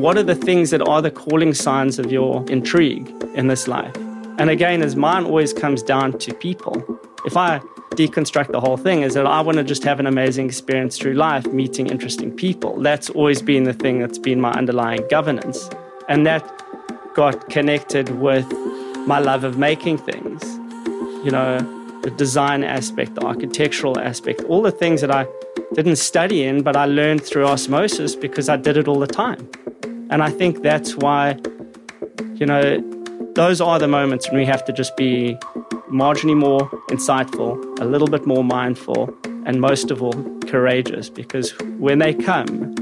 what are the things that are the calling signs of your intrigue in this life? And again, as mine always comes down to people. If I deconstruct the whole thing, is that I want to just have an amazing experience through life, meeting interesting people. That's always been the thing that's been my underlying governance. And that got connected with my love of making things. You know, the design aspect, the architectural aspect, all the things that I didn't study in, but I learned through osmosis because I did it all the time. And I think that's why, you know, those are the moments when we have to just be marginally more insightful, a little bit more mindful, and most of all, courageous. Because when they come,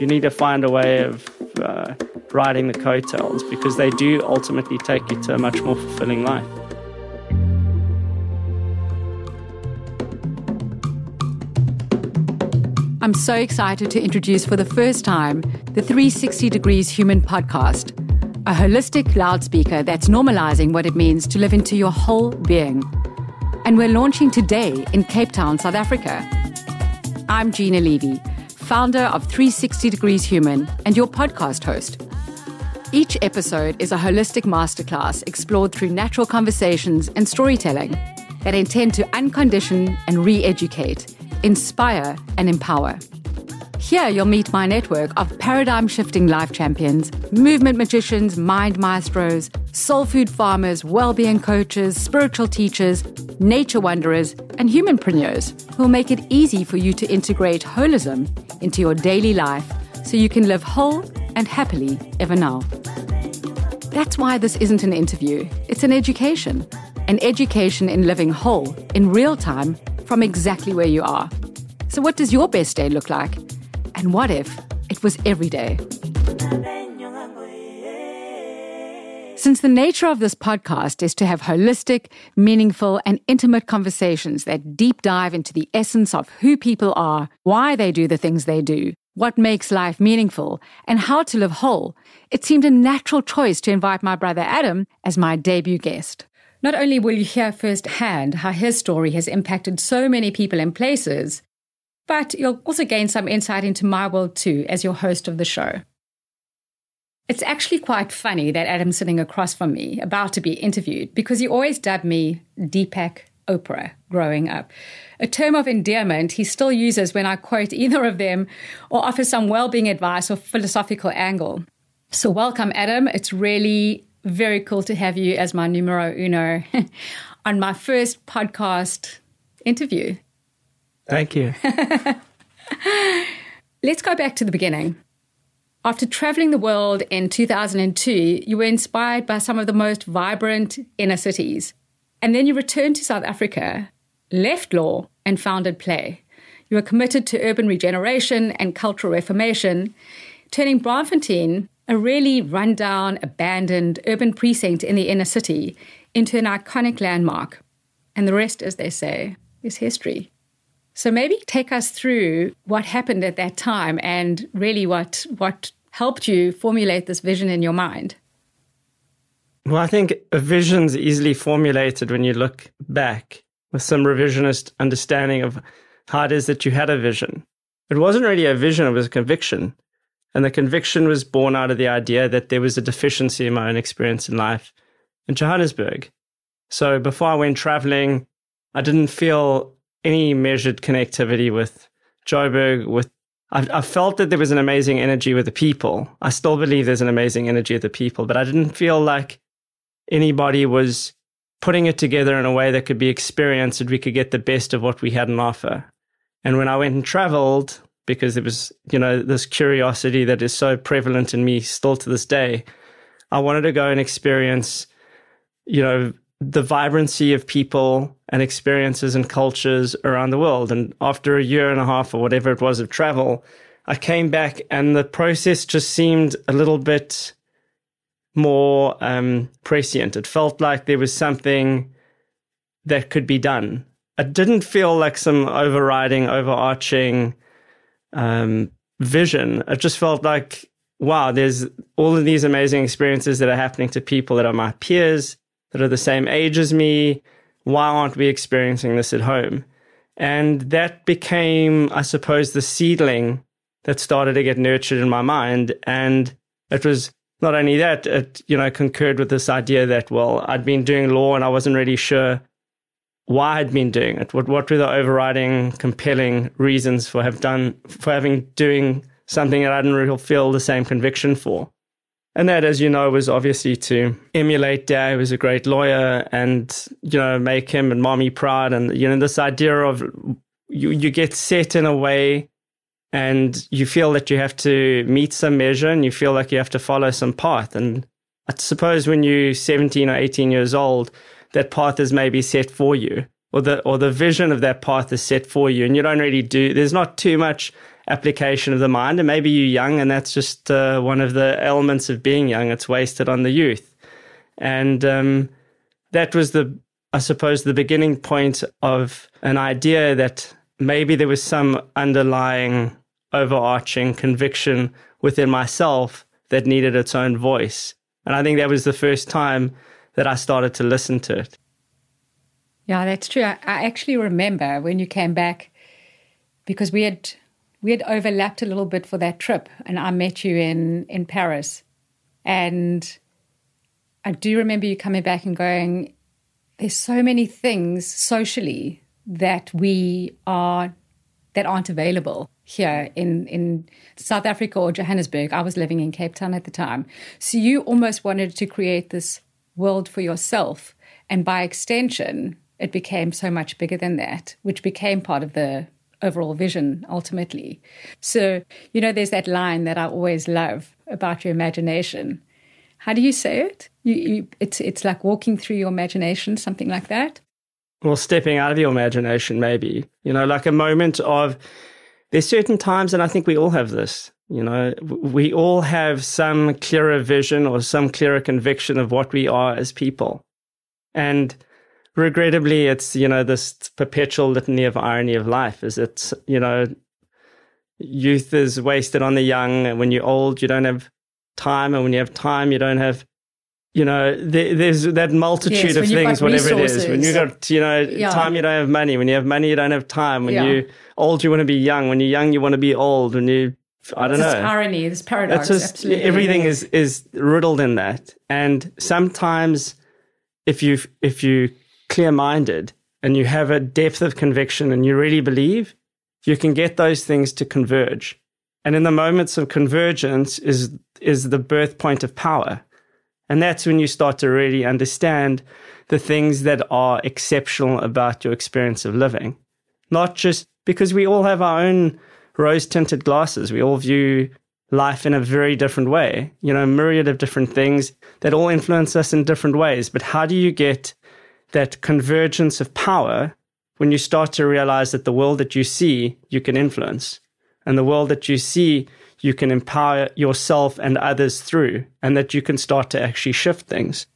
you need to find a way of uh, riding the coattails because they do ultimately take you to a much more fulfilling life. I'm so excited to introduce for the first time the 360 Degrees Human podcast, a holistic loudspeaker that's normalizing what it means to live into your whole being. And we're launching today in Cape Town, South Africa. I'm Gina Levy, founder of 360 Degrees Human and your podcast host. Each episode is a holistic masterclass explored through natural conversations and storytelling that intend to uncondition and re educate inspire, and empower. Here you'll meet my network of paradigm shifting life champions, movement magicians, mind maestros, soul food farmers, well-being coaches, spiritual teachers, nature wanderers, and humanpreneurs who'll make it easy for you to integrate holism into your daily life so you can live whole and happily ever now. That's why this isn't an interview, it's an education. An education in living whole in real time from exactly where you are. So, what does your best day look like? And what if it was every day? Since the nature of this podcast is to have holistic, meaningful, and intimate conversations that deep dive into the essence of who people are, why they do the things they do, what makes life meaningful, and how to live whole, it seemed a natural choice to invite my brother Adam as my debut guest. Not only will you hear firsthand how his story has impacted so many people and places, but you'll also gain some insight into my world too as your host of the show. It's actually quite funny that Adam's sitting across from me, about to be interviewed, because he always dubbed me Deepak Oprah growing up. A term of endearment he still uses when I quote either of them or offer some well being advice or philosophical angle. So, welcome, Adam. It's really very cool to have you as my numero uno on my first podcast interview. Thank you. Let's go back to the beginning. After traveling the world in 2002, you were inspired by some of the most vibrant inner cities. And then you returned to South Africa, left law, and founded Play. You were committed to urban regeneration and cultural reformation, turning Braamfontein a really rundown, abandoned urban precinct in the inner city into an iconic landmark. And the rest, as they say, is history. So maybe take us through what happened at that time and really what, what helped you formulate this vision in your mind. Well, I think a vision's easily formulated when you look back with some revisionist understanding of how it is that you had a vision. It wasn't really a vision, it was a conviction. And the conviction was born out of the idea that there was a deficiency in my own experience in life in Johannesburg. So before I went traveling, I didn't feel any measured connectivity with Joburg, with I, felt that there was an amazing energy with the people. I still believe there's an amazing energy with the people, but I didn't feel like anybody was putting it together in a way that could be experienced and we could get the best of what we had on offer. And when I went and traveled, because it was, you know, this curiosity that is so prevalent in me still to this day. I wanted to go and experience, you know, the vibrancy of people and experiences and cultures around the world. And after a year and a half or whatever it was of travel, I came back and the process just seemed a little bit more um, prescient. It felt like there was something that could be done. It didn't feel like some overriding, overarching um, vision, it just felt like, wow, there's all of these amazing experiences that are happening to people that are my peers, that are the same age as me. Why aren't we experiencing this at home? And that became, I suppose, the seedling that started to get nurtured in my mind. And it was not only that, it, you know, concurred with this idea that, well, I'd been doing law and I wasn't really sure why I'd been doing it. What, what were the overriding, compelling reasons for have done, for having doing something that I didn't really feel the same conviction for. And that, as you know, was obviously to emulate Dad, who was a great lawyer, and you know, make him and mommy proud. And you know, this idea of you you get set in a way, and you feel that you have to meet some measure, and you feel like you have to follow some path. And I suppose when you're 17 or 18 years old, that path is maybe set for you, or the or the vision of that path is set for you, and you don't really do. There's not too much application of the mind. And maybe you're young, and that's just uh, one of the elements of being young. It's wasted on the youth. And um, that was the, I suppose, the beginning point of an idea that maybe there was some underlying overarching conviction within myself that needed its own voice. And I think that was the first time that I started to listen to it. Yeah, that's true. I, I actually remember when you came back because we had we had overlapped a little bit for that trip, and I met you in in Paris, and I do remember you coming back and going, "There's so many things socially that we are that aren't available." Here in, in South Africa or Johannesburg, I was living in Cape Town at the time. So you almost wanted to create this world for yourself. And by extension, it became so much bigger than that, which became part of the overall vision ultimately. So, you know, there's that line that I always love about your imagination. How do you say it? You, you, it's, it's like walking through your imagination, something like that? Well, stepping out of your imagination, maybe. You know, like a moment of, there's certain times, and I think we all have this. You know, we all have some clearer vision or some clearer conviction of what we are as people. And regrettably, it's, you know, this perpetual litany of irony of life is it's, you know, youth is wasted on the young. And when you're old, you don't have time. And when you have time, you don't have, you know, there, there's that multitude yes, of things, whatever it is. When you've got, you know, yeah. time, you don't have money. When you have money, you don't have time. When yeah. you're old, you want to be young. When you're young, you want to be old. When you, I don't it's know. irony, this paradox. Just, absolutely. Everything is, is riddled in that. And sometimes if you, if you clear minded and you have a depth of conviction and you really believe, you can get those things to converge. And in the moments of convergence is, is the birth point of power. And that's when you start to really understand the things that are exceptional about your experience of living. Not just because we all have our own rose tinted glasses. We all view life in a very different way, you know, myriad of different things that all influence us in different ways. But how do you get that convergence of power when you start to realize that the world that you see, you can influence. And the world that you see, you can empower yourself and others through, and that you can start to actually shift things.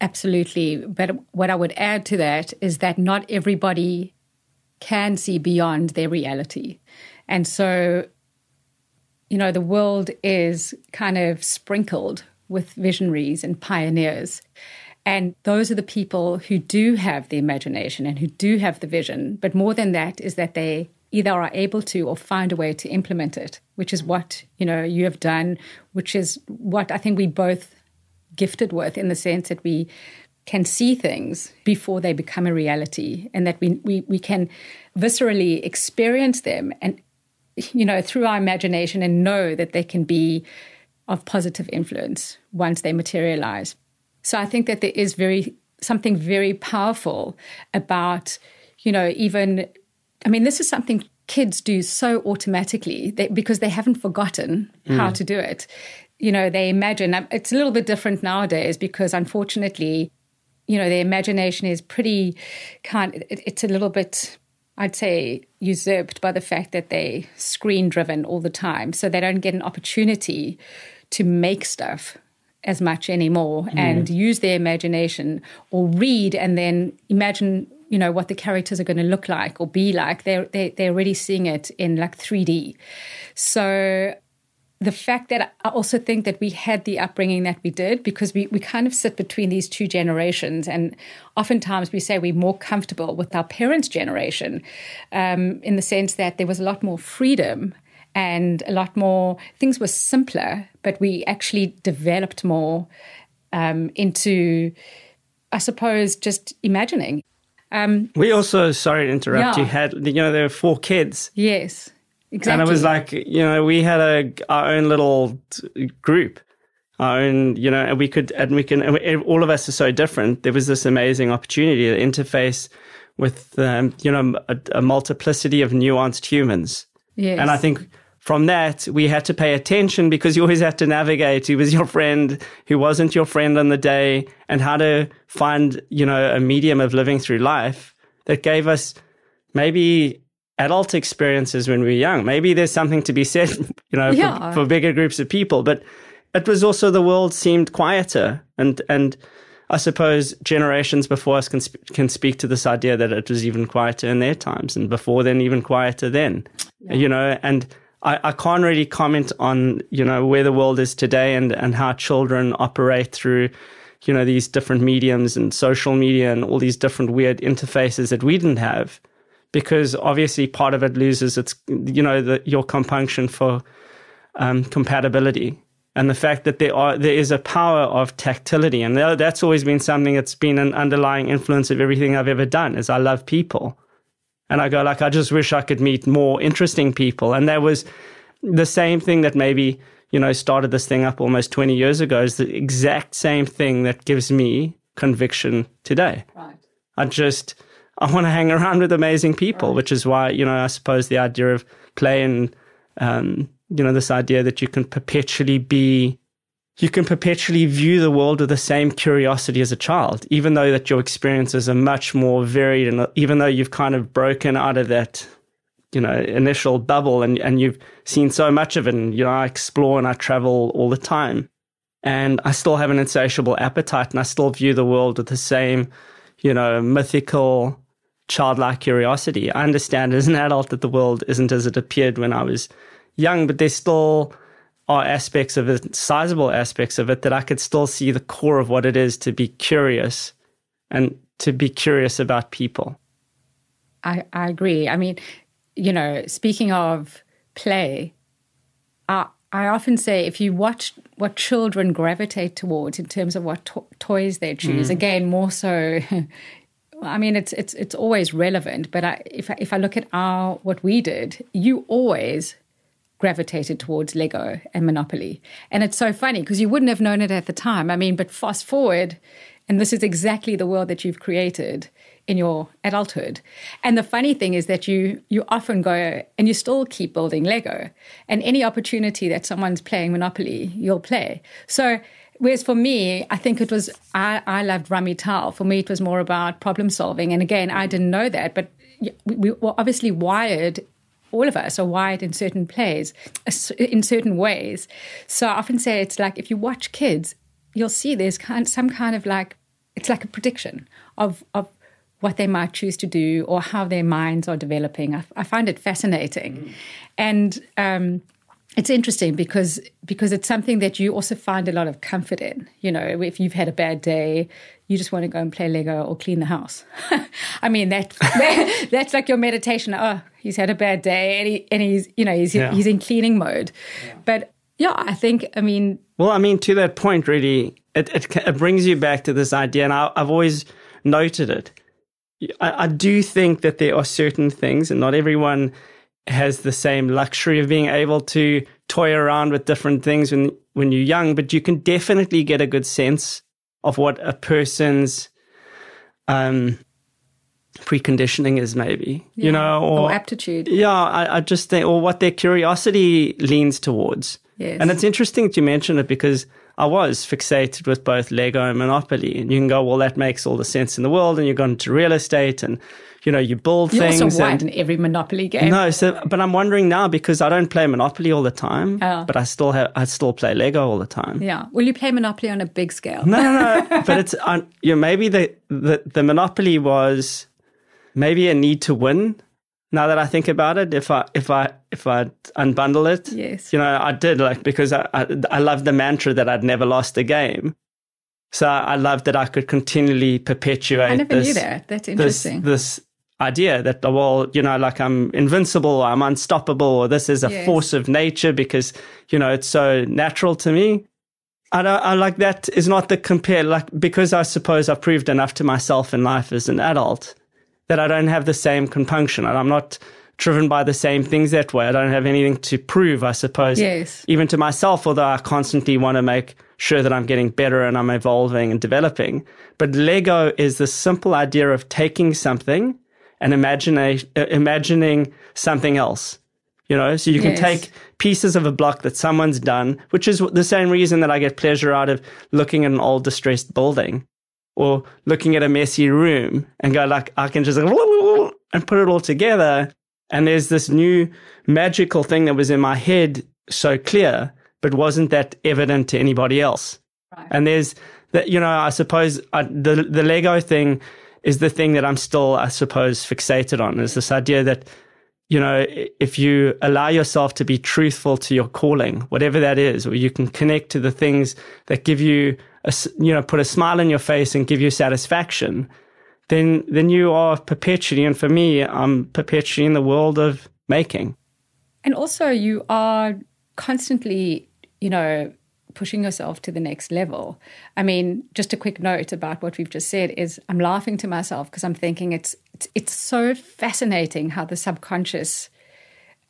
Absolutely. But what I would add to that is that not everybody can see beyond their reality. And so, you know, the world is kind of sprinkled with visionaries and pioneers. And those are the people who do have the imagination and who do have the vision. But more than that is that they either are able to or find a way to implement it, which is what, you know, you have done, which is what I think we both gifted with in the sense that we can see things before they become a reality and that we, we, we can viscerally experience them and you know through our imagination and know that they can be of positive influence once they materialize so I think that there is very something very powerful about, you know, even I mean, this is something kids do so automatically they, because they haven't forgotten mm. how to do it. You know, they imagine it's a little bit different nowadays because unfortunately, you know, their imagination is pretty kind. It, it's a little bit I'd say usurped by the fact that they screen driven all the time. So they don't get an opportunity to make stuff as much anymore mm. and use their imagination or read and then imagine you know what the characters are going to look like or be like they're they, they're already seeing it in like 3d so the fact that I also think that we had the upbringing that we did because we, we kind of sit between these two generations. And oftentimes we say we're more comfortable with our parents' generation um, in the sense that there was a lot more freedom and a lot more things were simpler, but we actually developed more um, into, I suppose, just imagining. Um, we also, sorry to interrupt Yeah. you, had, you know, there were four kids. yes, exactly. And it was like, you know, we had a, our own little group, our own, you know, and we could, and we can, and we, all of us are so different. There was this amazing opportunity to interface with, um, you know, a, a multiplicity of nuanced humans. yes. And I think from that, we had to pay attention because you always had to navigate who was your friend, who wasn't your friend on the day, and how to find, you know, a medium of living through life that gave us maybe adult experiences when we were young. Maybe there's something to be said, you know, Yeah. for, for bigger groups of people. But it was also the world seemed quieter and, and, I suppose generations before us can sp- can speak to this idea that it was even quieter in their times, and before then even quieter then. You know, and I, I can't really comment on you know where the world is today and and how children operate through you know these different mediums and social media and all these different weird interfaces that we didn't have, because obviously part of it loses its you know the, your compunction for um, compatibility. And the fact that there are there is a power of tactility. And that's always been something that's been an underlying influence of everything I've ever done is I love people. And I go like I just wish I could meet more interesting people. And that was the same thing that maybe you know started this thing up almost 20 years ago is the exact same thing that gives me conviction today. Right. I just I want to hang around with amazing people, which is why you know I suppose the idea of play and um, you know this idea that you can perpetually be you can perpetually view the world with the same curiosity as a child, even though that your experiences are much more varied, and even though you've kind of broken out of that you know initial bubble and and you've seen so much of it, and you know I explore and I travel all the time, and I still have an insatiable appetite, and I still view the world with the same you know, mythical, childlike curiosity. I understand as an adult that the world isn't as it appeared when I was young, but there still are aspects of it, sizable aspects of it, that I could still see the core of what it is to be curious and to be curious about people. I, I agree. I mean, you know, speaking of play, I, I often say if you watch what children gravitate towards in terms of what to- toys they choose, mm. again, more so. I mean, it's it's it's always relevant. But I, if I, if I look at our what we did, you always gravitated towards Lego and Monopoly, and it's so funny because you wouldn't have known it at the time. I mean, but fast forward, and this is exactly the world that you've created in your adulthood. And the funny thing is that you you often go and you still keep building Lego. And any opportunity that someone's playing Monopoly, you'll play. So whereas for me, I think it was I, I loved Rami Tile. For me, it was more about problem solving. And again, I didn't know that, but we, we were obviously wired. All of us are wired in certain plays, in certain ways. So I often say it's like if you watch kids, you'll see there's kind some kind of like it's like a prediction of of what they might choose to do or how their minds are developing. I, I find it fascinating, and um, it's interesting because because it's something that you also find a lot of comfort in. You know, if you've had a bad day, you just want to go and play Lego or clean the house. I mean that, that that's like your meditation. Oh, he's had a bad day, and he and he's you know he's Yeah. he's in cleaning mode. But yeah, I think I mean Well, I mean, to that point, really, it, it, it brings you back to this idea, and I, I've always noted it. I, I do think that there are certain things, and not everyone has the same luxury of being able to toy around with different things when when you're young, but you can definitely get a good sense of what a person's um, preconditioning is, maybe you know, or aptitude. yeah, I, I just think, or what their curiosity leans towards. Yes. And it's interesting to mention it because I was fixated with both Lego and Monopoly. And you can go, well, that makes all the sense in the world. And you go into real estate and, you know, you build You things. also and, won every Monopoly game. no, so, but I'm wondering now because I don't play Monopoly all the time, Oh. but I still have, I still play Lego all the time. Yeah. Will you play Monopoly on a big scale? No, no, no. but it's, uh, you know, maybe the, the, the Monopoly was maybe a need to win. Now that I think about it, if I, if I, if I unbundle it, Yes. you know, I did like because I, I, I loved the mantra that I'd never lost a game. So I loved that I could continually perpetuate I never this, knew that. That's this, interesting. this idea that, uh, well, you know, like I'm invincible I'm unstoppable or this is a yes. force of nature because, you know, it's so natural to me. I, don't, I like that is not the compare, like, because I suppose I've proved enough to myself in life as an adult that I don't have the same compunction. And i'm not driven by the same things that way. I don't have anything to prove, I suppose. Yes. Even to myself, although I constantly want to make sure that I'm getting better and I'm evolving and developing. But Lego is the simple idea of taking something and imagine uh, imagining something else. You know, so you can yes. take pieces of a block that someone's done, which is the same reason that I get pleasure out of looking at an old distressed building or looking at a messy room and go like, I can just and put it all together. And there's this new magical thing that was in my head so clear, but wasn't that evident to anybody else. Right. And there's that, you know, I suppose I, the, the Lego thing is the thing that I'm still, I suppose, fixated on is this idea that, you know, if you allow yourself to be truthful to your calling, whatever that is, or you can connect to the things that give you, a, you know, put a smile on your face and give you satisfaction, then, then you are perpetually, and for me, I'm perpetually in the world of making. And also you are constantly, you know, pushing yourself to the next level. I mean, just a quick note about what we've just said is I'm laughing to myself because I'm thinking it's, it's, it's so fascinating how the subconscious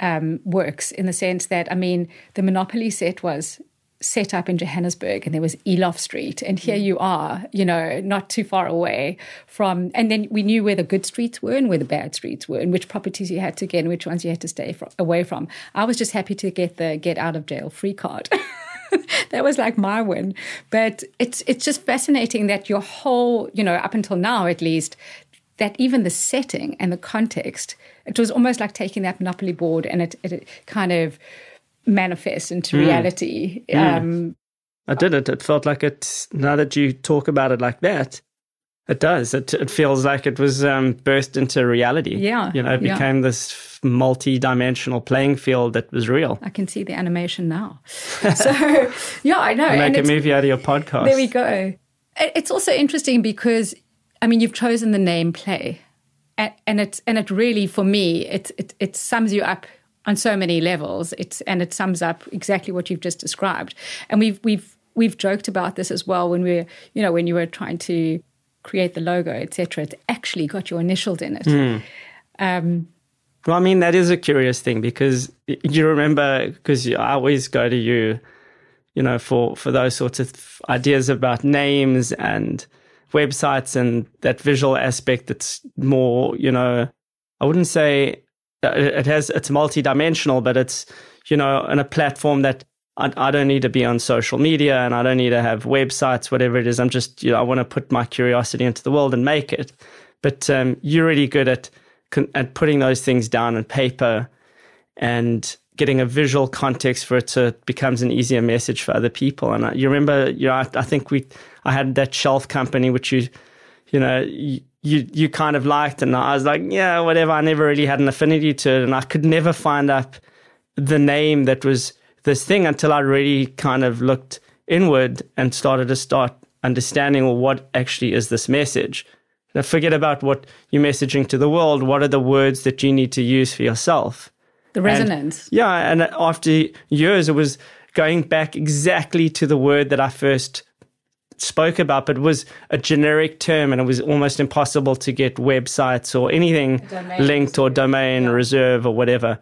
um, works in the sense that I mean the Monopoly set was set up in Johannesburg and there was Eloff Street and here you are, you know, not too far away from and then we knew where the good streets were and where the bad streets were and which properties you had to get and which ones you had to stay away from. I was just happy to get the get out of jail free card. that was like my win. But it's it's just fascinating that your whole, you know, up until now at least, that even the setting and the context, it was almost like taking that monopoly board and it, it kind of manifests into mm. reality. Mm. Um, I did it. It felt like it. Now that you talk about it like that, it does. It, it feels like it was um, burst into reality. Yeah. You know, it became yeah. this multi dimensional playing field that was real. I can see the animation now. so, yeah, I know. Make and a movie out of your podcast. There we go. It's also interesting because, I mean, you've chosen the name Play. And, and it, and it really, for me, it, it, it sums you up on so many levels. It's, and it sums up exactly what you've just described. And we've, we've, we've joked about this as well when we were, you know, when you were trying to create the logo, etc. It's actually got your initials in it. Mm. Um, well, I mean, that is a curious thing because you remember, because I always go to you, you know, for, for those sorts of ideas about names and websites and that visual aspect that's more, you know, I wouldn't say it has, it's multidimensional, but it's, you know, in a platform that I, I, don't need to be on social media and I don't need to have websites, whatever it is. I'm just, you know, I want to put my curiosity into the world and make it. But um, you're really good at at putting those things down on paper and getting a visual context for it so it becomes an easier message for other people. And I, you remember, you know, I, I, think we, I had that shelf company which you, you know, you, you, you kind of liked, and I was like, yeah, whatever. I never really had an affinity to it, and I could never find up the name that was this thing until I really kind of looked inward and started to start understanding well, what actually is this message. Now forget about what you're messaging to the world. What are the words that you need to use for yourself? The resonance. And, yeah. And after years, it was going back exactly to the word that I first spoke about, but it was a generic term and it was almost impossible to get websites or anything linked or domain yeah. reserve or whatever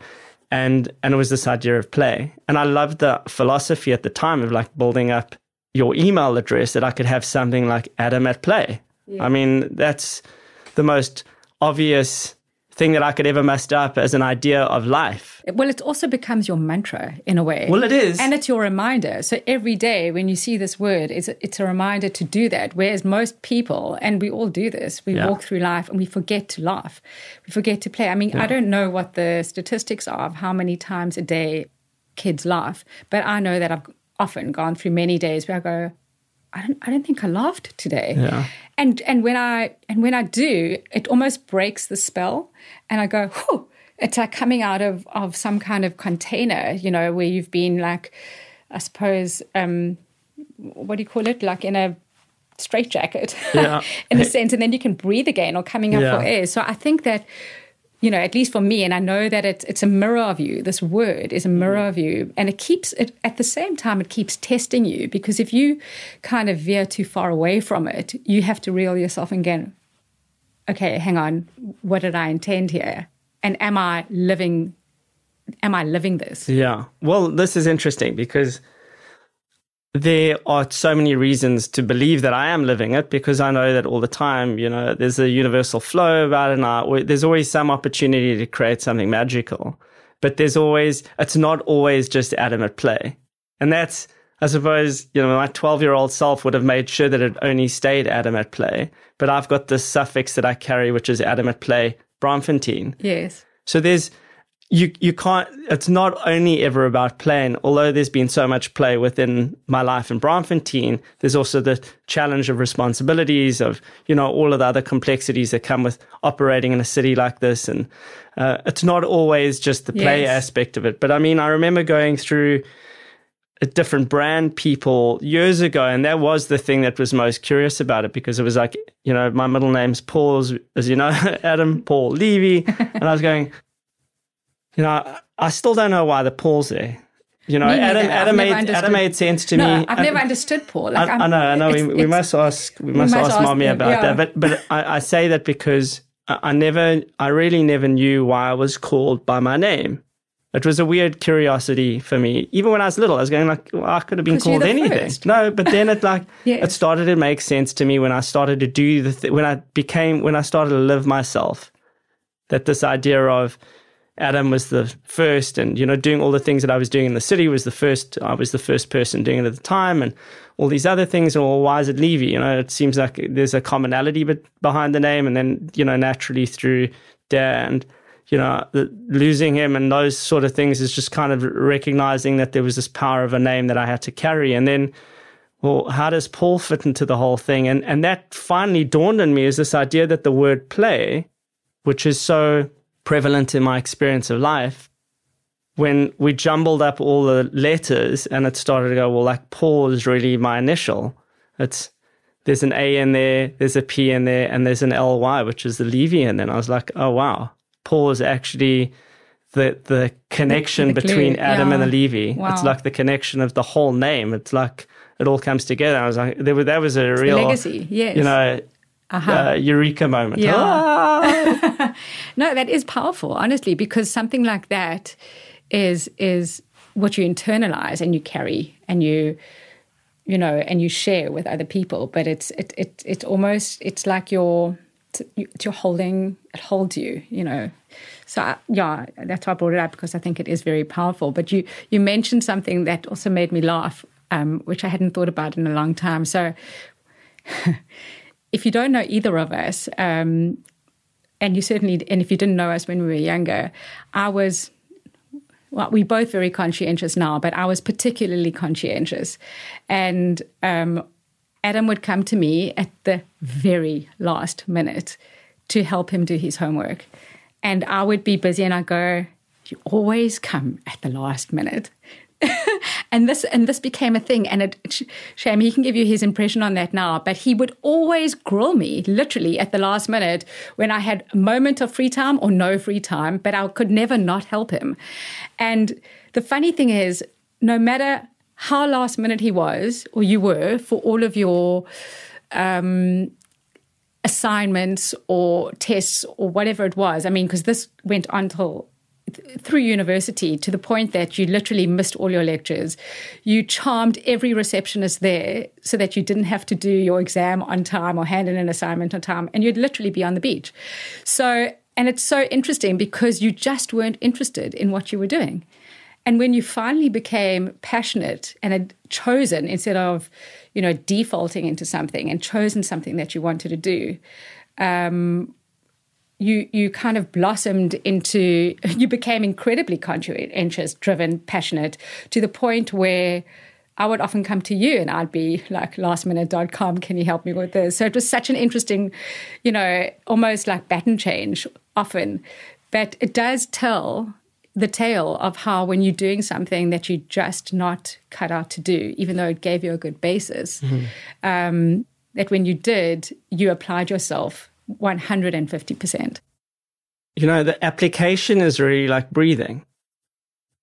and and it was this idea of play. And I loved the philosophy at the time of like building up your email address that I could have something like Adam at Play. Yeah. I mean, that's the most obvious thing that I could ever muster up as an idea of life. Well, it also becomes your mantra in a way. Well, it is. And it's your reminder. So every day when you see this word, it's a, it's a reminder to do that. Whereas most people, and we all do this, we yeah. walk through life and we forget to laugh. We forget to play. I mean, yeah. I don't know what the statistics are of how many times a day kids laugh, but I know that I've often gone through many days where I go, I don't, I don't think I laughed today. Yeah. And and when I and when I do, it almost breaks the spell, and I go, whew, it's like coming out of of some kind of container, you know, where you've been like, I suppose, um, what do you call it? Like in a straitjacket Yeah. in a sense, and then you can breathe again or coming up Yeah. for air. So I think that, you know, at least for me, and I know that it's it's a mirror of you. This word is a mirror of you, and it keeps it at the same time it keeps testing you because if you kind of veer too far away from it, you have to reel yourself again. Okay, hang on, what did I intend here? And am I living? Am I living this? Yeah. Well, this is interesting because there are so many reasons to believe that I am living it because I know that all the time, you know, there's a universal flow about and there's always some opportunity to create something magical. But there's always, it's not always just Adam at play. And that's, I suppose, you know, my 12 year old self would have made sure that it only stayed Adam at play. But I've got this suffix that I carry, which is Adam at play, Braamfontein. Yes. So there's you you can't it's not only ever about playing, although there's been so much play within my life in Braamfontein, there's also the challenge of responsibilities of, you know, all of the other complexities that come with operating in a city like this. And uh, it's not always just the play Yes. aspect of it. But I mean, I remember going through different brand people years ago, and that was the thing that was most curious about it because it was like, you know, my middle name's Paul, as, as you know, Adam Paul Levy, and I was going, you know, I, I still don't know why the Paul's there. You know. Adam, Adam made understood- Adam made sense to No, me. I've never understood Paul. I, Like, I'm- I know, I know. We, it's- we it's- must ask. We must, must ask, ask mommy about yeah. that. But but I, I say that because I, I never, I really never knew why I was called by my name. It was a weird curiosity for me. Even when I was little, I was going like, well, I could have been called anything. first. No, but then it like Yes. it started to make sense to me when I started to do the th- when I became when I started to live myself. That this idea of Adam was the first, and you know, doing all the things that I was doing in the city was the first. I was the first person doing it at the time, and all these other things. And well, why is it Levy? You know, it seems like there's a commonality but behind the name, and then you know, naturally through Dad and you know, losing him and those sort of things is just kind of recognizing that there was this power of a name that I had to carry, and then. Well, how does Paul fit into the whole thing? And and that finally dawned on me is this idea that the word play, which is so prevalent in my experience of life, when we jumbled up all the letters and it started to go, well, like Paul is really my initial. It's there's an A in there, there's a P in there, and there's an LY, which is the Levy in there. And I was like, oh wow, Paul is actually the the connection the glue, between Adam and the yeah. Levy. Wow. It's like the connection of the whole name. It's like it all comes together. I was like, there, was- that was a real legacy, yes. you know, uh, eureka moment. Yeah. Ah! No, that is powerful, honestly, because something like that is is what you internalize and you carry and you you know and you share with other people. But it's it it it's almost it's like you're it's you're holding it holds you, you know. So I- yeah, that's why I brought it up because I think it is very powerful. But you you mentioned something that also made me laugh, um, which I hadn't thought about in a long time. So if you don't know either of us, um, and you certainly, and if you didn't know us when we were younger, I was, well, we're both very conscientious now, but I was particularly conscientious. And um, Adam would come to me at the very last minute to help him do his homework. And I would be busy and I'd go, You always come at the last minute. and this and this became a thing and it sh- shame he can give you his impression on that now but he would always grill me literally at the last minute when i had a moment of free time or no free time but i could never not help him and the funny thing is no matter how last minute he was or you were for all of your um, assignments or tests or whatever it was. I mean, because this went on till th- through university to the point that you literally missed all your lectures. You charmed every receptionist there so that you didn't have to do your exam on time or hand in an assignment on time, and you'd literally be on the beach. So, and it's so interesting because you just weren't interested in what you were doing. And when you finally became passionate and had chosen instead of, you know, defaulting into something and chosen something that you wanted to do, um, you you kind of blossomed into you became incredibly conscientious, driven, passionate to the point where I would often come to you and I'd be like lastminute.com, can you help me with this? So it was such an interesting, you know, almost like baton change often. But it does tell the tale of how when you're doing something that you're just not cut out to do, even though it gave you a good basis, um, that when you did, you applied yourself 150%. You know, the application is really like breathing.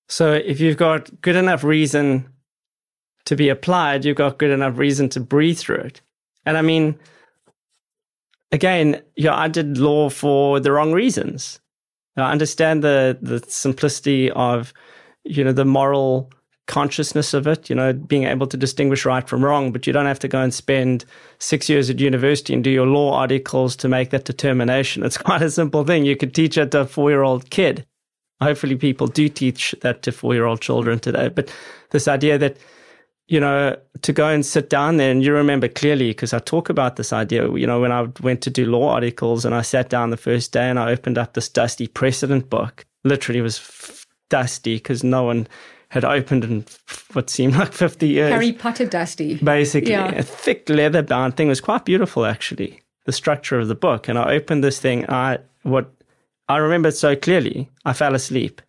So if you've got good enough reason to be applied, you've got good enough reason to breathe through it. And I mean, again, yeah, I did law for the wrong reasons. I understand the the simplicity of, you know, the moral consciousness of it, you know, being able to distinguish right from wrong, but you don't have to go and spend six years at university and do your law articles to make that determination. It's quite a simple thing. You could teach it to a four year old kid. Hopefully, people do teach that to four year old children today. But this idea that, you know, to go and sit down there, and you remember clearly because I talk about this idea, you know, when I went to do law articles and I sat down the first day and I opened up this dusty precedent book, literally was f- dusty because no one had opened in what seemed like 50 years. Harry Potter dusty. Basically, yeah. a thick leather bound thing it was quite beautiful, actually, the structure of the book. And I opened this thing. I, what I remember so clearly, I fell asleep.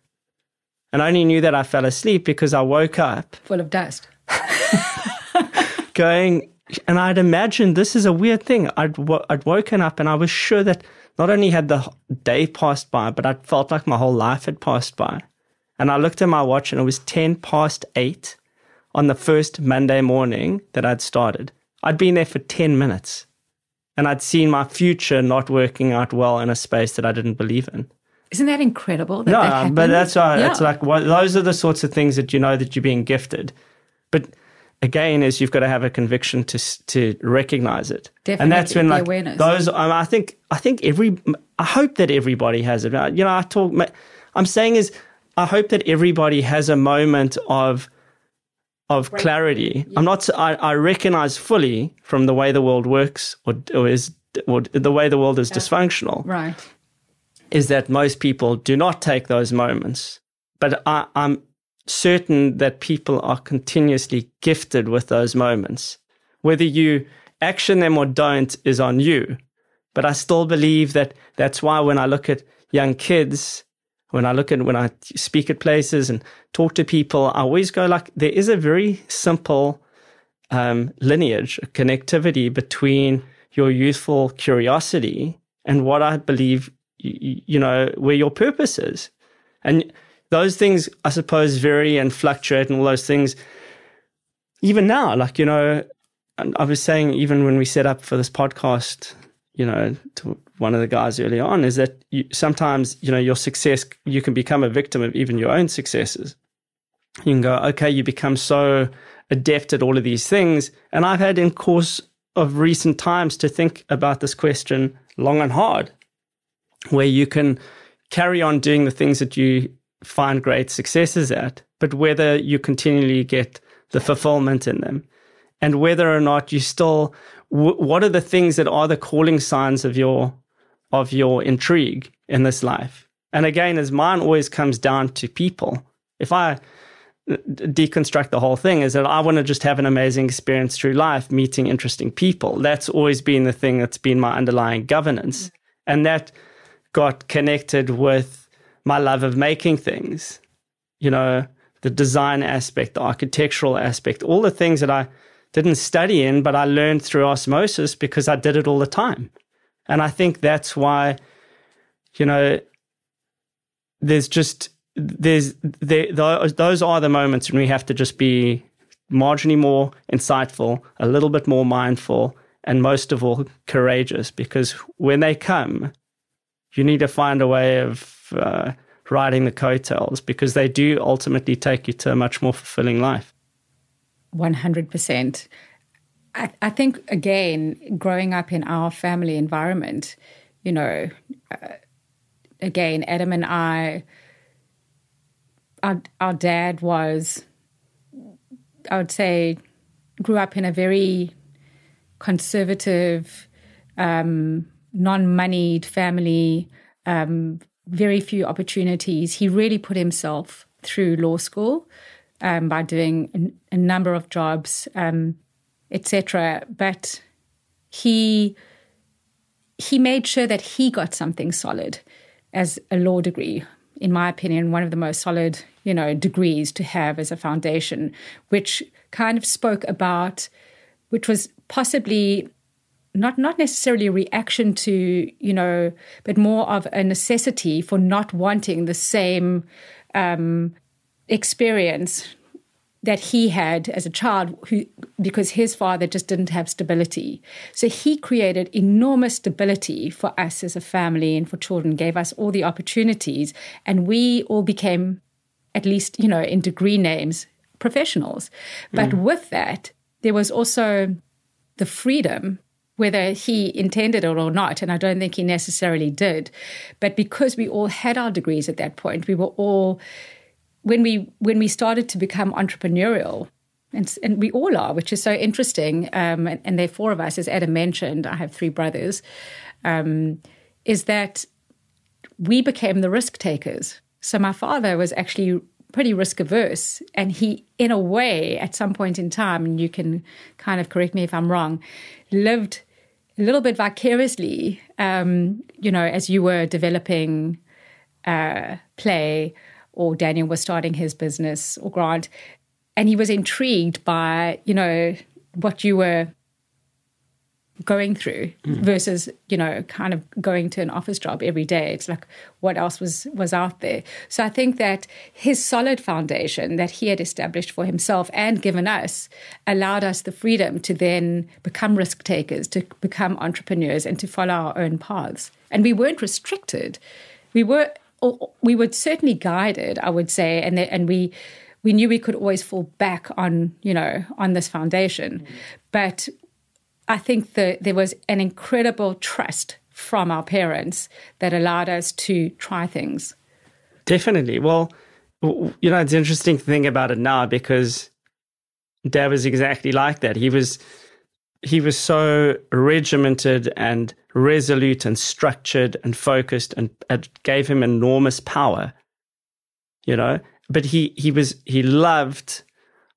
And I only knew that I fell asleep because I woke up full of dust. going, and I'd imagined this is a weird thing. I'd, I'd woken up and I was sure that not only had the day passed by, but I felt like my whole life had passed by. And I looked at my watch and it was 10 past eight on the first Monday morning that I'd started. I'd been there for 10 minutes and I'd seen my future not working out well in a space that I didn't believe in. Isn't that incredible? That no, that but that's why yeah. it's like well, those are the sorts of things that you know that you're being gifted. But again, is you've got to have a conviction to to recognize it, Definitely, and that's when like awareness. those. Um, I think I think every I hope that everybody has it. Uh, you know, I talk. I'm saying is I hope that everybody has a moment of of clarity. Yeah. I'm not. I, I recognize fully from the way the world works, or, or is or the way the world is yeah. dysfunctional. Right. Is that most people do not take those moments, but I, I'm certain that people are continuously gifted with those moments. Whether you action them or don't is on you. But I still believe that that's why when I look at young kids when I look at when I speak at places and talk to people, I always go like there is a very simple um, lineage, a connectivity between your youthful curiosity and what I believe you, you know where your purpose is, and those things I suppose vary and fluctuate and all those things. Even now, like you know, I was saying, even when we set up for this podcast, you know, to one of the guys early on is that you, sometimes, you know, your success, you can become a victim of even your own successes. You can go, okay, you become so adept at all of these things. And I've had in course of recent times to think about this question long and hard, where you can carry on doing the things that you find great successes at, but whether you continually get the fulfillment in them and whether or not you still w- what are the things that are the calling signs of your of your intrigue in this life? And again, as mine always comes down to people. If I deconstruct the whole thing, is that I want to just have an amazing experience through life, meeting interesting people. That's always been the thing that's been my underlying governance. Mm. And that got connected with my love of making things, you know, the design aspect, the architectural aspect, all the things that I didn't study in, but I learned through osmosis because I did it all the time. And I think that's why, you know, there's just, there's, there, those are the moments when we have to just be marginally more insightful, a little bit more mindful, and most of all, courageous because when they come, you need to find a way of uh, riding the coattails because they do ultimately take you to a much more fulfilling life. 100%. I, I think, again, growing up in our family environment, you know, uh, again, Adam and I, our, our dad was, I would say, grew up in a very conservative, um, non moneyed family, um, very few opportunities. He really put himself through law school um, by doing a, a, number of jobs, um, etc. But he he made sure that he got something solid as a law degree. In my opinion, one of the most solid, you know, degrees to have as a foundation, which kind of spoke about, which was possibly not not necessarily a reaction to you know, but more of a necessity for not wanting the same um, experience that he had as a child who because his father just didn't have stability so he created enormous stability for us as a family and for children gave us all the opportunities and we all became at least you know in degree names professionals but mm. with that there was also the freedom whether he intended it or not, and I don't think he necessarily did. But because we all had our degrees at that point, we were all when we when we started to become entrepreneurial, and, and we all are, which is so interesting. Um, and, and there are four of us, as Adam mentioned. I have three brothers. Um, is that we became the risk takers. So my father was actually pretty risk averse, and he, in a way, at some point in time, and you can kind of correct me if I'm wrong, lived a little bit vicariously. Um, you know, as you were developing uh, play or Daniel was starting his business or Grant. And he was intrigued by, you know, what you were going through mm. versus you know kind of going to an office job every day. It's like what else was was out there? So i think that his solid foundation that he had established for himself and given us allowed us the freedom to then become risk takers to become entrepreneurs and to follow our own paths. And we weren't restricted. We were we were certainly guided, I would say, and and we we knew we could always fall back on you know on this foundation, mm-hmm. but I think that there was an incredible trust from our parents that allowed us to try things. Definitely. Well, you know, it's interesting to think about it now because Dad was exactly like that. He was he was so regimented and resolute and structured and focused and it gave him enormous power you know but he he was he loved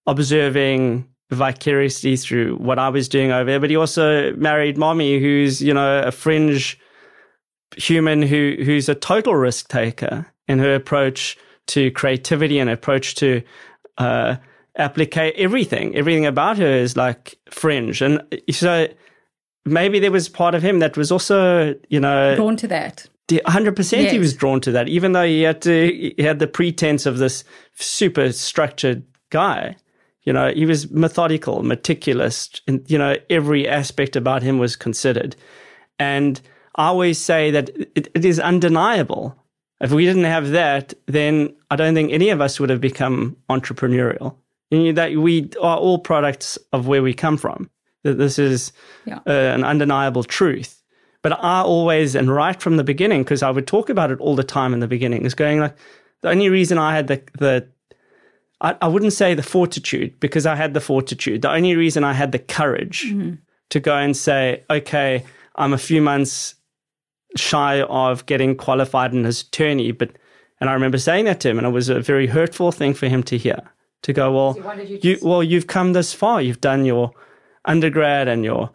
observing vicariously through what I was doing over there but he also married mommy who's you know a fringe human who who's a total risk taker in her approach to creativity and approach to uh applicate everything everything about her is like fringe and so maybe there was part of him that was also, you know, drawn to that. hundred percent, yes. he was drawn to that, even though he had to. He had the pretense of this super structured guy. You know, he was methodical, meticulous, and you know, every aspect about him was considered. And I always say that it, it is undeniable. If we didn't have that, then I don't think any of us would have become entrepreneurial. You know, that we are all products of where we come from that this is yeah. uh, an undeniable truth. But I always, and right from the beginning, because I would talk about it all the time in the beginning, is going like, the only reason I had the, the I, I wouldn't say the fortitude, because I had the fortitude. The only reason I had the courage mm-hmm. to go and say, okay, I'm a few months shy of getting qualified in as attorney, but and I remember saying that to him, and it was a very hurtful thing for him to hear. To go, well, so you, you well, you've come this far. You've done your undergrad and your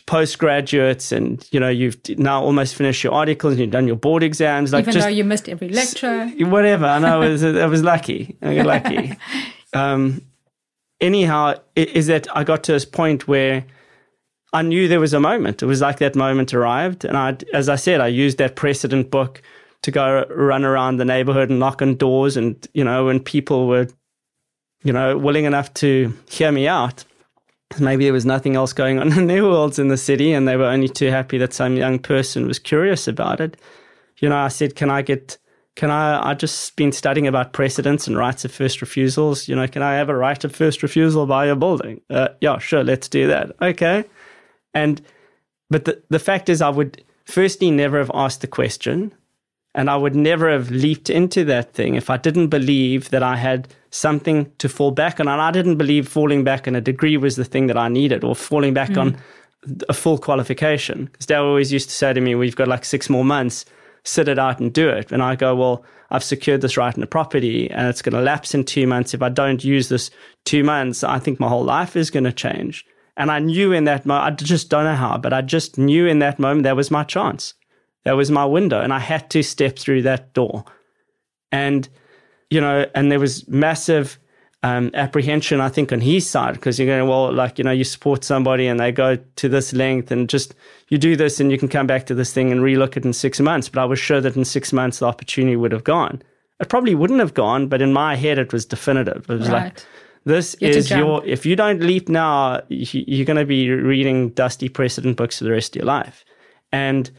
postgraduates and you know you've now almost finished your articles and you've done your board exams like even just, though you missed every lecture. whatever. I know I was, I was lucky. I got lucky. Um, anyhow is that i got to this point where i knew there was a moment. It was like that moment arrived. And i as i said i used that precedent book to go run around the neighborhood and knock on doors and you know when people were you know willing enough to hear me out maybe there was nothing else going on in their worlds in the city and they were only too happy that some young person was curious about it. You know, I said, can I get, can I, I just been studying about precedents and rights of first refusals. You know, can I have a right of first refusal by a building? Uh, yeah, sure, let's do that. Okay. And, but the, the fact is, I would firstly never have asked the question and I would never have leaped into that thing if I didn't believe that I had something to fall back on. And I didn't believe falling back on a degree was the thing that I needed or falling back mm. on a full qualification. Because Dad always used to say to me, We've got like six more months, sit it out and do it. And I go, Well, I've secured this right in the property and it's going to lapse in two months. If I don't use this two months, I think my whole life is going to change. And I knew in that moment, I just don't know how, but I just knew in that moment that was my chance. That was my window, and I had to step through that door. And, you know, and there was massive um, apprehension, I think, on his side, because you're going, well, like, you know, you support somebody and they go to this length and just you do this and you can come back to this thing and relook it in six months. But I was sure that in six months the opportunity would have gone. It probably wouldn't have gone, but in my head it was definitive. It was right. like, this you is your, if you don't leap now, you're going to be reading dusty precedent books for the rest of your life. And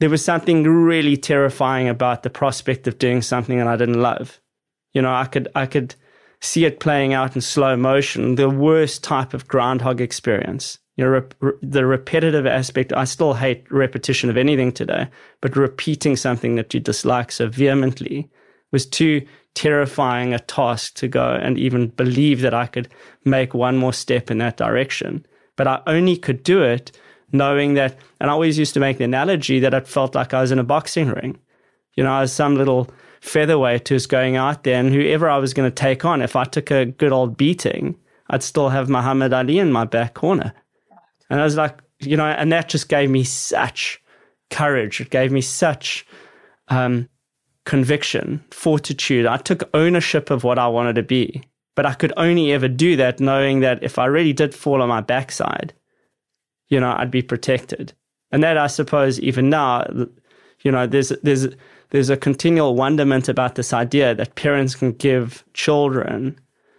there was something really terrifying about the prospect of doing something that I didn't love. You know, I could, I could, see it playing out in slow motion, the worst type of groundhog experience. You know, rep- the repetitive aspect, I still hate repetition of anything today, but repeating something that you dislike so vehemently was too terrifying a task to go and even believe that I could make one more step in that direction. But I only could do it knowing that, and I always used to make the analogy that it felt like I was in a boxing ring. You know, I was some little featherweight who's going out there, and whoever I was going to take on, if I took a good old beating, I'd still have Muhammad Ali in my back corner. And I was like, you know, and that just gave me such courage. It gave me such um, conviction, fortitude. I took ownership of what I wanted to be. But I could only ever do that knowing that if I really did fall on my backside, you know, I'd be protected. And that I suppose even now, you know, there's there's there's a continual wonderment about this idea that parents can give children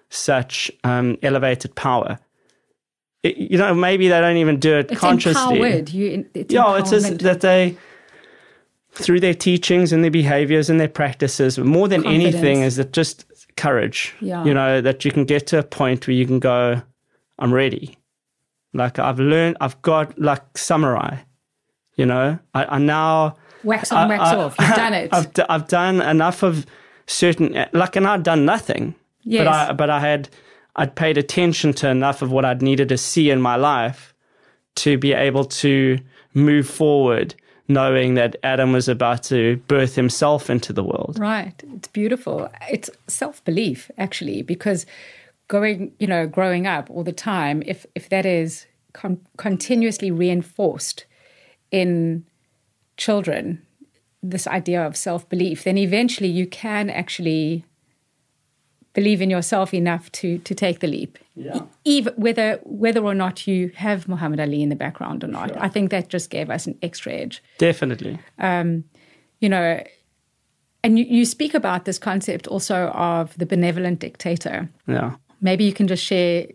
such um, elevated power. It, you know, maybe they don't even do it it's consciously. Empowered. You, it's yeah, it's just that they, through their teachings and their behaviors and their practices, more than Confidence. anything, is it just courage. Yeah. You know, that you can get to a point where you can go, I'm ready. Like I've learned, I've got like samurai. You know, I, I now wax on, wax I, off. You've done it. I've, d- I've done enough of certain, like, and I'd done nothing. Yes. But I, but I had, I'd paid attention to enough of what I'd needed to see in my life to be able to move forward, knowing that Adam was about to birth himself into the world. Right. It's beautiful. It's self belief, actually, because going, you know, growing up all the time, if, if that is con- continuously reinforced in children this idea of self belief, then eventually you can actually believe in yourself enough to to take the leap. Yeah. Even whether whether or not you have Muhammad Ali in the background or not. Sure. I think that just gave us an extra edge. Definitely. Um, you know, and you, you speak about this concept also of the benevolent dictator. Yeah. Maybe you can just share,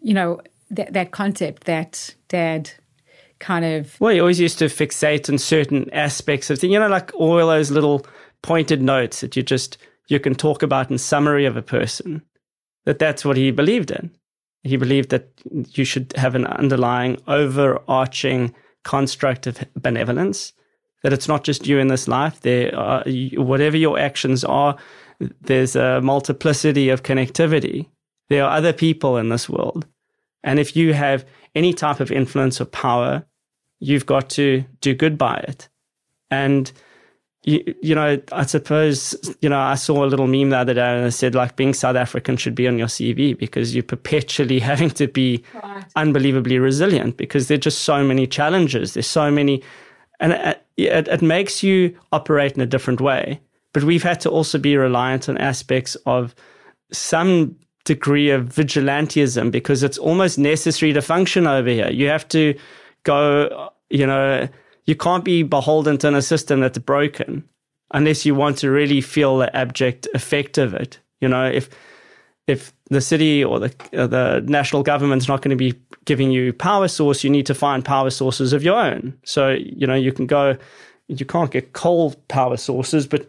you know, that that concept that dad kind of. Well, he always used to fixate on certain aspects of things, you know, like all those little pointed notes that you just you can talk about in summary of a person. That that's what he believed in. He believed that you should have an underlying, overarching construct of benevolence. That it's not just you in this life. There, are, whatever your actions are, there's a multiplicity of connectivity. There are other people in this world, and if you have any type of influence or power, you've got to do good by it. And you, you know, I suppose, you know, I saw a little meme the other day and it said like being South African should be on your CV because you're perpetually having to be right. unbelievably resilient because there're just so many challenges. There's so many, and it, it, it makes you operate in a different way. But we've had to also be reliant on aspects of some degree of vigilantism because it's almost necessary to function over here. You have to go, you know, you can't be beholden to a system that's broken unless you want to really feel the abject effect of it. You know, if if the city or the uh, the national government's not going to be giving you power source, you need to find power sources of your own. So you know you can go, you can't get coal power sources, but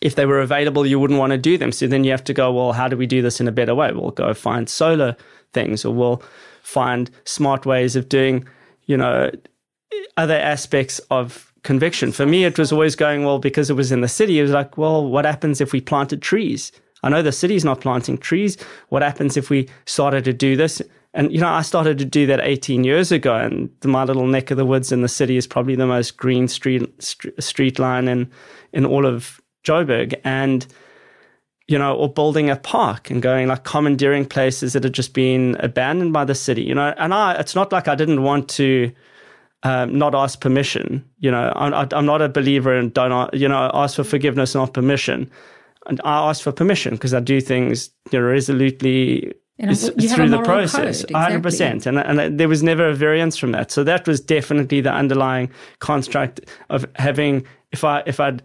if they were available, you wouldn't want to do them. So then you have to go, well, how do we do this in a better way? We'll go find solar things, or we'll find smart ways of doing you know, other aspects of conviction. For me, it was always going, well, because it was in the city, it was like, well, what happens if we planted trees? I know the city's not planting trees. What happens if we started to do this? And, you know, I started to do that 18 years ago, and my little neck of the woods in the city is probably the most green street, street line in, in all of Joburg. And, you know, or building a park and going like commandeering places that had just been abandoned by the city, you know. And I, it's not like I didn't want to um, not ask permission. You know, I'm, I'm not a believer in don't, you know, ask for forgiveness, not permission. and I asked for permission because I do things you know, resolutely through the process, hundred percent, and and there was never a variance from that. So that was definitely the underlying construct of having. If I if I'd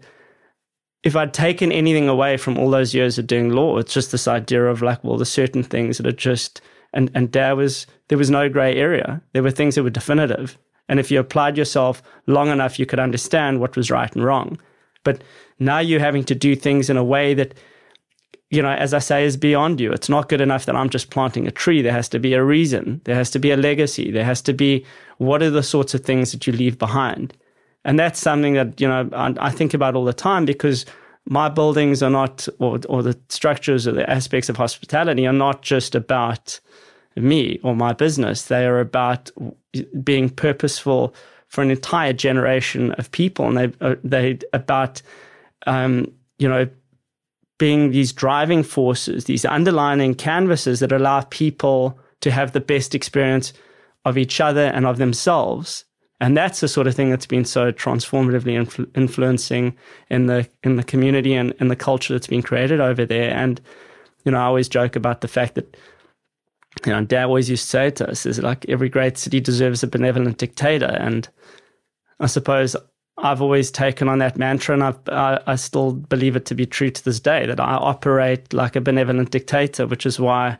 if I'd taken anything away from all those years of doing law, it's just this idea of like, well, there's certain things that are just and and there was there was no grey area. There were things that were definitive, and if you applied yourself long enough, you could understand what was right and wrong. But now you're having to do things in a way that you know, as I say, is beyond you. It's not good enough that I'm just planting a tree. There has to be a reason. There has to be a legacy. There has to be what are the sorts of things that you leave behind. And that's something that, you know, I, I think about all the time because my buildings are not, or, or the structures or the aspects of hospitality are not just about me or my business. They are about being purposeful for an entire generation of people. And they, uh, they about, um, you know, being these driving forces, these underlining canvases that allow people to have the best experience of each other and of themselves. And that's the sort of thing that's been so transformatively influ- influencing in the in the community and in the culture that's been created over there. And you know, I always joke about the fact that you know, Dad always used to say to us, "Is like every great city deserves a benevolent dictator." And I suppose I've always taken on that mantra, and I've, I, I still believe it to be true to this day that I operate like a benevolent dictator, which is why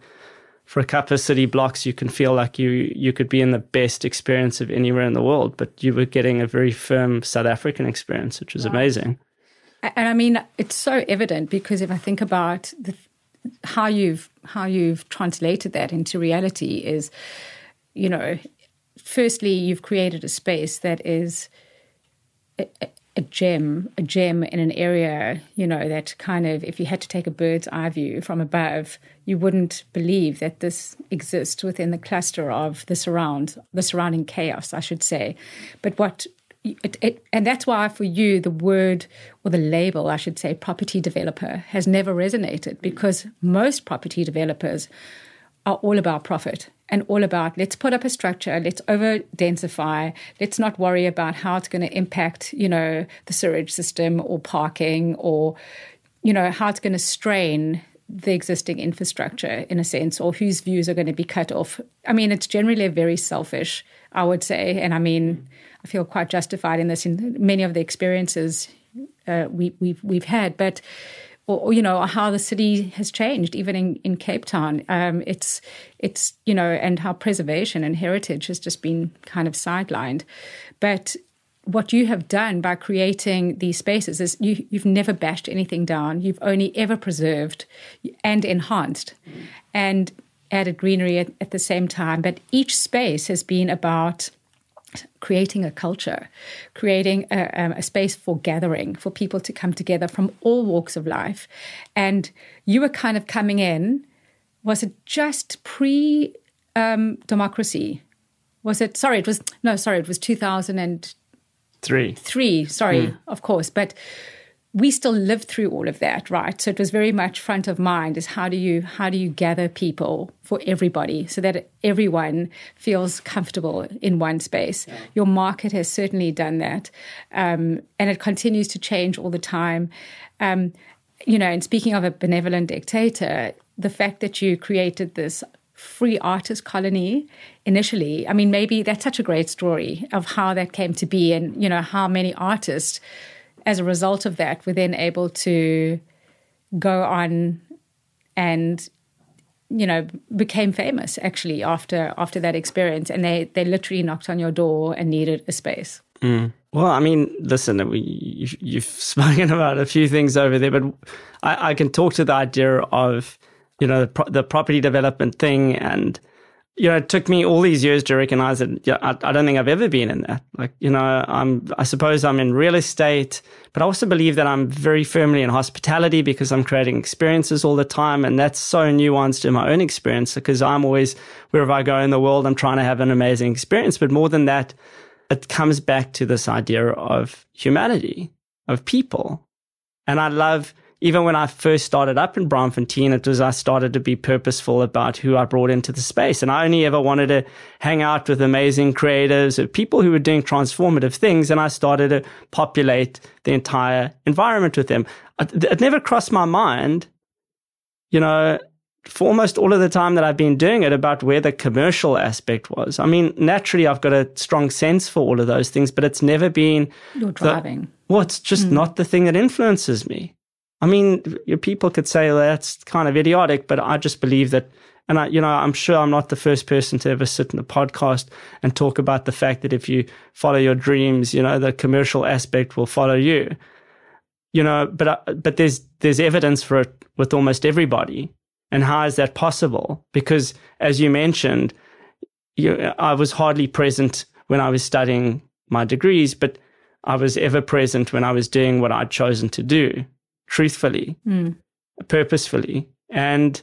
for a couple of city blocks you can feel like you you could be in the best experience of anywhere in the world, but you were getting a very firm South African experience, which was right. amazing. And I mean, it's so evident because if I think about the, how you've how you've translated that into reality, is you know, firstly you've created a space that is a, gem, a gem in an area, you know, that kind of, if you had to take a bird's eye view from above, you wouldn't believe that this exists within the cluster of the surround, the surrounding chaos, I should say. But what it, it, and that's why for you the word or the label i should say property developer has never resonated because most property developers are all about profit and all about let's put up a structure, let's over densify, let's not worry about how it's going to impact, you know, the sewage system or parking or, you know, how it's going to strain the existing infrastructure in a sense or whose views are going to be cut off. I mean, it's generally a very selfish, I would say. And I mean, I feel quite justified in this in many of the experiences uh, we, we've, we've had. But or, you know how the city has changed even in, in cape town. Um, it's it's you know and how preservation and heritage has just been kind of sidelined. But what you have done by creating these spaces is you, you've never bashed anything down. You've only ever preserved and enhanced and added greenery at, at the same time. But each space has been about creating a culture, creating a, um, a, space for gathering, for people to come together from all walks of life. And you were kind of coming in, was it just pre um, democracy? Was it, sorry, it was, no, sorry, it was 2003. Three, sorry, mm. of course. But we still lived through all of that, right? So it was very much front of mind is how do you how do you gather people for everybody so that everyone feels comfortable in one space. Yeah. Your market has certainly done that, um, and it continues to change all the time. Um, you know, and speaking of a benevolent dictator, the fact that you created this free artist colony initially, I mean, maybe that's such a great story of how that came to be, and you know how many artists as a result of that, we're then able to go on and you know became famous actually after after that experience and they they literally knocked on your door and needed a space mm. well i mean listen we, you, have spoken about a few things over there but I, I, can talk to the idea of you know the, pro- the property development thing and you know, it took me all these years to recognize that yeah, I, I, don't think I've ever been in that. Like, you know, I'm, I suppose I'm in real estate, but I also believe that I'm very firmly in hospitality because I'm creating experiences all the time. And that's so nuanced in my own experience because I'm always, wherever I go in the world, I'm trying to have an amazing experience. But more than that, it comes back to this idea of humanity, of people. And I love even when I first started up in Braamfontein, it was I started to be purposeful about who I brought into the space. And I only ever wanted to hang out with amazing creatives or people who were doing transformative things. And I started to populate the entire environment with them. It, it never crossed my mind, you know, for almost all of the time that I've been doing it about where the commercial aspect was. I mean, naturally, I've got a strong sense for all of those things, but it's never been. You're driving. The, well, it's just mm. not the thing that influences me. I mean, people could say that's kind of idiotic, but I just believe that. And I, you know, I'm sure I'm not the first person to ever sit in a podcast and talk about the fact that if you follow your dreams, you know, the commercial aspect will follow you. You know, but uh, but there's there's evidence for it with almost everybody. And how is that possible? Because as you mentioned, you, I was hardly present when I was studying my degrees, but I was ever present when I was doing what I'd chosen to do truthfully, mm. purposefully. And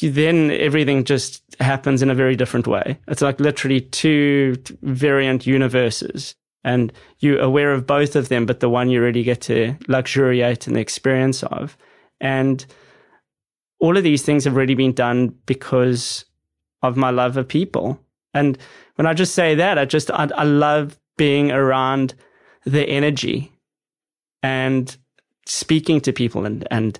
then everything just happens in a very different way. It's like literally two variant universes. And you're aware of both of them, but the one you really get to luxuriate in the experience of. And all of these things have really been done because of my love of people. And when I just say that, I just, I, I love being around the energy and speaking to people and, and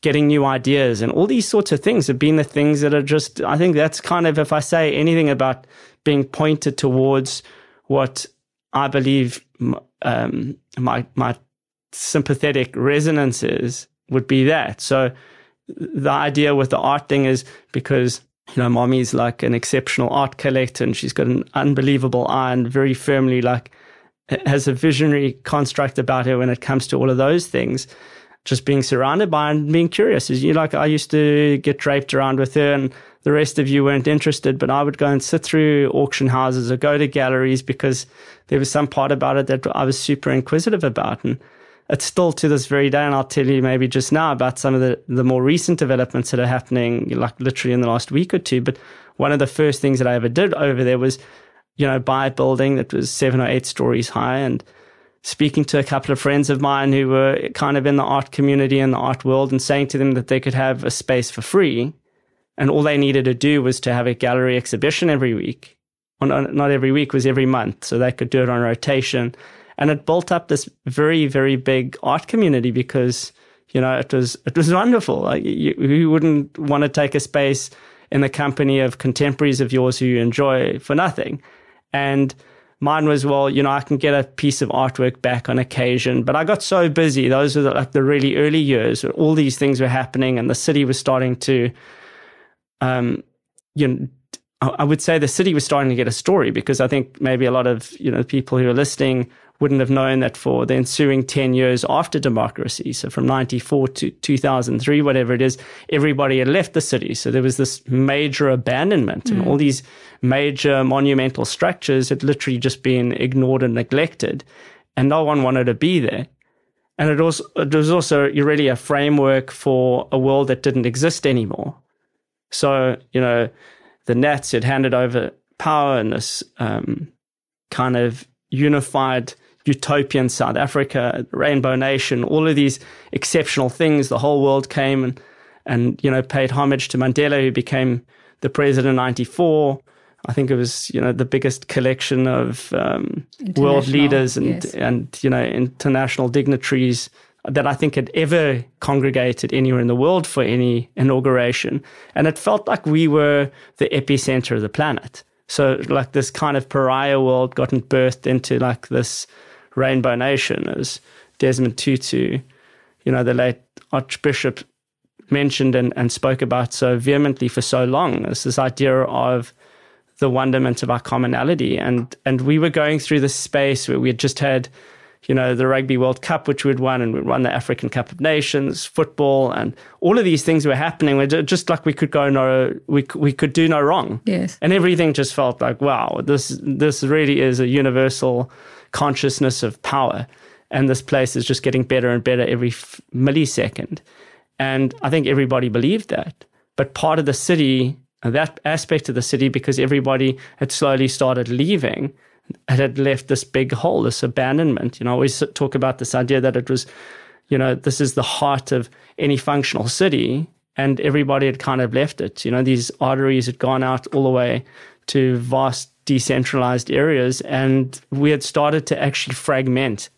getting new ideas and all these sorts of things have been the things that are just, I think that's kind of, if I say anything about being pointed towards what I believe um, my, my sympathetic resonance is, would be that. So the idea with the art thing is because you know, mommy's like an exceptional art collector and she's got an unbelievable eye and very firmly like has a visionary construct about her when it comes to all of those things. Just being surrounded by and being curious. You like I used to get draped around with her, and the rest of you weren't interested, but I would go and sit through auction houses or go to galleries because there was some part about it that I was super inquisitive about. And it's still to this very day, and I'll tell you maybe just now about some of the, the more recent developments that are happening, like literally in the last week or two. But one of the first things that I ever did over there was you know, buy a building that was seven or eight stories high and speaking to a couple of friends of mine who were kind of in the art community and the art world and saying to them that they could have a space for free. And all they needed to do was to have a gallery exhibition every week. Well, not every week, was every month. So they could do it on rotation. And it built up this very, very big art community because, you know, it was, it was wonderful. Like you, you wouldn't want to take a space in the company of contemporaries of yours who you enjoy for nothing. And mine was, well, you know, I can get a piece of artwork back on occasion. But I got so busy. Those were the, like the really early years. All these things were happening, and the city was starting to, um, you know, I would say the city was starting to get a story because I think maybe a lot of you know people who are listening wouldn't have known that for the ensuing 10 years after democracy, so from 94 to 2003, whatever it is, everybody had left the city. So there was this major abandonment mm. and all these major monumental structures had literally just been ignored and neglected and no one wanted to be there. And it was, it was also really a framework for a world that didn't exist anymore. So, you know, the Nats had handed over power in this um, kind of unified utopian South Africa, Rainbow Nation, all of these exceptional things. The whole world came and, and you know, paid homage to Mandela, who became the president in 94. I think it was, you know, the biggest collection of um, world leaders and, yes. and, you know, international dignitaries that I think had ever congregated anywhere in the world for any inauguration. And it felt like we were the epicenter of the planet. So like this kind of pariah world gotten birthed into like this rainbow nation as Desmond Tutu, you know, the late Archbishop mentioned and, and spoke about so vehemently for so long. It's this idea of the wonderment of our commonality. And and we were going through this space where we had just had you know, the Rugby World Cup, which we'd won, and we'd won the African Cup of Nations, football, and all of these things were happening. We're just like we could go no, we we could do no wrong. Yes, and everything just felt like wow, this this really is a universal consciousness of power, and this place is just getting better and better every f- millisecond. And I think everybody believed that, but part of the city, uh, that aspect of the city, because everybody had slowly started leaving it had left this big hole, this abandonment. You know, I always talk about this idea that it was you know, this is the heart of any functional city. And everybody had kind of left it. You know, these arteries had gone out all the way to vast decentralized areas. And we had started to actually fragment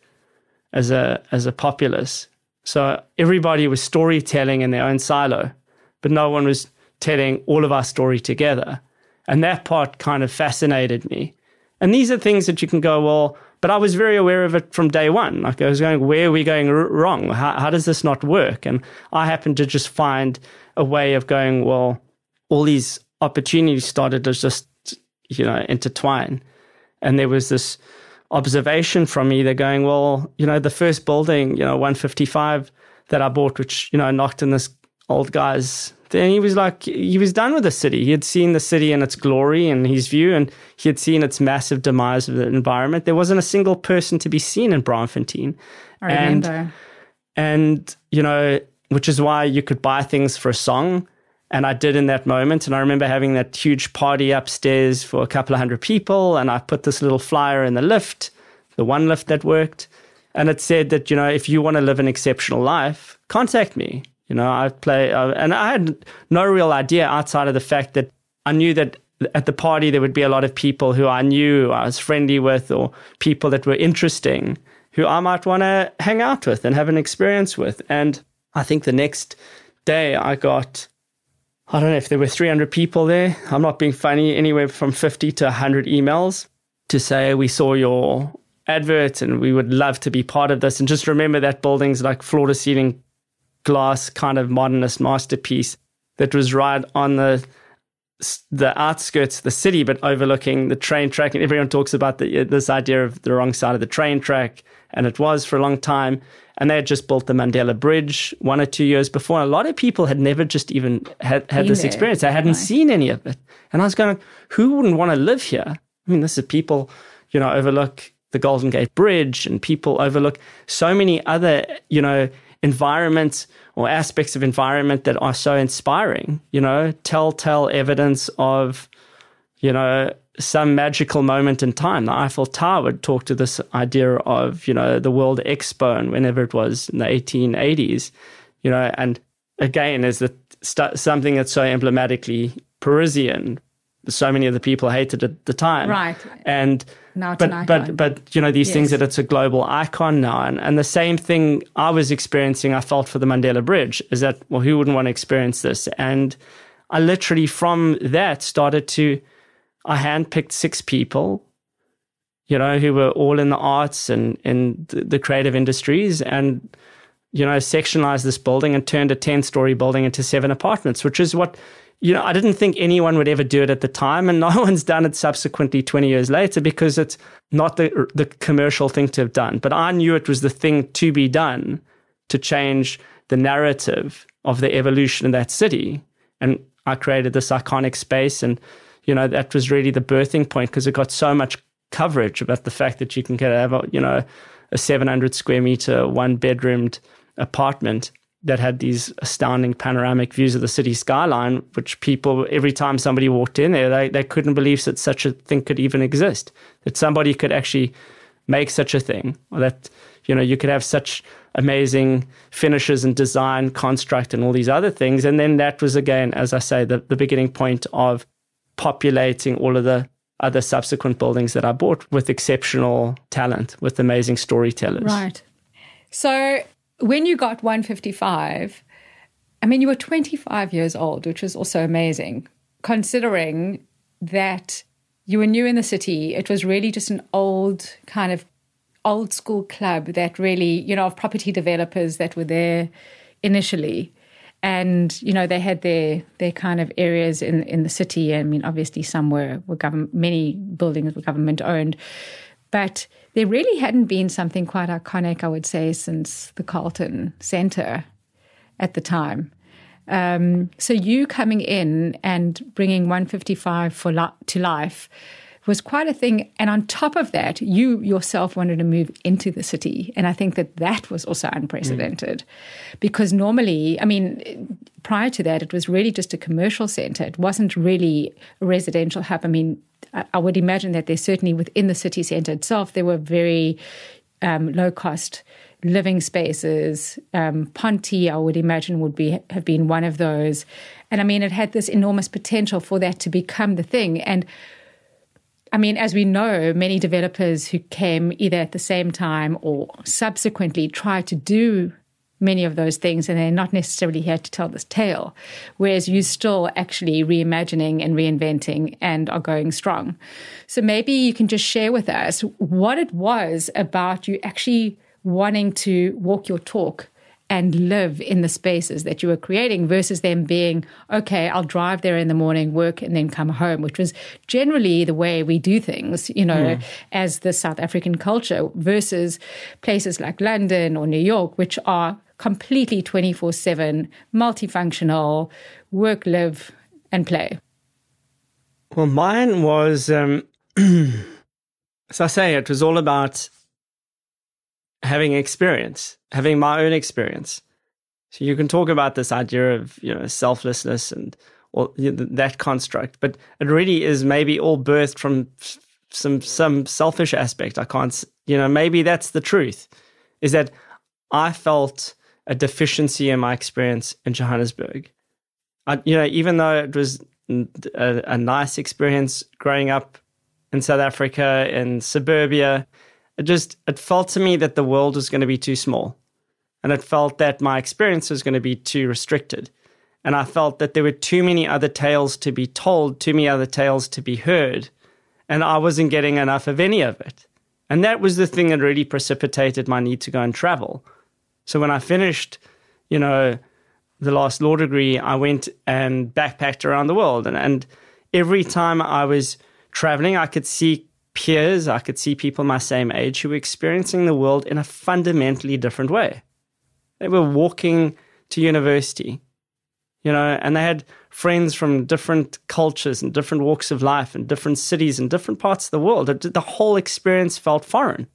as a, as a populace. So everybody was storytelling in their own silo, but no one was telling all of our story together. And that part kind of fascinated me. And these are things that you can go, well, but I was very aware of it from day one. Like I was going, where are we going r- wrong? How, how does this not work? And I happened to just find a way of going, well, all these opportunities started as just, you know, intertwine. And there was this observation from me. They're going, well, you know, the first building, you know, 155 that I bought, which, you know, knocked in this old guy's then he was like he was done with the city he had seen the city in its glory and his view and he had seen its massive demise of the environment there wasn't a single person to be seen in I remember. and and you know which is why you could buy things for a song and I did in that moment. And I remember having that huge party upstairs for a couple of hundred people. And I put this little flyer in the lift the one lift that worked. And it said that you know if you want to live an exceptional life contact me. You know, I play, uh, and I had no real idea outside of the fact that I knew that at the party there would be a lot of people who I knew I was friendly with, or people that were interesting, who I might want to hang out with and have an experience with. And I think the next day I got, I don't know if there were 300 people there. I'm not being funny, anywhere from 50 to 100 emails to say, we saw your advert and we would love to be part of this. And just remember that building's like floor to ceiling glass kind of modernist masterpiece that was right on the the outskirts of the city, but overlooking the train track. And everyone talks about the, this idea of the wrong side of the train track, and it was for a long time. And they had just built the Mandela Bridge one or two years before. And a lot of people had never just even had, had this experience. They hadn't seen any of it. And I was going, who wouldn't want to live here? I mean, this is people, you know, overlook the Golden Gate Bridge, and people overlook so many other, you know, environments or aspects of environment that are so inspiring, you know, telltale evidence of, you know, some magical moment in time. The Eiffel Tower would talk to this idea of, you know, the World Expo and whenever it was in the 1880s, you know, and again, is that st- something that's so emblematically Parisian. So many of the people hated at the time. Right. And now but but but you know these yes. things that it's a global icon now and, and the same thing I was experiencing I felt for the Mandela Bridge is that well who wouldn't want to experience this and I literally from that started to I handpicked six people you know who were all in the arts and in the, creative industries and you know sectionalized this building and turned a 10 story building into seven apartments which is what you know, I didn't think anyone would ever do it at the time, and no one's done it subsequently 20 years later because it's not the the commercial thing to have done. But I knew it was the thing to be done to change the narrative of the evolution of that city, and I created this iconic space, and you know that was really the birthing point because it got so much coverage about the fact that you can get a you know a 700 square meter one bedroomed apartment that had these astounding panoramic views of the city skyline, which people, every time somebody walked in there, they, they couldn't believe that such a thing could even exist, that somebody could actually make such a thing, or that, you know, you could have such amazing finishes and design, construct, and all these other things. And then that was, again, as I say, the, the beginning point of populating all of the other subsequent buildings that I bought with exceptional talent, with amazing storytellers. Right. So when you got 155, I mean, you were 25 years old, which was also amazing, considering that you were new in the city. It was really just an old kind of old school club that really, you know, of property developers that were there initially. And, you know, they had their their kind of areas in, in the city. I mean, obviously some were, were government many buildings were government owned. But there really hadn't been something quite iconic, I would say, since the Carlton Centre at the time. Um, so you coming in and bringing 155 for li- to life was quite a thing. And on top of that, you yourself wanted to move into the city. And I think that that was also unprecedented mm. because normally, I mean, prior to that, it was really just a commercial center. It wasn't really a residential hub. I mean, I would imagine that there's certainly within the city centre itself, there were very um, low cost living spaces. Um, Ponte, I would imagine, would be have been one of those. And I mean, it had this enormous potential for that to become the thing. And I mean, as we know, many developers who came either at the same time or subsequently tried to do many of those things, and they're not necessarily here to tell this tale. Whereas you're still actually reimagining and reinventing and are going strong. So maybe you can just share with us what it was about you actually wanting to walk your talk and live in the spaces that you were creating versus them being, okay, I'll drive there in the morning, work, and then come home, which was generally the way we do things, you know, mm. as the South African culture versus places like London or New York, which are completely 24 7, multifunctional, work, live, and play? Well, mine was, um, as I say, it was all about having experience, having my own experience. So you can talk about this idea of you know selflessness and or that construct, but it really is maybe all birthed from some some selfish aspect. I can't, you know, maybe that's the truth. Is that I felt a deficiency in my experience in Johannesburg. I, you know, even though it was a, a nice experience growing up in South Africa in suburbia, it just it felt to me that the world was going to be too small, and it felt that my experience was going to be too restricted, and I felt that there were too many other tales to be told, too many other tales to be heard, and I wasn't getting enough of any of it, and that was the thing that really precipitated my need to go and travel so when I finished, you know, the last law degree, I went and backpacked around the world. And, and every time I was traveling, I could see peers, I could see people my same age who were experiencing the world in a fundamentally different way. They were walking to university, you know, and they had friends from different cultures and different walks of life and different cities and different parts of the world. The whole experience felt foreign.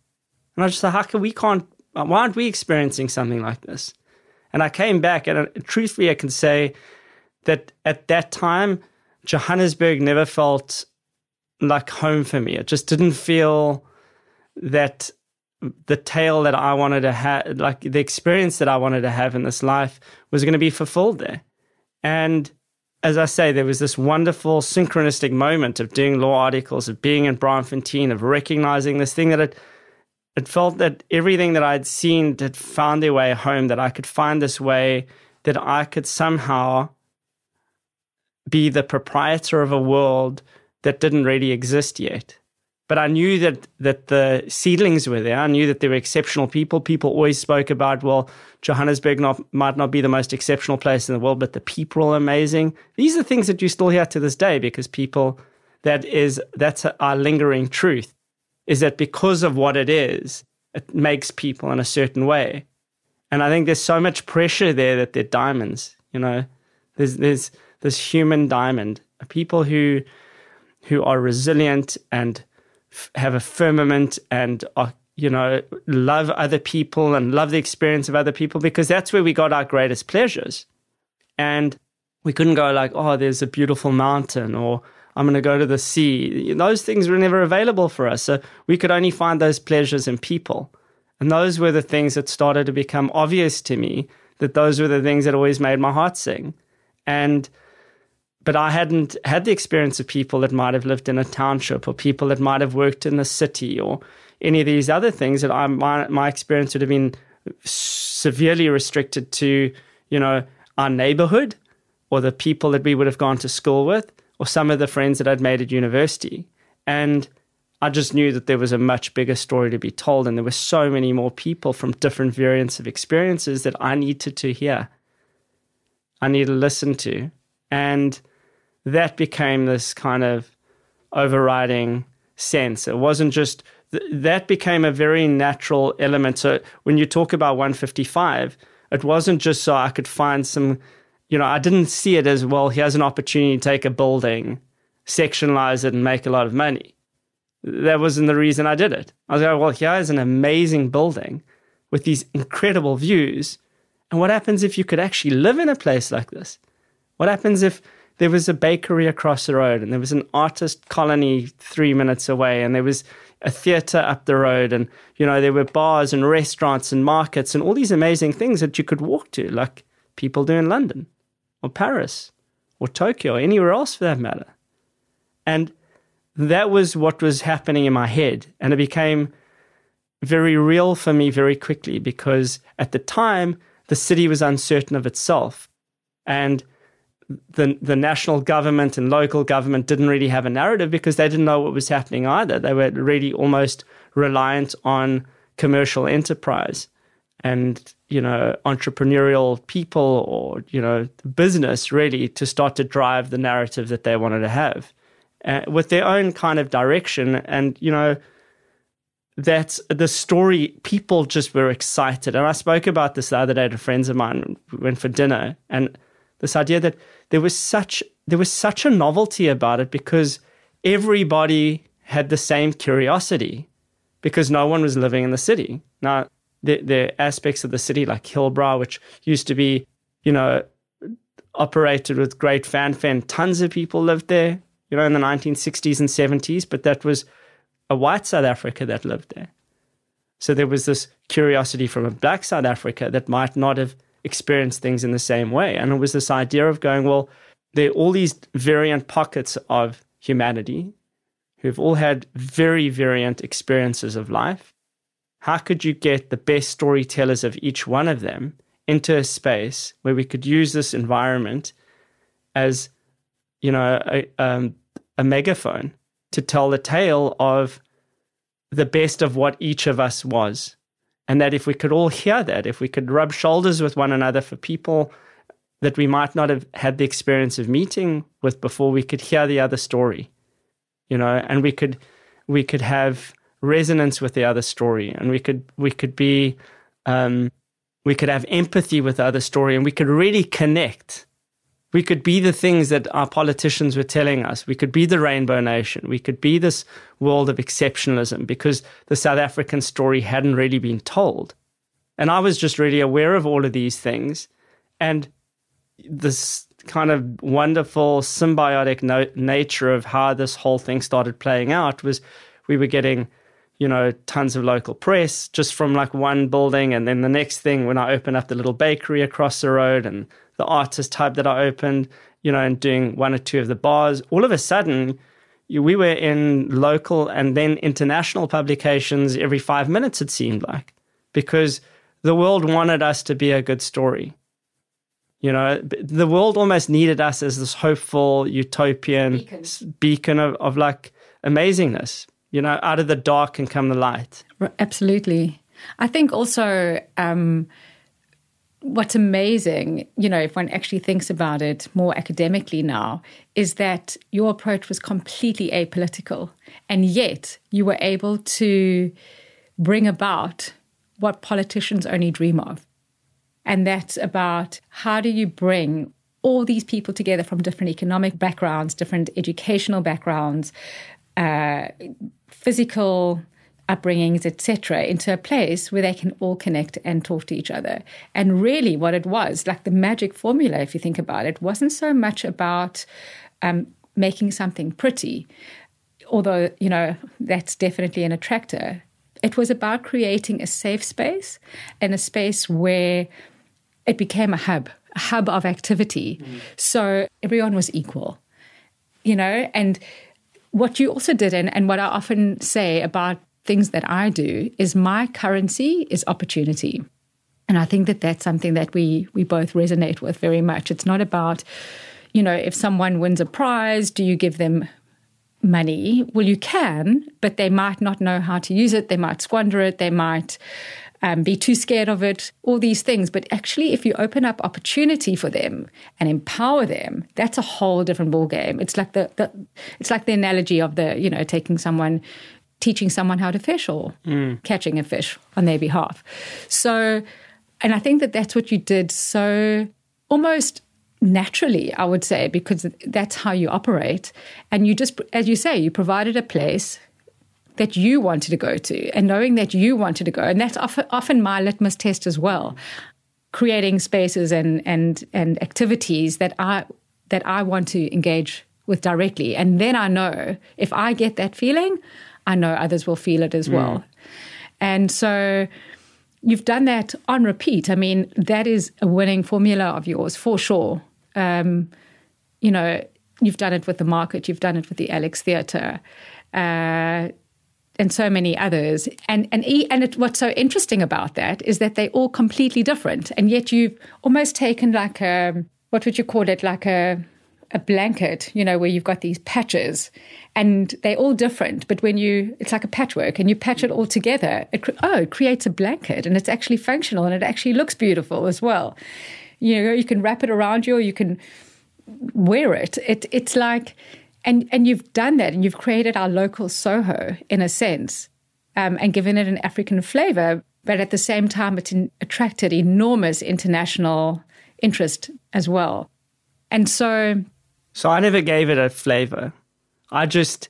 And I just thought, how can we can't why aren't we experiencing something like this? And I came back, and uh, truthfully, I can say that at that time, Johannesburg never felt like home for me. It just didn't feel that the tale that I wanted to have, like the experience that I wanted to have in this life, was going to be fulfilled there. And as I say, there was this wonderful synchronistic moment of doing law articles, of being in Braamfontein, of recognizing this thing that had it felt that everything that I'd seen had found their way home, that I could find this way that I could somehow be the proprietor of a world that didn't really exist yet. But I knew that that the seedlings were there. I knew that there were exceptional people. People always spoke about, well, Johannesburg not, might not be the most exceptional place in the world, but the people are amazing. These are things that you still hear to this day because people that is that's our lingering truth is that because of what it is, it makes people in a certain way. And I think there's so much pressure there that they're diamonds. You know, there's there's this human diamond, people who who are resilient and f- have a firmament and are you know love other people and love the experience of other people because that's where we got our greatest pleasures. And we couldn't go like, oh, there's a beautiful mountain or I'm going to go to the sea. Those things were never available for us. So we could only find those pleasures in people. And those were the things that started to become obvious to me that those were the things that always made my heart sing. And but I hadn't had the experience of people that might have lived in a township or people that might have worked in the city or any of these other things that I my my experience would have been severely restricted to, you know, our neighborhood or the people that we would have gone to school with or some of the friends that I'd made at university. And I just knew that there was a much bigger story to be told, and there were so many more people from different variants of experiences that I needed to hear. I needed to listen to. And that became this kind of overriding sense. It wasn't just that became a very natural element. So when you talk about 155, it wasn't just so I could find some you know, I didn't see it as well. He has an opportunity to take a building, sectionalize it, and make a lot of money. That wasn't the reason I did it. I was like, well, here is an amazing building with these incredible views. And what happens if you could actually live in a place like this? What happens if there was a bakery across the road and there was an artist colony three minutes away and there was a theater up the road and you know there were bars and restaurants and markets and all these amazing things that you could walk to like people do in London or Paris or Tokyo or anywhere else for that matter. And that was what was happening in my head and it became very real for me very quickly because at the time the city was uncertain of itself and the the national government and local government didn't really have a narrative because they didn't know what was happening either. They were really almost reliant on commercial enterprise and you know entrepreneurial people or you know business really to start to drive the narrative that they wanted to have uh, with their own kind of direction. And you know that the story. People just were excited. And i spoke about this the other day to friends of mine. We went for dinner and this idea that there was such there was such a novelty about it because everybody had the same curiosity because no one was living in the city. Now, the, the aspects of the city like Hillbrow, which used to be, you know, operated with great fanfare, tons of people lived there, you know, in the 1960s and 70s, but that was a white South Africa that lived there. So there was this curiosity from a black South Africa that might not have experience things in the same way. And it was this idea of going, well, there are all these variant pockets of humanity who've all had very variant experiences of life. How could you get the best storytellers of each one of them into a space where we could use this environment as, you know, a, um, a megaphone to tell the tale of the best of what each of us was and that if we could all hear that, if we could rub shoulders with one another for people that we might not have had the experience of meeting with before, we could hear the other story, you know, and we could we could have resonance with the other story, and we could we could be um, we could have empathy with the other story, and we could really connect we could be the things that our politicians were telling us. We could be the rainbow nation. We could be this world of exceptionalism because the South African story hadn't really been told. And I was just really aware of all of these things. And this kind of wonderful symbiotic no- nature of how this whole thing started playing out was we were getting you know, tons of local press just from like one building. And then the next thing, when I opened up the little bakery across the road and the artist hub that I opened, you know, and doing one or two of the bars, all of a sudden, we were in local and then international publications every five minutes, it seemed like, because the world wanted us to be a good story. You know, the world almost needed us as this hopeful, utopian beacon, beacon of, of like amazingness. You know, out of the dark can come the light. Absolutely. I think also um, what's amazing, you know, if one actually thinks about it more academically now, is that your approach was completely apolitical. And yet you were able to bring about what politicians only dream of. And that's about how do you bring all these people together from different economic backgrounds, different educational backgrounds, uh, physical upbringings, etc., into a place where they can all connect and talk to each other. And really, what it was, like the magic formula, if you think about it, wasn't so much about um, making something pretty, although, you know, that's definitely an attractor. It was about creating a safe space and a space where it became a hub, a hub of activity. Mm. So everyone was equal, you know, and what you also did, and, and what I often say about things that I do is my currency is opportunity. And I think that that's something that we we both resonate with very much. It's not about, you know, if someone wins a prize, do you give them money? Well, you can, but they might not know how to use it. They might squander it. They might um, be too scared of it, all these things. But actually, if you open up opportunity for them and empower them, that's a whole different ballgame. It's like the, the it's like the analogy of the you know taking someone teaching someone how to fish or mm. catching a fish on their behalf. So, and I think that that's what you did so almost naturally, I would say, because that's how you operate. And you just, as you say, you provided a place that you wanted to go to and knowing that you wanted to go. And that's often, often my litmus test as well. Creating spaces and, and, and activities that I, that I want to engage with directly. And then I know if I get that feeling, I know others will feel it as well. And so you've done that on repeat. I mean, that is a winning formula of yours for sure. Um, you know, you've done it with the market, you've done it with the Alex Theatre, uh, and so many others. And and and it, what's so interesting about that is that they're all completely different, and yet you've almost taken like a what would you call it, like a a blanket, you know, where you've got these patches and they're all different. But when you, it's like a patchwork and you patch it all together, it, oh, it creates a blanket and it's actually functional and it actually looks beautiful as well. You know, you can wrap it around you or you can wear it. it it's like, and, and you've done that and you've created our local Soho in a sense um, and given it an African flavor. But at the same time, it's in, attracted enormous international interest as well. And so so I never gave it a flavor. I just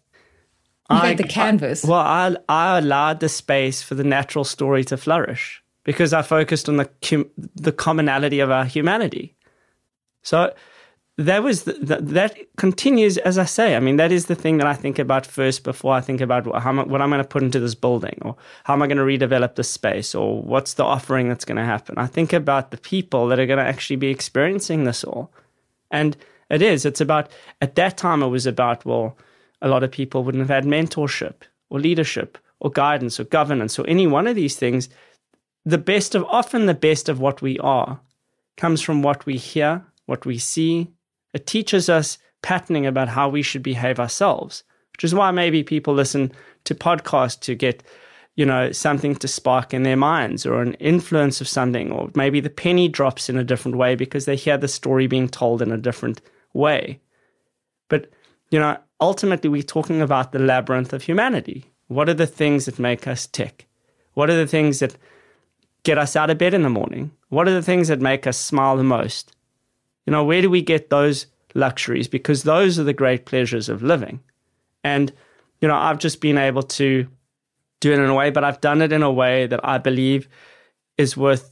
you I, the canvas. I, well, I I allowed the space for the natural story to flourish because I focused on the the commonality of our humanity. So that was the, the, that continues as I say. I mean, that is the thing that I think about first before I think about what, how, what I'm going to put into this building, or how am I going to redevelop this space, or what's the offering that's going to happen. I think about the people that are going to actually be experiencing this all, and it is. It's about, at that time, it was about, well, a lot of people wouldn't have had mentorship or leadership or guidance or governance or any one of these things. The best of, often the best of what we are comes from what we hear, what we see. It teaches us patterning about how we should behave ourselves, which is why maybe people listen to podcasts to get you know, something to spark in their minds or an influence of something, or maybe the penny drops in a different way because they hear the story being told in a different way. But, you know, ultimately we're talking about the labyrinth of humanity. What are the things that make us tick? What are the things that get us out of bed in the morning? What are the things that make us smile the most? You know, where do we get those luxuries? Because those are the great pleasures of living. And, you know, I've just been able to do it in a way, but I've done it in a way that I believe is worth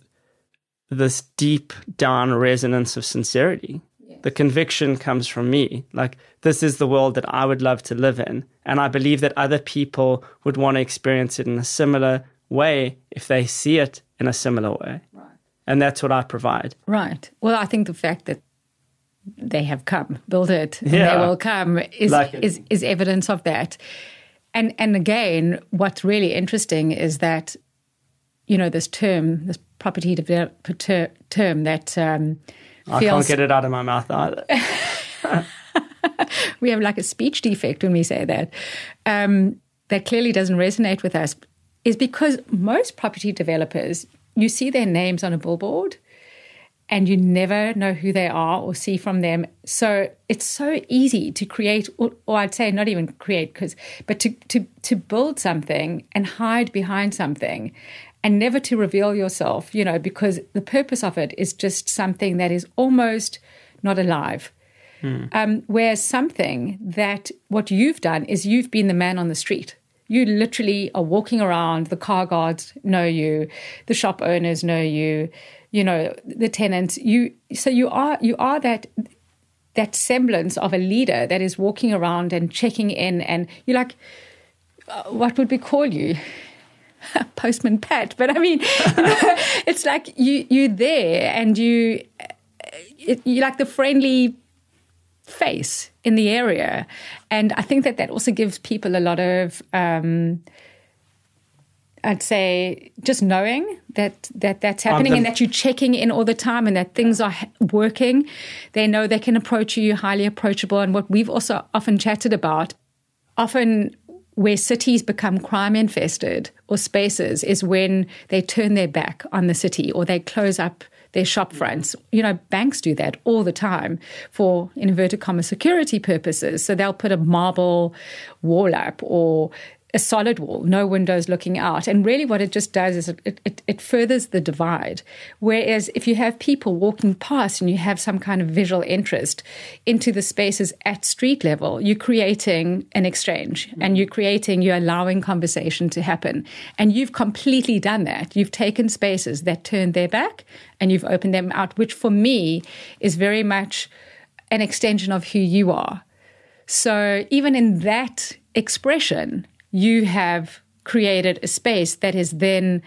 this deep down resonance of sincerity the conviction comes from me. Like, this is the world that I would love to live in. And I believe that other people would want to experience it in a similar way if they see it in a similar way. Right. And that's what I provide. Right. Well, I think the fact that they have come, build it, and yeah. they will come is, like is, is evidence of that. And, and again, what's really interesting is that, you know, this term, this property developer ter- term that, um, I can't get it out of my mouth either. we have like a speech defect when we say that. Um, that clearly doesn't resonate with us is because most property developers, you see their names on a billboard and you never know who they are or see from them. So it's so easy to create, or, or I'd say not even create, because but to, to to build something and hide behind something and never to reveal yourself, you know, because the purpose of it is just something that is almost not alive. Hmm. Um, whereas something that what you've done is you've been the man on the street. You literally are walking around, the car guards know you, the shop owners know you, you know, the tenants. You so you are you are that that semblance of a leader that is walking around and checking in and you're like uh, what would we call you? postman Pat, but I mean, it's like you you there and you you like the friendly face in the area, and I think that that also gives people a lot of. Um, I'd say just knowing that that that's happening um, and that you're checking in all the time and that things are working. They know they can approach you, highly approachable. And what we've also often chatted about, often where cities become crime infested or spaces is when they turn their back on the city or they close up their shop fronts. You know, banks do that all the time for inverted comma security purposes. So they'll put a marble wall up or a solid wall, no windows looking out. And really, what it just does is it, it, it, furthers the divide. Whereas if you have people walking past and you have some kind of visual interest into the spaces at street level, you're creating an exchange mm-hmm. and you're creating, you're allowing conversation to happen. And you've completely done that. You've taken spaces that turned their back and you've opened them out, which for me is very much an extension of who you are. So even in that expression, you have created a space that is then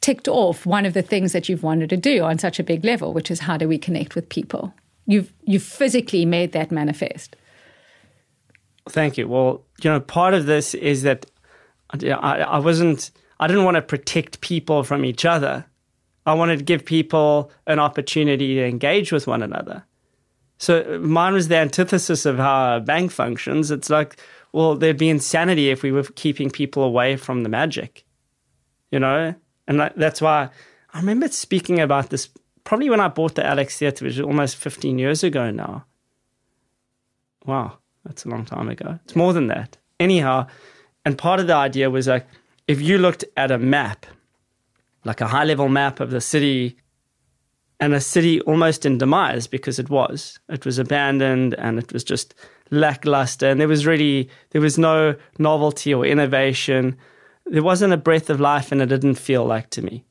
ticked off one of the things that you've wanted to do on such a big level, which is how do we connect with people? You've you've physically made that manifest. Thank you. Well, you know, part of this is that I, I wasn't. I didn't want to protect people from each other. I wanted to give people an opportunity to engage with one another. So mine was the antithesis of how a bank functions. It's like, well, there'd be insanity if we were keeping people away from the magic, you know? And that's why I remember speaking about this probably when I bought the Alex Theatre, which is almost 15 years ago now. Wow, that's a long time ago. It's more than that. Anyhow, and part of the idea was like, if you looked at a map, like a high level map of the city, and a city almost in demise because it was. It was abandoned and it was just lackluster, and there was really there was no novelty or innovation there wasn't a breath of life and it didn't feel like to me.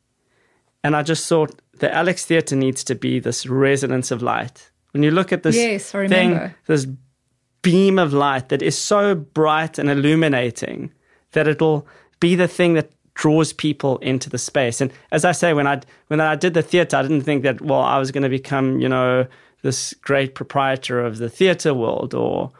And I just thought the Alex Theatre needs to be this resonance of light. When you look at this yes, thing, this beam of light that is so bright and illuminating that it'll be the thing that draws people into the space. And as I say, when I when I did the theatre, I didn't think that well I was going to become you know this great proprietor of the theatre world, or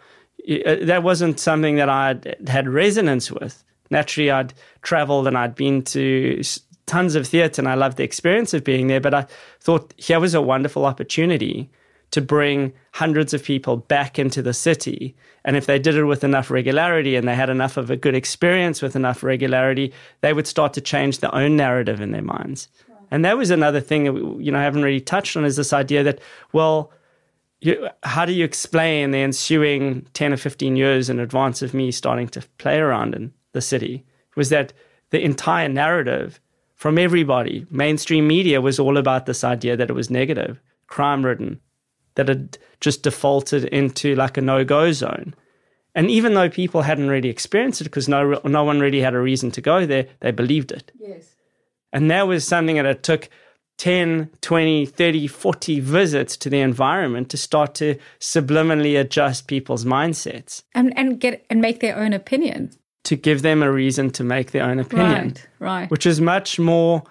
uh, that wasn't something that I had resonance with naturally I'd traveled and I'd been to tons of theatre and I loved the experience of being there. But I thought here was a wonderful opportunity to bring hundreds of people back into the city. And if they did it with enough regularity and they had enough of a good experience with enough regularity, they would start to change their own narrative in their minds. And that was another thing that we, you know I haven't really touched on is this idea that well, you, how do you explain the ensuing ten or fifteen years in advance of me starting to play around in the city was that the entire narrative from everybody, mainstream media, was all about this idea that it was negative, crime ridden, that it just defaulted into like a no go zone. And even though people hadn't really experienced it because no, no one really had a reason to go there, they believed it. Yes. And that was something that it took 10, 20, 30, 40 visits to the environment to start to subliminally adjust people's mindsets. And, and get and make their own opinion to give them a reason to make their own opinion. Right, right. Which is much more,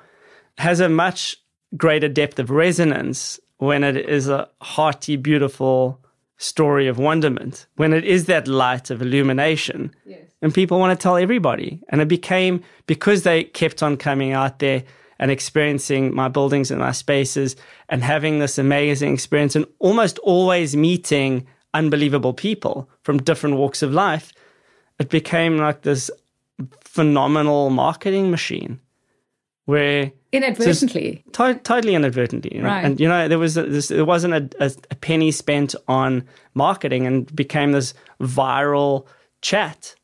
has a much greater depth of resonance when it is a hearty, beautiful story of wonderment, when it is that light of illumination. Yes. And people want to tell everybody. And it became, because they kept on coming out there and experiencing my buildings and my spaces and having this amazing experience and almost always meeting unbelievable people from different walks of life it became like this phenomenal marketing machine where inadvertently to- totally inadvertently you know? right. and you know there was a, this, there wasn't a, a, penny spent on marketing and became this viral chat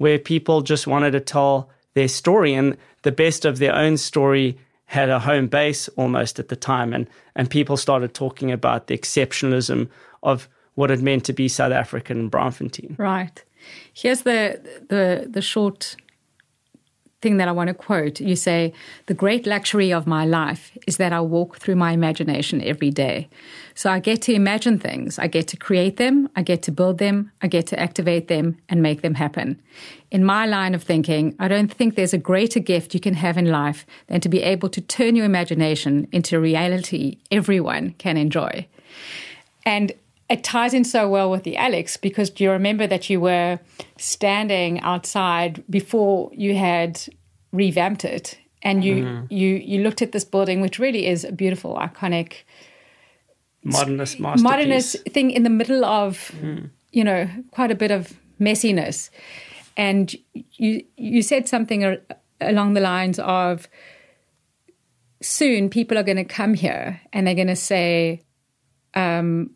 where people just wanted to tell their story and the best of their own story had a home base almost at the time and and people started talking about the exceptionalism of what it meant to be South African and Braamfontein right. Here's the the the short thing that I want to quote. You say, The great luxury of my life is that I walk through my imagination every day. So I get to imagine things, I get to create them, I get to build them, I get to activate them and make them happen. In my line of thinking, I don't think there's a greater gift you can have in life than to be able to turn your imagination into reality everyone can enjoy. And it ties in so well with the Alex because do you remember that you were standing outside before you had revamped it and you mm. you you looked at this building which really is a beautiful iconic modernist masterpiece. modernist thing in the middle of mm. you know quite a bit of messiness and you you said something along the lines of soon people are going to come here and they're going to say um,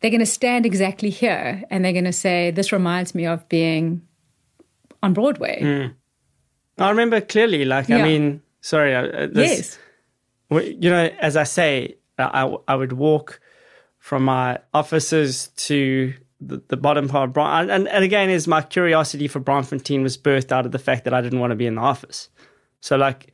they're going to stand exactly here and they're going to say, This reminds me of being on Broadway. Mm. I remember clearly, like, yeah. I mean, sorry. Uh, this, yes. You know, as I say, I, I would walk from my offices to the, the bottom part of Bron- and, and again, is my curiosity for Braamfontein was birthed out of the fact that I didn't want to be in the office. So, like,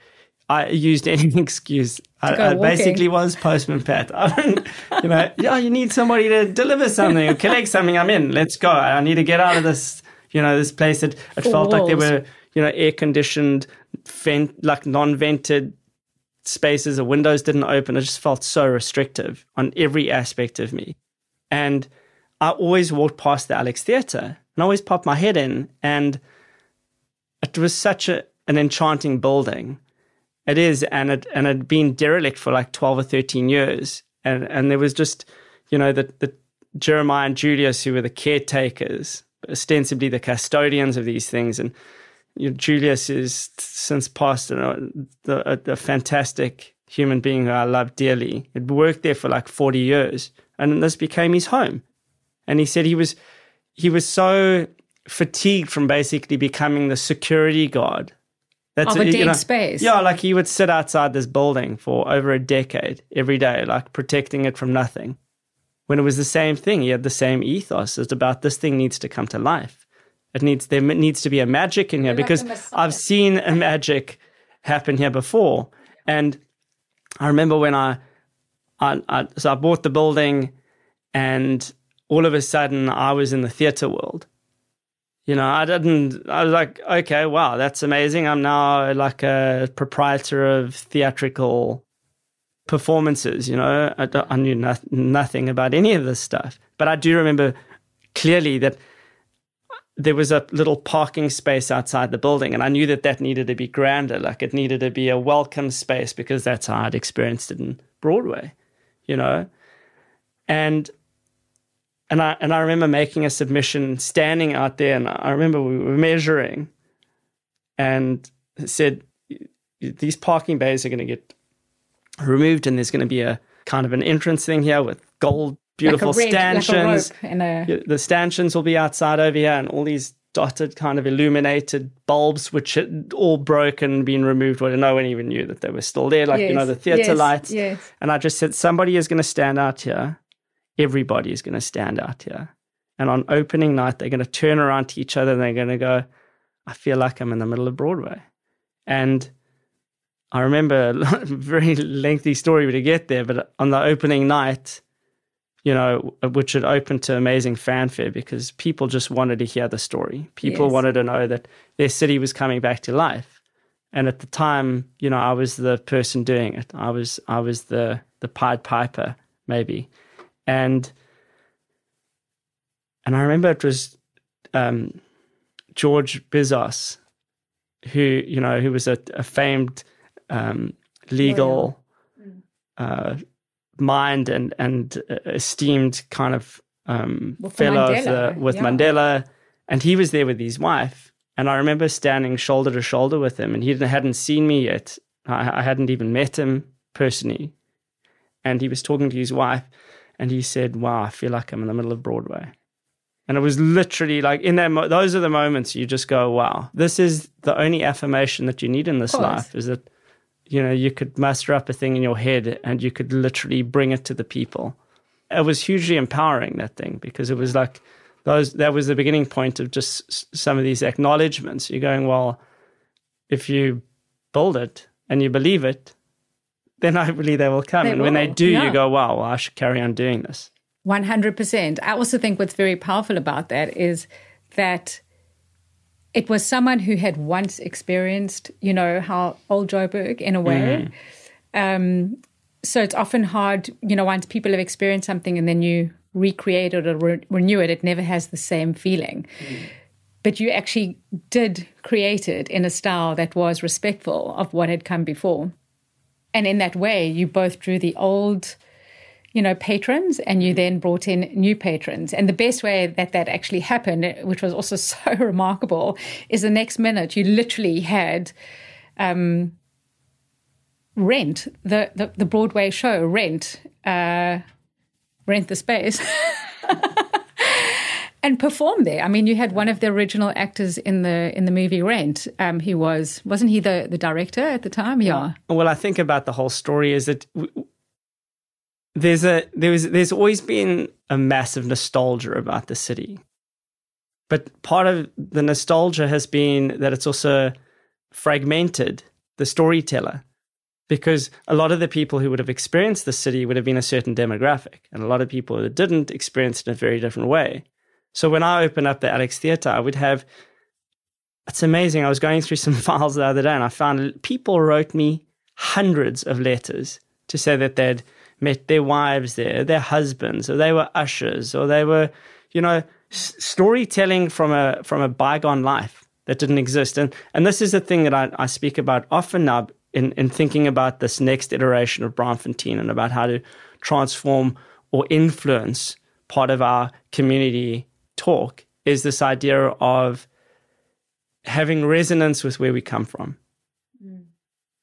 I used any excuse. I, I basically was postman Pat. You know, yeah, you need somebody to deliver something or collect something. I'm in. Let's go. I need to get out of this, You know, this place that it Four felt like there were, you know, air conditioned, vent, like non vented spaces. The windows didn't open. It just felt so restrictive on every aspect of me. And I always walked past the Alex Theatre and I always popped my head in. And it was such a, an enchanting building. It is, and it and it had been derelict for like twelve or thirteen years, and and there was just, you know, the the Jeremiah and Julius who were the caretakers, ostensibly the custodians of these things, and you know, Julius is since passed, you know, the, a, a fantastic human being who I love dearly. Had worked there for like forty years, and this became his home. And he said he was he was so fatigued from basically becoming the security guard. Of a you dead know, space. Yeah, like he would sit outside this building for over a decade every day, like protecting it from nothing. When it was the same thing, he had the same ethos. It's about this thing needs to come to life. It needs there needs to be a magic in here like because Messiah. I've seen a magic happen here before. And I remember when I, I, I so I bought the building, and all of a sudden I was in the theater world. You know, I didn't. I was like, okay, wow, that's amazing. I'm now like a proprietor of theatrical performances. You know, I, I knew no, nothing about any of this stuff, but I do remember clearly that there was a little parking space outside the building, and I knew that that needed to be grander. Like it needed to be a welcome space because that's how I'd experienced it in Broadway. You know, and and I and I remember making a submission, standing out there, and I remember we were measuring, and said these parking bays are going to get removed, and there's going to be a kind of an entrance thing here with gold, beautiful like red, like a stanchions. rope and a the stanchions will be outside over here, and all these dotted kind of illuminated bulbs, which had all broken, been removed. Well, no one even knew that they were still there. Like you know, the theater yes, lights. yes. And I just said, somebody is going to stand out here. Everybody is going to stand out here. And on opening night, they're going to turn around to each other and they're going to go, I feel like I'm in the middle of Broadway. And I remember a very lengthy story to get there, but on the opening night, you know, which had opened to amazing fanfare because people just wanted to hear the story. People Yes. wanted to know that their city was coming back to life. And at the time, you know, I was the person doing it. I was I was the the Pied Piper, maybe. And and I remember it was um, George Bizos, who you know who was a, a famed um, legal uh, mind and and uh, esteemed kind of um, Well, fellow of Mandela, the, with yeah. Mandela, and he was there with his wife. And I remember standing shoulder to shoulder with him, and he hadn't seen me yet. I, I hadn't even met him personally, and he was talking to his wife, and he said, "Wow, I feel like I'm in the middle of Broadway." And it was literally like in that. Mo- those are the moments you just go, "Wow, this is the only affirmation that you need in this life." Is that you know you could muster up a thing in your head and you could literally bring it to the people. It was hugely empowering that thing because it was like those. That was the beginning point of just s- some of these acknowledgements. You're going, well, if you build it and you believe it, then I believe they will come. They and when they do, yeah. you go, wow, well, I should carry on doing this. 100%. I also think what's very powerful about that is that it was someone who had once experienced, you know, how old Joburg in a way. Um, so it's often hard, you know, once people have experienced something and then you recreate it or re- renew it, it never has the same feeling. But you actually did create it in a style that was respectful of what had come before. And in that way, you both drew the old you know, patrons, and you then brought in new patrons. And the best way that that actually happened, which was also so remarkable, is the next minute you literally had um, Rent, the, the, the Broadway show, Rent, uh, Rent the Space. And perform there. I mean, you had one of the original actors in the in the movie Rent. Um, he was wasn't he the the director at the time? Yeah. Well, I think about the whole story is that w- there's a there was there's always been a massive nostalgia about the city, but part of the nostalgia has been that it's also fragmented the storyteller, because a lot of the people who would have experienced the city would have been a certain demographic, and a lot of people that didn't experience it in a very different way. So when I opened up the Alex Theatre, I would have. It's amazing. I was going through some files the other day, and I found people wrote me hundreds of letters to say that they'd met their wives there, their husbands, or they were ushers, or they were, you know, s- storytelling from a from a bygone life that didn't exist. And and this is the thing that I, I speak about often now in, in thinking about this next iteration of Braamfontein and about how to transform or influence part of our community talk is this idea of having resonance with where we come from. Mm.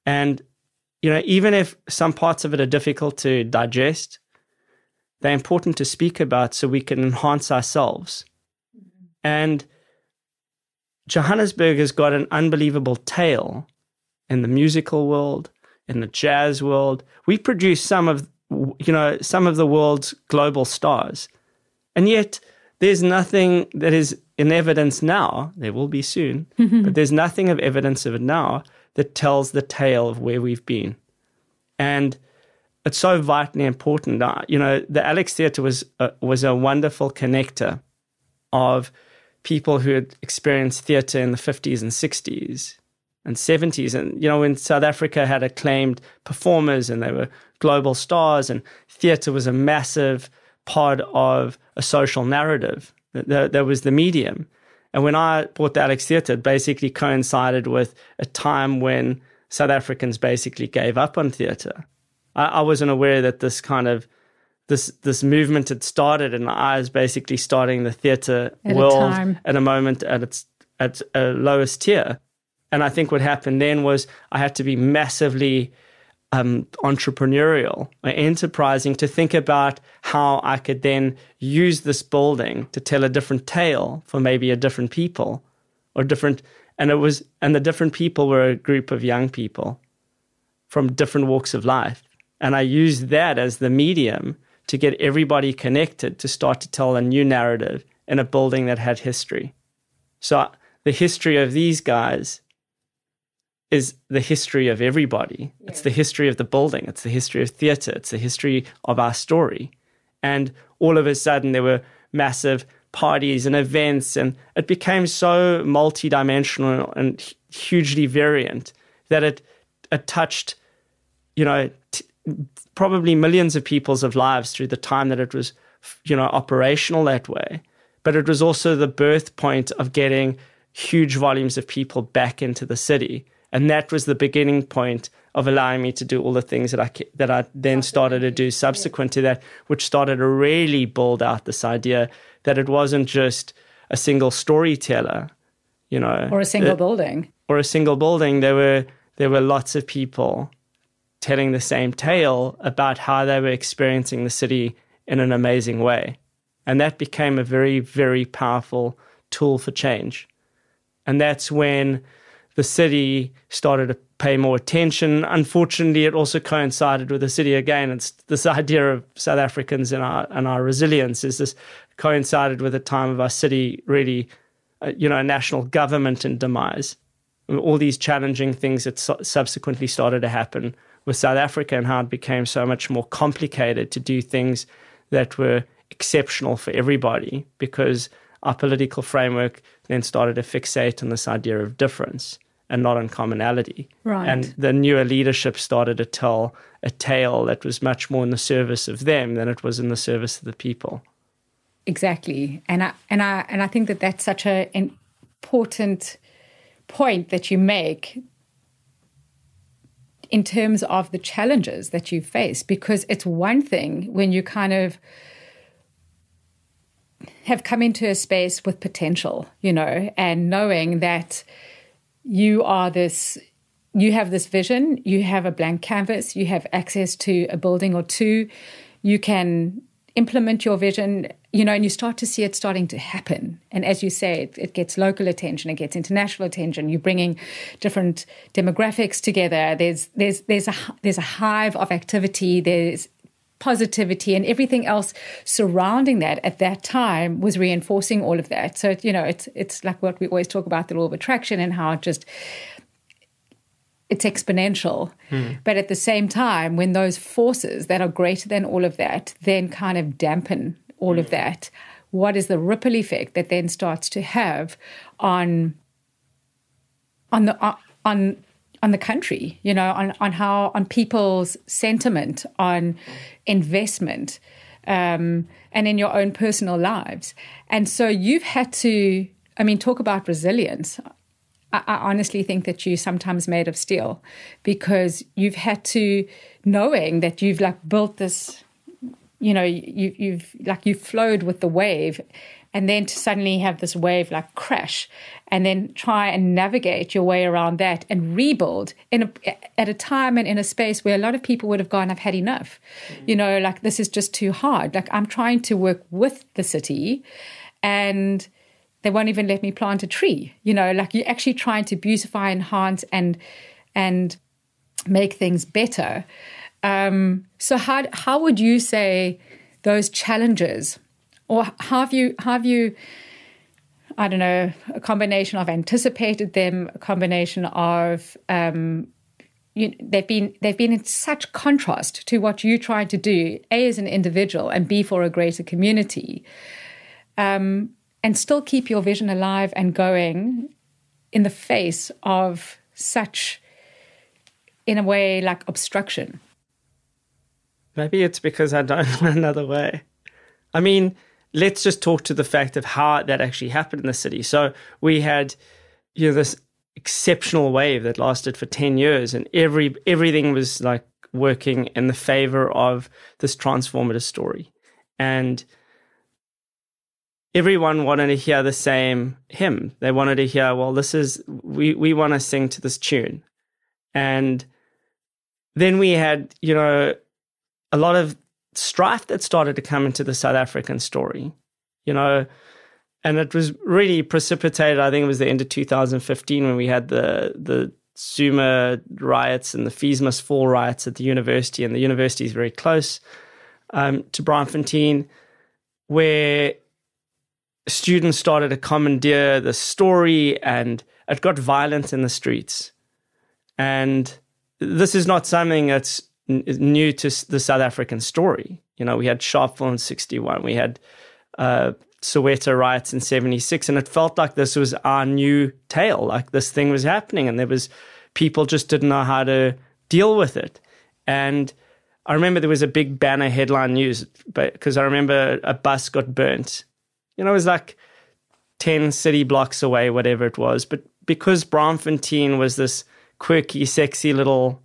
And, you know, even if some parts of it are difficult to digest, they're important to speak about so we can enhance ourselves. Mm-hmm. And Johannesburg has got an unbelievable tale in the musical world, in the jazz world. We produce some of you know some of the world's global stars, and yet there's nothing that is in evidence now. There will be soon, but there's nothing of evidence of it now that tells the tale of where we've been, and it's so vitally important. Uh, you know, the Alex Theatre was a, was a wonderful connector of people who had experienced theatre in the 50s and 60s and 70s. And, you know, when South Africa had acclaimed performers and they were global stars, and theatre was a massive part of a social narrative, there, there was the medium. And when I bought the Alex Theatre, it basically coincided with a time when South Africans basically gave up on theatre. I, I wasn't aware that this kind of this this movement had started, and I was basically starting the theatre world a at a moment at its at a lowest tier. And I think what happened then was I had to be massively um, entrepreneurial or enterprising to think about how I could then use this building to tell a different tale for maybe a different people or different. And it was, and the different people were a group of young people from different walks of life. And I used that as the medium to get everybody connected to start to tell a new narrative in a building that had history. So the history of these guys is the history of everybody. Yeah. It's the history of the building. It's the history of theatre. It's the history of our story. And all of a sudden, there were massive parties and events, and it became so multidimensional and hugely variant that it it touched, you know, t- probably millions of people's of lives through the time that it was, you know, operational that way. But it was also the birth point of getting huge volumes of people back into the city and that was the beginning point of allowing me to do all the things that I that I then started to do subsequent to that, which started to really build out this idea that it wasn't just a single storyteller, you know, or a single building, or a single building. There were there were lots of people telling the same tale about how they were experiencing the city in an amazing way, and that became a very very powerful tool for change, and that's when the city started to pay more attention. Unfortunately, it also coincided with the city again. It's this idea of South Africans and our and our resilience is this coincided with the time of our city really, uh, you know, national government and demise. All these challenging things that su- subsequently started to happen with South Africa and how it became so much more complicated to do things that were exceptional for everybody because our political framework then started to fixate on this idea of difference and not on commonality. Right. And the newer leadership started to tell a tale that was much more in the service of them than it was in the service of the people. Exactly, and I and I and I think that that's such an important point that you make in terms of the challenges that you face because it's one thing when you kind of have come into a space with potential, you know, and knowing that you are this you have this vision, you have a blank canvas, you have access to a building or two, you can implement your vision, you know, and you start to see it starting to happen. And as you say, it, it, gets local attention, it gets international attention. You're bringing different demographics together. There's there's there's a there's a hive of activity. There's positivity and everything else surrounding that at that time was reinforcing all of that. So, you know, it's it's like what we always talk about the law of attraction and how it just it's exponential. Hmm. But at the same time, when those forces that are greater than all of that then kind of dampen all of that, what is the ripple effect that then starts to have on on the on on the country, you know, on, on how on people's sentiment, on investment, um, and in your own personal lives. And so you've had to, I mean, talk about resilience. I, I honestly think that you're sometimes made of steel because you've had to, knowing that you've like built this, you know, you, you've like you've flowed with the wave and then to suddenly have this wave like crash and then try and navigate your way around that and rebuild in a, at a time and in a space where a lot of people would have gone i've had enough. You know like this is just too hard. Like i'm trying to work with the city and they won't even let me plant a tree. You know like you're actually trying to beautify enhance and and make things better. Um, so how how would you say those challenges or have you have you I don't know a combination of anticipated them, a combination of um, you, they've been they've been in such contrast to what you try to do, a as an individual and b for a greater community, um, and still keep your vision alive and going in the face of such, in a way, like obstruction. Maybe it's because I don't know another way. I mean, let's just talk to the fact of how that actually happened in the city. So we had, you know, this exceptional wave that lasted for 10 years and every everything was like working in the favor of this transformative story. And everyone wanted to hear the same hymn. They wanted to hear, well, this is we we want to sing to this tune. And then we had, you know, a lot of strife that started to come into the South African story, you know, and it was really precipitated. I think it was the end of 2015 when we had the the Zuma riots and the Fees Must Fall riots at the university, and the university is very close um, to Braamfontein, where students started to commandeer the story, and it got violent in the streets. And this is not something that's new to the South African story. You know, we had Sharpeville in 61, we had uh, Soweto riots in 76, and it felt like this was our new tale, like this thing was happening, and there was people just didn't know how to deal with it. And I remember there was a big banner headline news because I remember a bus got burnt. You know, it was like 10 city blocks away, whatever it was. But because Braamfontein was this quirky, sexy little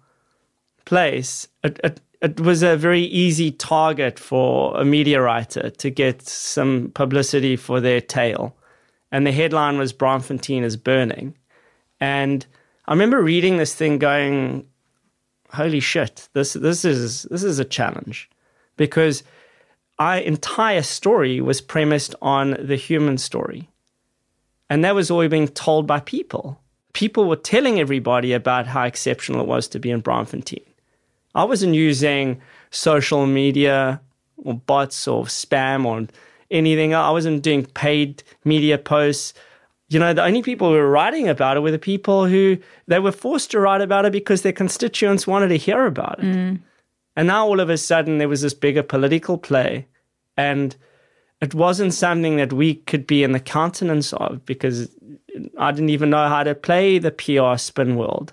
place, it, it, it was a very easy target for a media writer to get some publicity for their tale. And the headline was Braamfontein is burning. And I remember reading this thing going, holy shit, this, this, is, this is a challenge. Because our entire story was premised on the human story. And that was all being told by people. People were telling everybody about how exceptional it was to be in Braamfontein. I wasn't using social media or bots or spam or anything. I wasn't doing paid media posts. You know, the only people who were writing about it were the people who they were forced to write about it because their constituents wanted to hear about it. Mm. And now all of a sudden there was this bigger political play and it wasn't something that we could be in the countenance of because I didn't even know how to play the PR spin world.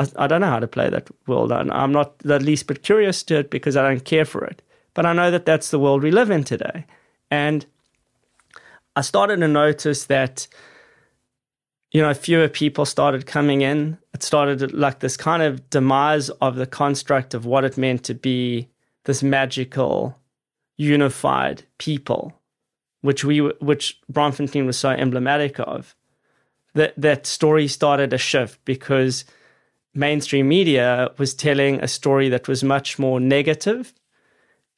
I, I don't know how to play that world. I'm not the least bit curious to it because I don't care for it. But I know that that's the world we live in today. And I started to notice that, you know, fewer people started coming in. It started like this kind of demise of the construct of what it meant to be this magical, unified people, which we, which Braamfontein was so emblematic of. That that story started to shift because mainstream media was telling a story that was much more negative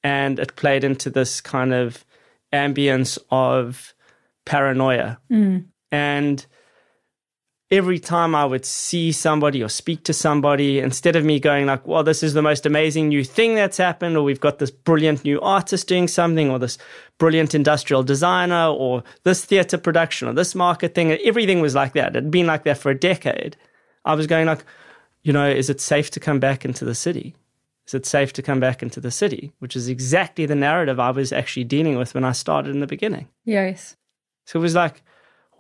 and it played into this kind of ambience of paranoia. Mm. And every time I would see somebody or speak to somebody, instead of me going like, well, this is the most amazing new thing that's happened, or we've got this brilliant new artist doing something, or this brilliant industrial designer, or this theater production, or this market thing, everything was like that. It had been like that for a decade. I was going like, you know, is it safe to come back into the city? Is it safe to come back into the city? Which is exactly the narrative I was actually dealing with when I started in the beginning. Yes. So it was like,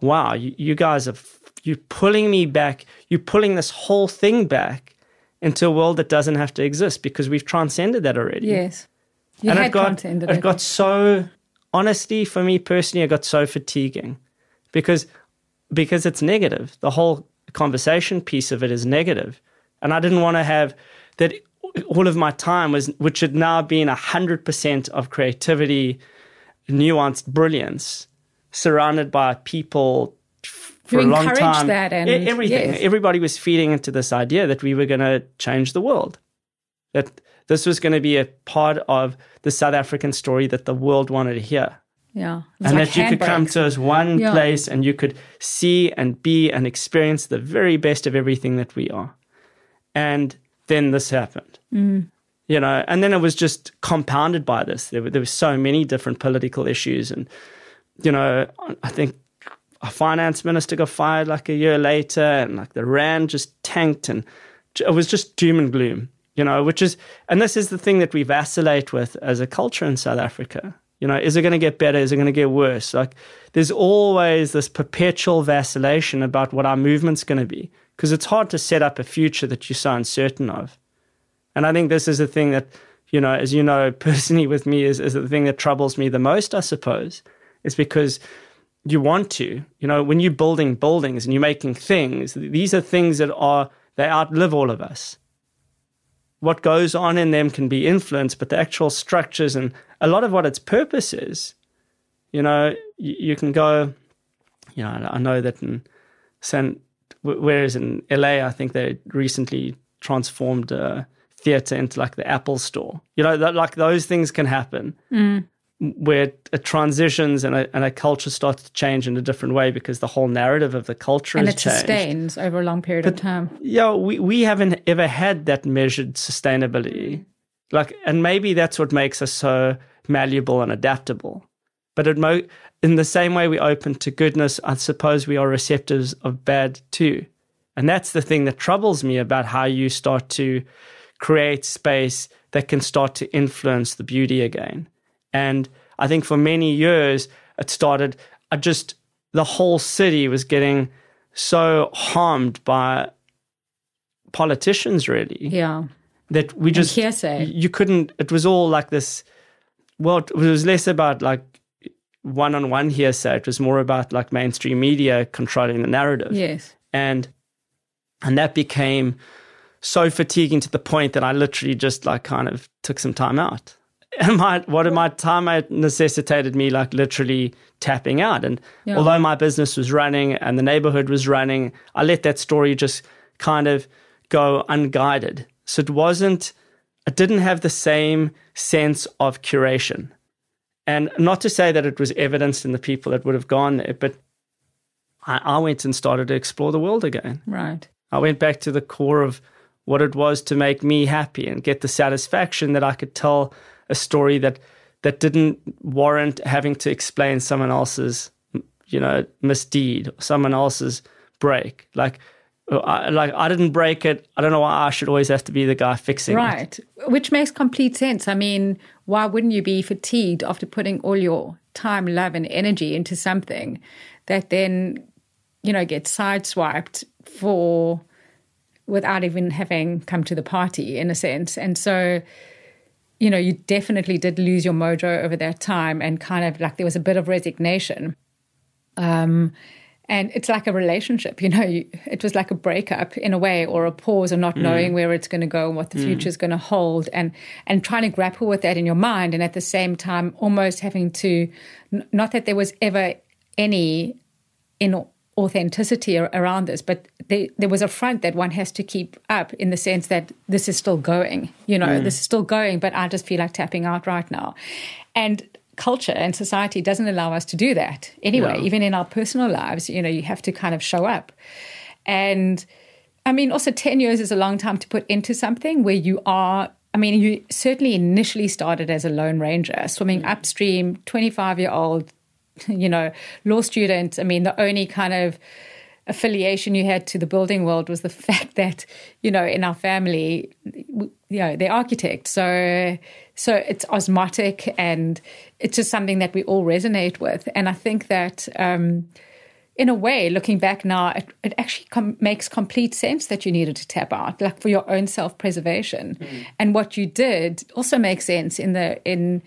wow, you, you guys are you're pulling me back. You're pulling this whole thing back into a world that doesn't have to exist because we've transcended that already. Yes. You and had it got transcended it it. got so honestly for me personally, it got so fatiguing because because it's negative. The whole conversation piece of it is negative, and I didn't want to have that. All of my time was, which had now been hundred percent of creativity, nuanced brilliance, surrounded by people for a long encouraged time. that and- everything. yes. Everybody was feeding into this idea that we were going to change the world that this was going to be a part of the South African story that the world wanted to hear. Yeah. And like that you could come to as one Yeah. place and you could see and be and experience the very best of everything that we are. And then this happened. Mm. You know, and then it was just compounded by this. There were, there were so many different political issues. And, you know, I think a finance minister got fired like a year later and like the rand just tanked and it was just doom and gloom you know which is and this is the thing that we vacillate with as a culture in south africa you know is it going to get better is it going to get worse like there's always this perpetual vacillation about what our movement's going to be because it's hard to set up a future that you're so uncertain of and i think this is the thing that you know as you know personally with me is, is the thing that troubles me the most i suppose is because you want to. You know, when you're building buildings and you're making things, these are things that are, they outlive all of us. What goes on in them can be influenced, but the actual structures and a lot of what its purpose is, you know, you, you can go, you know, I know that in San, whereas in LA, I think they recently transformed a theater into like the Apple store. You know, that, like those things can happen mm. where it transitions and a, and a culture starts to change in a different way because the whole narrative of the culture and it changed. sustains over a long period of time. Yeah, we, we haven't ever had that measured sustainability. Mm. Like, and maybe that's what makes us so malleable and adaptable. But in the same way we open to goodness, I suppose we are receptors of bad too. And that's the thing that troubles me about how you start to create space that can start to influence the beauty again. And I think for many years, it started, I just, the whole city was getting so harmed by politicians, really, Yeah. that we just, hearsay. you couldn't, it was all like this, well, it was less about like one on one hearsay. It was more about like mainstream media controlling the narrative Yes. and and that became so fatiguing to the point that I literally just like kind of took some time out. And my what in my time I necessitated me like literally tapping out. And Yeah. although my business was running and the neighborhood was running, I let that story just kind of go unguided. So it wasn't it didn't have the same sense of curation. And not to say that it was evidenced in the people that would have gone there, but I, I went and started to explore the world again. Right. I went back to the core of what it was to make me happy and get the satisfaction that I could tell a story that that didn't warrant having to explain someone else's you know misdeed or someone else's break like I, like I didn't break it I don't know why I should always have to be the guy fixing it Right. Which makes complete sense. I mean, why wouldn't you be fatigued after putting all your time, love, and energy into something that then, you know, gets sideswiped for without even having come to the party in a sense. And so, you know, you definitely did lose your mojo over that time and kind of like there was a bit of resignation. Um, and it's like a relationship, you know, you, it was like a breakup in a way or a pause of not mm. knowing where it's going to go and what the mm. future is going to hold and, and trying to grapple with that in your mind. And at the same time, almost having to, n- not that there was ever any in authenticity ar- around this, but there, there was a front that one has to keep up in the sense that this is still going, you know, mm. this is still going, but I just feel like tapping out right now. And culture and society doesn't allow us to do that anyway, Yeah. even in our personal lives, you know, you have to kind of show up. And I mean, also 10 years is a long time to put into something where you are. I mean, you certainly initially started as a lone ranger, swimming mm. upstream, 25 year old, you know, law student. I mean, the only kind of affiliation you had to the building world was the fact that you know in our family you know they're architects. So so it's osmotic and it's just something that we all resonate with. And i think that um, in a way looking back now it, it actually com- makes complete sense that you needed to tap out like for your own self-preservation. Mm-hmm. and what you did also makes sense in the in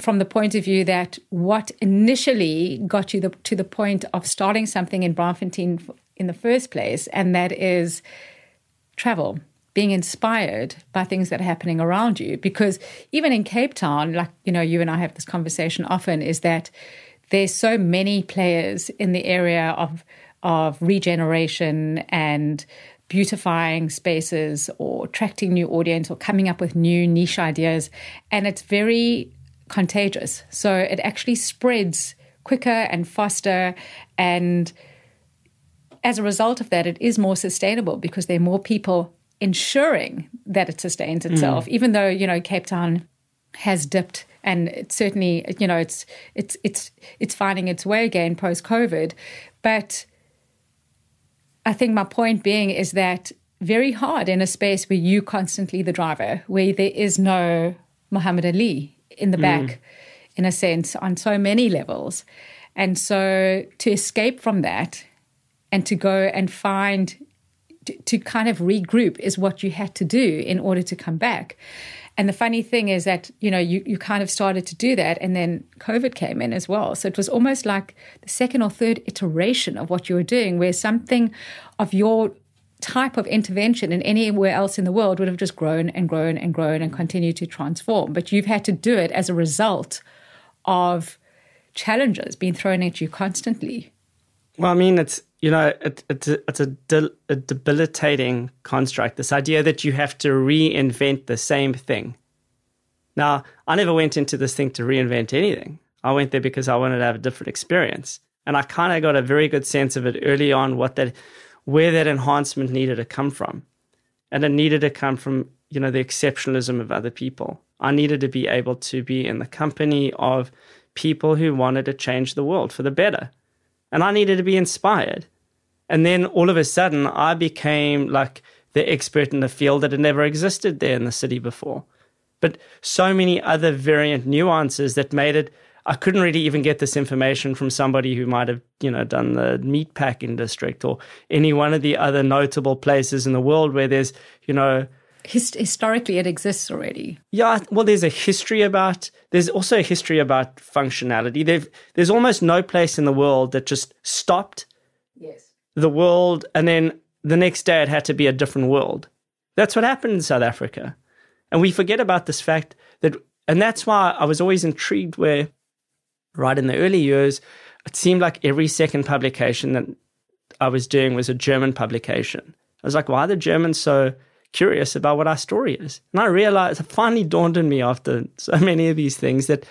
from the point of view that what initially got you the, to the point of starting something in Braamfontein in the first place, and that is travel, being inspired by things that are happening around you. Because even in Cape Town, like, you know, you and I have this conversation often, is that there's so many players in the area of, of regeneration and beautifying spaces or attracting new audience or coming up with new niche ideas. And it's very contagious. So it actually spreads quicker and faster. And as a result of that, it is more sustainable because there are more people ensuring that it sustains itself, mm. even though, you know, Cape Town has dipped and it's certainly, you know, it's it's it's it's finding its way again post COVID. But I think my point being is that very hard in a space where you constantly the driver, where there is no Muhammad Ali in the mm. back, in a sense, on so many levels. And so to escape from that and to go and find, to kind of regroup is what you had to do in order to come back. And the funny thing is that, you know, you, you kind of started to do that and then COVID came in as well. So it was almost like the second or third iteration of what you were doing, where something of your type of intervention in anywhere else in the world would have just grown and grown and grown and continued to transform. But you've had to do it as a result of challenges being thrown at you constantly. Well, I mean, it's you know, it, it's it's a, de- a debilitating construct. This idea that you have to reinvent the same thing. Now, I never went into this thing to reinvent anything. I went there because I wanted to have a different experience, and I kind of got a very good sense of it early on. What that where that enhancement needed to come from. And it needed to come from, you know, the exceptionalism of other people. I needed to be able to be in the company of people who wanted to change the world for the better. And I needed to be inspired. And then all of a sudden, I became like the expert in the field that had never existed there in the city before. But so many other variant nuances that made it I couldn't really even get this information from somebody who might have, you know, done the meatpacking district or any one of the other notable places in the world where there's, you know, Hist- historically it exists already. Yeah, well, there's a history about. There's also a history about functionality. There's there's almost no place in the world that just stopped. Yes. The world, and then the next day it had to be a different world. That's what happened in South Africa, and we forget about this fact that, and that's why I was always intrigued where right in the early years, it seemed like every second publication that I was doing was a German publication. I was like, why are the Germans so curious about what our story is? And I realized, it finally dawned on me after so many of these things that,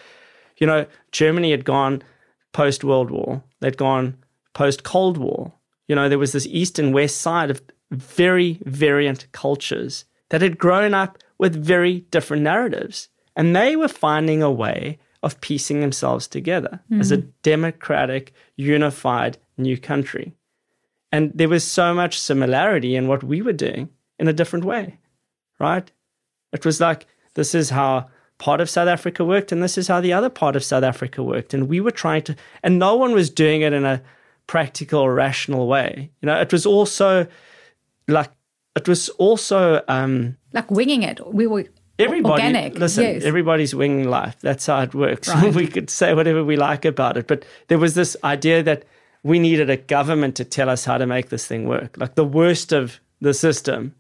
you know, Germany had gone post World War, they'd gone post Cold War. You know, there was this east and west side of very variant cultures that had grown up with very different narratives. And they were finding a way of piecing themselves together mm. as a democratic, unified new country. And there was so much similarity in what we were doing in a different way, right? It was like, this is how part of South Africa worked, and this is how the other part of South Africa worked. And we were trying to, and no one was doing it in a practical, rational way. You know, it was also like, it was also um, like winging it. We were Everybody, organic. listen, yes. everybody's winging life. That's how it works. Right. we could say whatever we like about it, but there was this idea that we needed a government to tell us how to make this thing work. Like the worst of the system,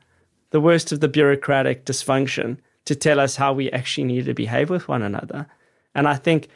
the worst of the bureaucratic dysfunction to tell us how we actually needed to behave with one another. And I think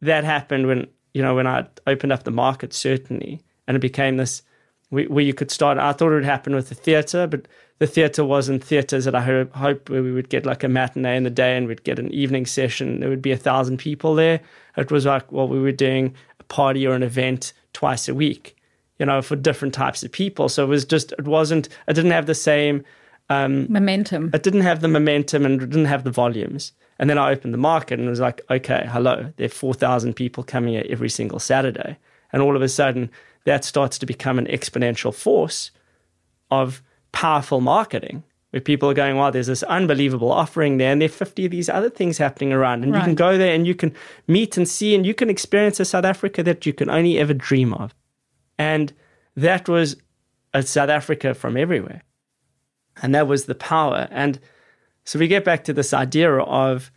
that happened when, you know, when I opened up the market, certainly, and it became this where you could start. I thought it would happen with the theatre, but the theatre wasn't theatres that I hope where we would get like a matinee in the day and we'd get an evening session. There would be a thousand people there. It was like, well, we were doing a party or an event twice a week, you know, for different types of people. So it was just, it wasn't, it didn't have the same um, momentum. It didn't have the momentum and it didn't have the volumes. And then I opened the market and it was like, okay, hello, there are 4,000 people coming here every single Saturday. And all of a sudden, that starts to become an exponential force of powerful marketing where people are going, wow, there's this unbelievable offering there, and there are 50 of these other things happening around. And right. you can go there and you can meet and see, and you can experience a South Africa that you can only ever dream of. And that was a South Africa from everywhere. And that was the power. And so we get back to this idea of,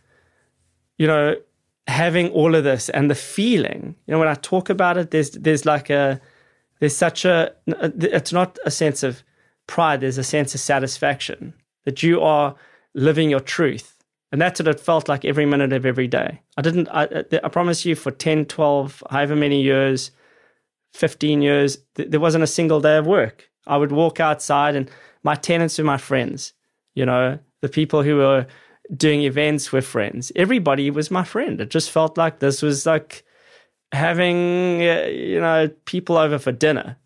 you know, having all of this and the feeling. You know, when I talk about it, there's there's like a there's such a it's not a sense of pride, there's a sense of satisfaction that you are living your truth. And that's what it felt like every minute of every day. I didn't, I, I promise you, for 10, 12, however many years, 15 years, th- there wasn't a single day of work. I would walk outside and my tenants were my friends. You know, the people who were doing events were friends. Everybody was my friend. It just felt like this was like having, uh, you know, people over for dinner.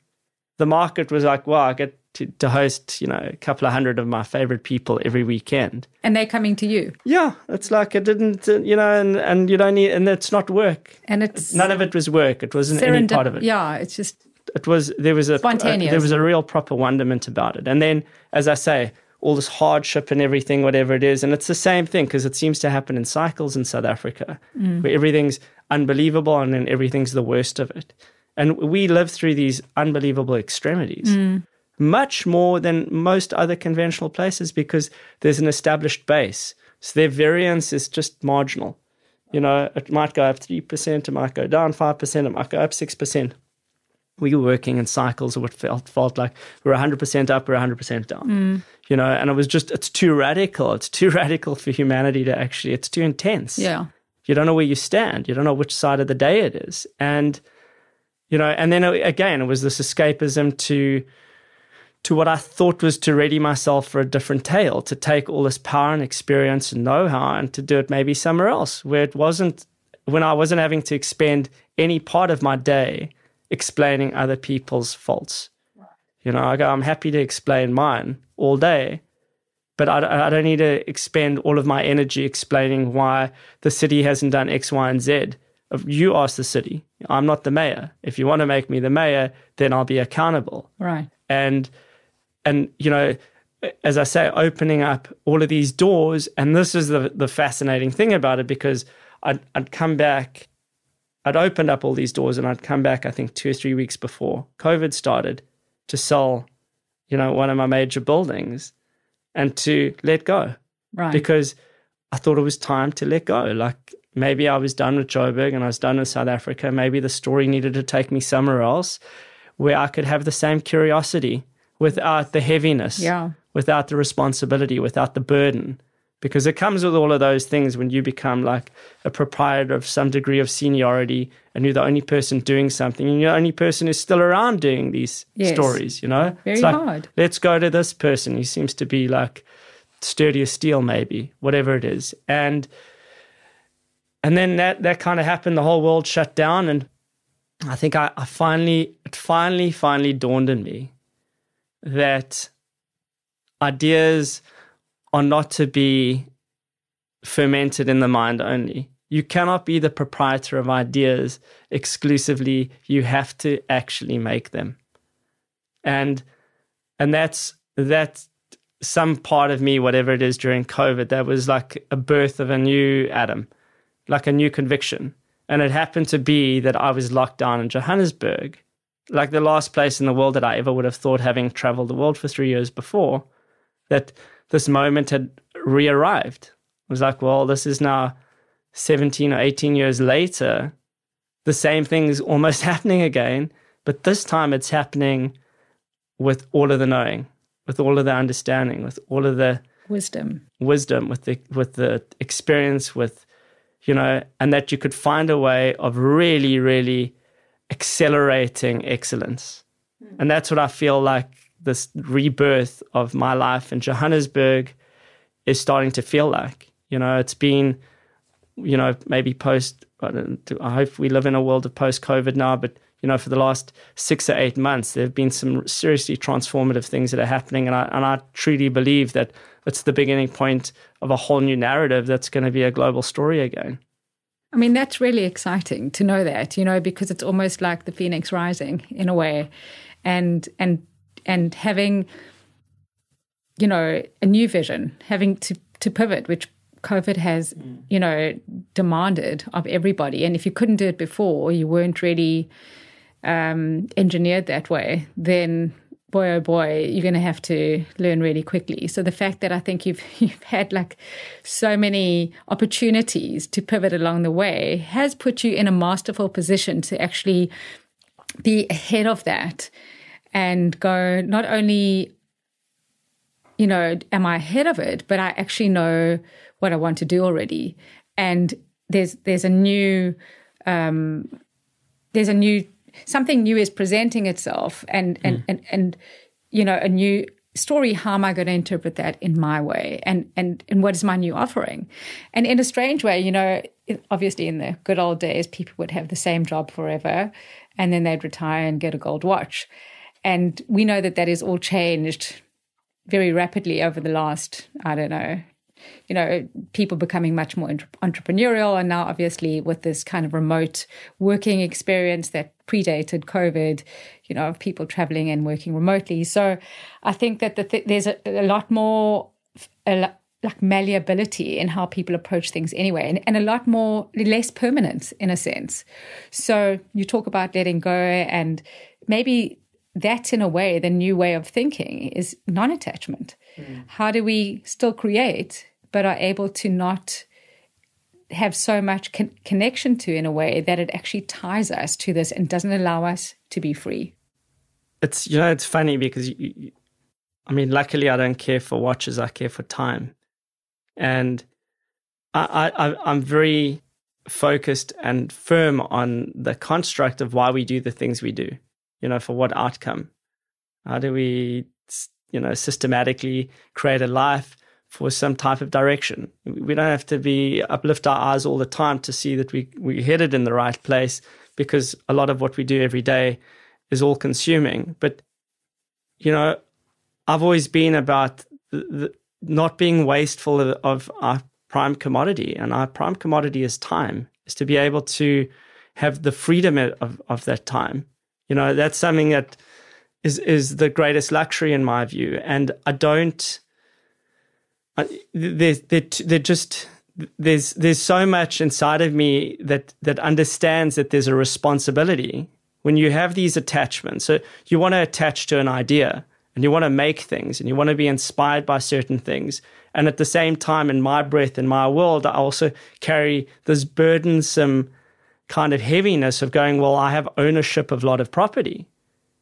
The market was like, wow, I get to, to host, you know, a couple of hundred of my favorite people every weekend. And they're coming to you. Yeah, it's like it didn't, uh, you know, and, and you don't need, and it's not work. And it's none of it was work. It wasn't any part of it. Yeah, it's just it was there was a, spontaneous. A, there was a real proper wonderment about it. And then, as I say, all this hardship and everything, whatever it is, and it's the same thing because it seems to happen in cycles in South Africa, mm. where everything's unbelievable and then everything's the worst of it. And we live through these unbelievable extremities. Mm much more than most other conventional places because there's an established base. So their variance is just marginal. You know, it might go up 3%, it might go down 5%, it might go up 6%. We were working in cycles of what felt, felt like we're 100% up, we're 100% down. Mm. You know, and it was just, it's too radical. It's too radical for humanity to actually, it's too intense. Yeah. You don't know where you stand. You don't know which side of the day it is. And, you know, and then again, it was this escapism to, to what I thought was to ready myself for a different tale, to take all this power and experience and know how and to do it maybe somewhere else where it wasn't, when I wasn't having to expend any part of my day explaining other people's faults. You know, I go, I'm happy to explain mine all day, but I, I don't need to expend all of my energy explaining why the city hasn't done X, Y, and Z. You ask the city. I'm not the mayor. If you want to make me the mayor, then I'll be accountable. Right. And and you know as I say, opening up all of these doors. And this is the, the fascinating thing about it because I'd, I'd come back, I'd opened up all these doors and I'd come back, I think, two or three weeks before COVID started to sell, you know, one of my major buildings and to let go. Right. Because I thought it was time to let go. Like maybe I was done with Joburg and I was done with South Africa. Maybe the story needed to take me somewhere else where I could have the same curiosity without the heaviness, yeah. without the responsibility, without the burden. Because it comes with all of those things when you become like a proprietor of some degree of seniority and you're the only person doing something and you're the only person who's still around doing these yes. stories, you know? Very like, hard. Let's go to this person. He seems to be like sturdy as steel, maybe, whatever it is. And and then that that kind of happened, the whole world shut down and I think I, I finally it finally, finally dawned on me that ideas are not to be fermented in the mind only. You cannot be the proprietor of ideas exclusively. You have to actually make them. And and that's that's some part of me, whatever it is during COVID, that was like a birth of a new Adam, like a new conviction. And it happened to be that I was locked down in Johannesburg like the last place in the world that I ever would have thought, having traveled the world for three years before, that this moment had re arrived. I was like, well, this is now 17 or 18 years later. The same thing is almost happening again, but this time it's happening with all of the knowing, with all of the understanding, with all of the wisdom, wisdom, with the with the experience, with you know, and that you could find a way of really, really accelerating excellence. Mm. And that's what I feel like this rebirth of my life in Johannesburg is starting to feel like. You know, it's been, you know, maybe post, I, I hope we live in a world of post COVID now, but, you know, for the last six or eight months, there have been some seriously transformative things that are happening. And I, and I truly believe that it's the beginning point of a whole new narrative that's going to be a global story again. I mean, that's really exciting to know that, you know, because it's almost like the phoenix rising in a way. And and and having, you know, a new vision, having to to pivot, which COVID has, mm. you know, demanded of everybody. And if you couldn't do it before, you weren't really um, engineered that way, then boy oh boy, you're going to have to learn really quickly. So the fact that I think you've you've had like so many opportunities to pivot along the way has put you in a masterful position to actually be ahead of that and go not only you know am I ahead of it, but I actually know what I want to do already. And there's there's a new um, there's a new something new is presenting itself and and, mm. and and you know a new story how am i going to interpret that in my way and and and what is my new offering and in a strange way you know obviously in the good old days people would have the same job forever and then they'd retire and get a gold watch and we know that that is all changed very rapidly over the last i don't know you know, people becoming much more entrepreneurial. And now, obviously, with this kind of remote working experience that predated COVID, you know, of people traveling and working remotely. So I think that the th- there's a, a, lot more. A, like malleability in how people approach things anyway, and, and a lot more less permanent in a sense. So you talk about letting go, and maybe that's in a way the new way of thinking is non-attachment. Mm. How do we still create but are able to not have so much con- connection to in a way that it actually ties us to this and doesn't allow us to be free. It's you know it's funny because you, you, I mean luckily I don't care for watches I care for time, and I, I I'm very focused and firm on the construct of why we do the things we do. You know for what outcome? How do we you know systematically create a life? For some type of direction. We don't have to be uplift our eyes all the time to see that we we headed in the right place because a lot of what we do every day is all consuming. But you know, I've always been about the, the, not being wasteful of, of our prime commodity, and our prime commodity is time. Is to be able to have the freedom of, of that time. You know, that's something that is is the greatest luxury in my view, and I don't there's they're, just there's there's so much inside of me that that understands that there's a responsibility when you have these attachments. So you want to attach to an idea and you want to make things and you want to be inspired by certain things. And at the same time, in my breath, in my world, I also carry this burdensome kind of heaviness of going, well, I have ownership of a lot of property.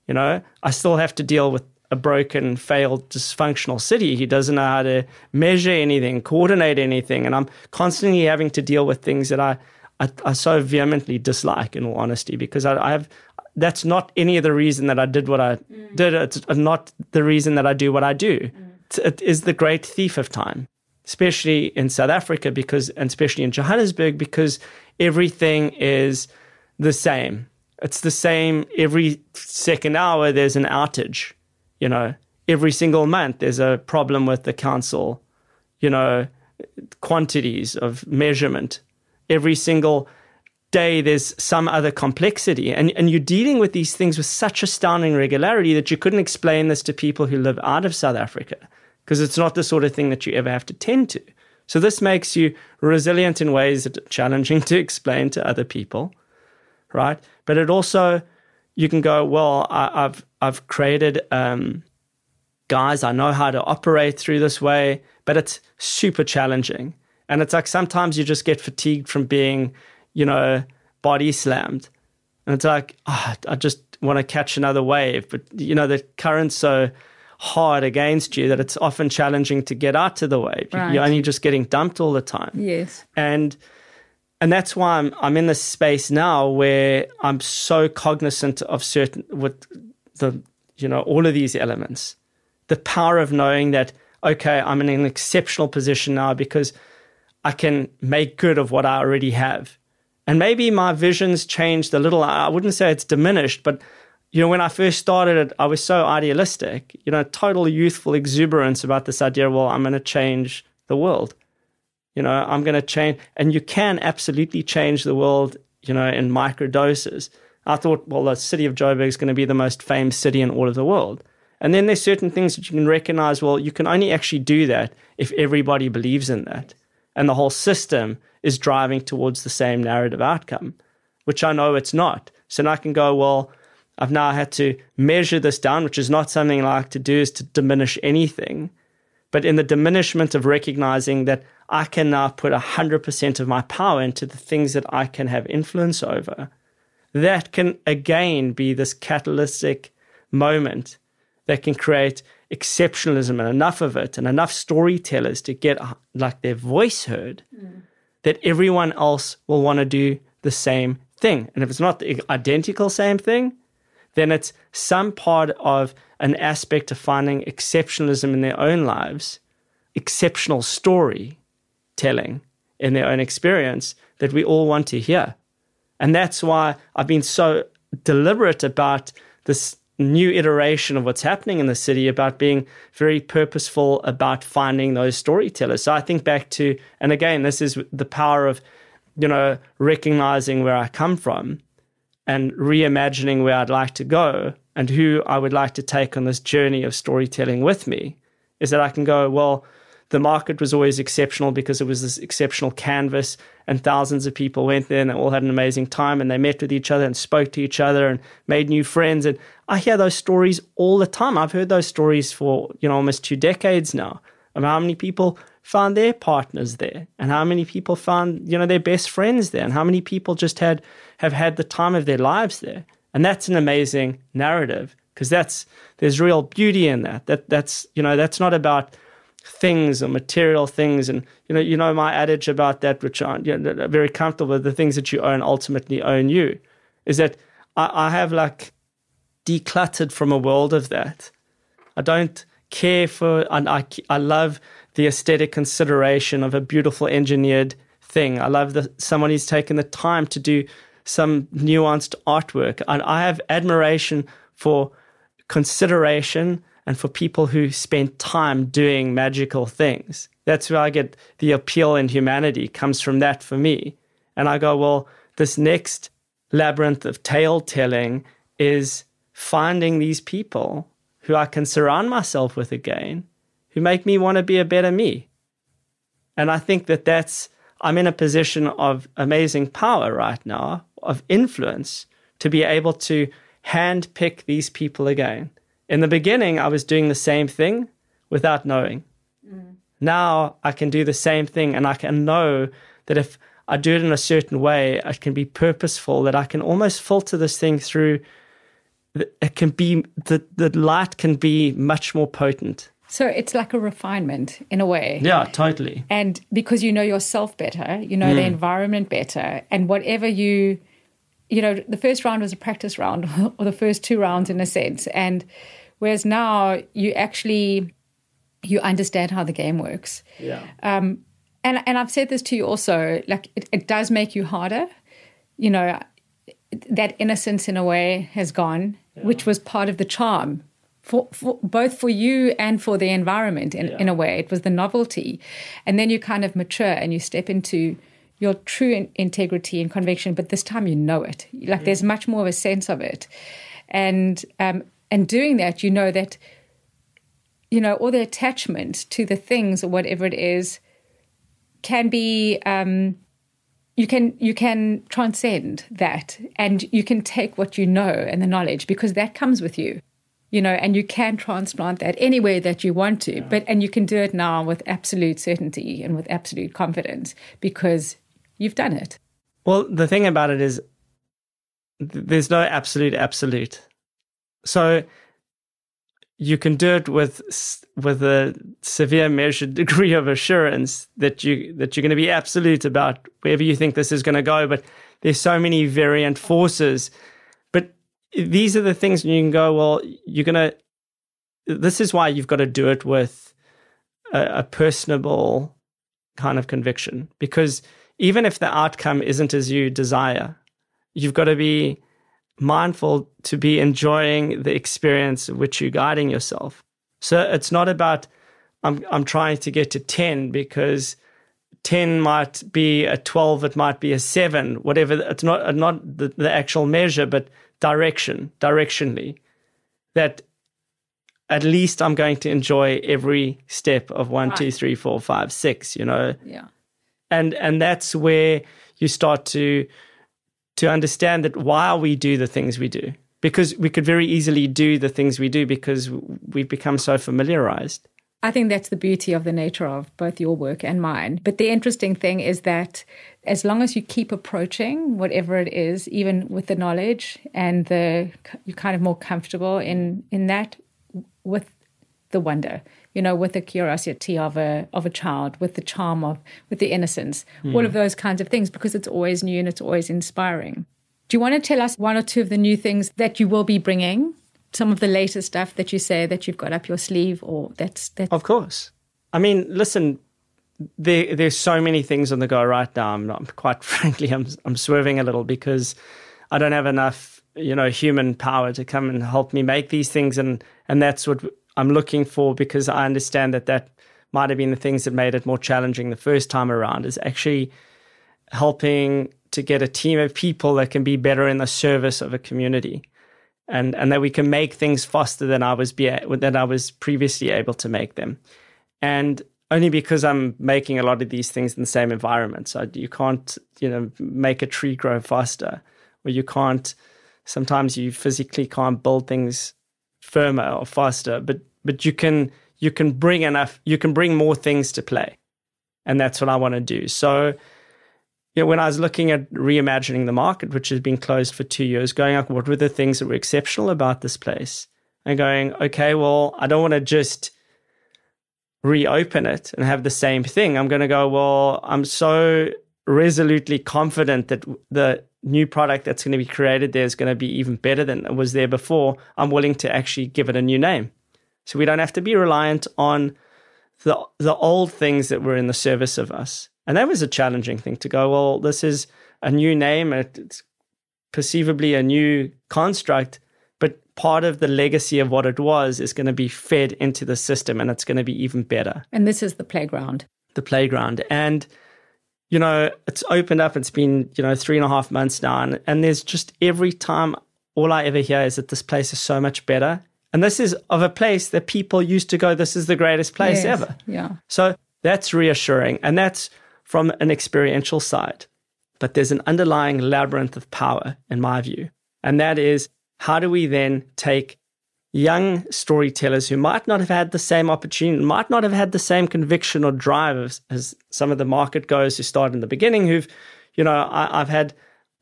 You know, I still have to deal with a broken, failed, dysfunctional city. He doesn't know how to measure anything, coordinate anything. And I'm constantly having to deal with things that I, I, I so vehemently dislike, in all honesty, because I, I, have. That's not any of the reason that I did what I mm. did. It's not the reason that I do what I do. Mm. It is the great thief of time, especially in South Africa, because and especially in Johannesburg, because everything is the same. It's the same every second hour. There's an outage you know, every single month there's a problem with the council, you know, quantities of measurement. Every single day there's some other complexity. And, and you're dealing with these things with such astounding regularity that you couldn't explain this to people who live out of South Africa because it's not the sort of thing that you ever have to tend to. So this makes you resilient in ways that are challenging to explain to other people, right? But it also you can go, well, I, have I've created um, guys. I know how to operate through this way, but it's super challenging. And it's like sometimes you just get fatigued from being, you know, body slammed, and it's like oh, I just want to catch another wave, but you know the current's so hard against you that it's often challenging to get out to the wave. Right. You're only just getting dumped all the time. Yes, and and that's why I'm I'm in this space now where I'm so cognizant of certain with the you know all of these elements, the power of knowing that okay I'm in an exceptional position now because I can make good of what I already have, and maybe my vision's changed a little. I wouldn't say it's diminished, but you know when I first started it, I was so idealistic, you know, total youthful exuberance about this idea. Well, I'm going to change the world You know, I'm going to change, and you can absolutely change the world, you know, in micro doses. I thought, well, the city of Joburg is going to be the most famous city in all of the world. And then there's certain things that you can recognize, well, you can only actually do that if everybody believes in that. And the whole system is driving towards the same narrative outcome, which I know it's not. So now I can go, well, I've now had to measure this down, which is not something I like to do, is to diminish anything. But in the diminishment of recognizing that I can now put 100% of my power into the things that I can have influence over, that can again be this catalytic moment that can create exceptionalism and enough of it and enough storytellers to get like their voice heard mm. that everyone else will want to do the same thing. And if it's not the identical same thing, then it's some part of an aspect of finding exceptionalism in their own lives, exceptional story telling in their own experience that we all want to hear. And that's why I've been so deliberate about this new iteration of what's happening in the city about being very purposeful about finding those storytellers. So I think back to, and again, this is the power of, you know, recognizing where I come from and reimagining where I'd like to go and who I would like to take on this journey of storytelling with me is that I can go, well, the market was always exceptional because it was this exceptional canvas and thousands of people went there and they all had an amazing time and they met with each other and spoke to each other and made new friends and I hear those stories all the time. I've heard those stories for, you know, almost two decades now of how many people found their partners there and how many people found, you know, their best friends there and how many people just had have had the time of their lives there. And that's an amazing narrative because that's there's real beauty in that. That that's you know that's not about things or material things and you know you know my adage about that which i'm you know, very comfortable with the things that you own ultimately own you is that I, I have like decluttered from a world of that. I don't care for and I I love the aesthetic consideration of a beautiful engineered thing. I love that someone who's taken the time to do some nuanced artwork. And I have admiration for consideration and for people who spend time doing magical things. That's where I get the appeal in humanity comes from that for me. And I go, well, this next labyrinth of tale telling is finding these people who I can surround myself with again, who make me want to be a better me. And I think that that's, I'm in a position of amazing power right now of influence to be able to handpick these people again. In the beginning, I was doing the same thing without knowing. Mm. Now I can do the same thing and I can know that if I do it in a certain way, I can be purposeful, that I can almost filter this thing through. It can be, the, the light can be much more potent. So it's like a refinement in a way. Yeah, totally. And because you know yourself better, you know mm. the environment better, and whatever you you know, the first round was a practice round, or the first two rounds in a sense. And whereas now you actually you understand how the game works. Yeah. Um, and and I've said this to you also, like it, it does make you harder. You know, that innocence in a way has gone, yeah. which was part of the charm for, for, both for you and for the environment in, yeah. in a way. It was the novelty. And then you kind of mature and you step into your true in- integrity and conviction, but this time you know it. Like there's much more of a sense of it, and um, and doing that, you know that you know all the attachment to the things or whatever it is can be. Um, you can you can transcend that and you can take what you know and the knowledge because that comes with you you know and you can transplant that anywhere that you want to yeah. but and you can do it now with absolute certainty and with absolute confidence because You've done it. Well, the thing about it is there's no absolute absolute. So you can do it with with a severe measured degree of assurance that you that you're going to be absolute about wherever you think this is going to go but there's so many variant forces these are the things you can go well you're going to this is why you've got to do it with a, a personable kind of conviction because even if the outcome isn't as you desire, you've got to be mindful to be enjoying the experience which you're guiding yourself. So it's not about I'm I'm trying to get to 10 because 10 might be a 12, it might be a 7, whatever. It's not, not the, the actual measure, but direction, directionally. That at least I'm going to enjoy every step of one, right. two, three, four, five, six, you know? Yeah. And and that's where you start to to understand that why we do the things we do. Because we could very easily do the things we do because we've become so familiarized. I think that's the beauty of the nature of both your work and mine. But the interesting thing is that as long as you keep approaching whatever it is, even with the knowledge and the you're kind of more comfortable in in that with the wonder, you know, with the curiosity of a of a child, with the charm of with the innocence, mm. all of those kinds of things, because it's always new and it's always inspiring. Do you want to tell us one or two of the new things that you will be bringing some of the latest stuff that you say that you've got up your sleeve or that's that of course i mean listen there, there's so many things on the go right now. I'm quite frankly I'm, I'm swerving a little because i don't have enough you know human power to come and help me make these things. And and that's what i'm looking for because i understand that that might have been the things that made it more challenging the first time around is actually helping to get a team of people that can be better in the service of a community and and that we can make things faster than I was be than I was previously able to make them, and only because I'm making a lot of these things in the same environment. So you can't you know make a tree grow faster, or you can't. Sometimes you physically can't build things firmer or faster, but but you can you can bring enough you can bring more things to play, and that's what I want to do. So you know, when I was looking at reimagining the market, which has been closed for two years, going like, what were the things that were exceptional about this place? And going, okay, well, I don't want to just reopen it and have the same thing. I'm going to go, well, I'm so resolutely confident that the new product that's going to be created there is going to be even better than it was there before. I'm willing to actually give it a new name. So we don't have to be reliant on the the old things that were in the service of us. And that was a challenging thing to go, well, this is a new name, it's perceivably a new construct, part of the legacy of what it was is going to be fed into the system and it's going to be even better. And this is the playground. The playground. And, you know, it's opened up, it's been, you know, three and a half months now. And, and there's just every time all I ever hear is that this place is so much better. And this is of a place that people used to go, this is the greatest place yes, ever. Yeah. So that's reassuring. And that's from an experiential side. But there's an underlying labyrinth of power, in my view. And that is how do we then take young storytellers who might not have had the same opportunity, might not have had the same conviction or drive as, as some of the market goers who started in the beginning, who've, you know, I, I've had,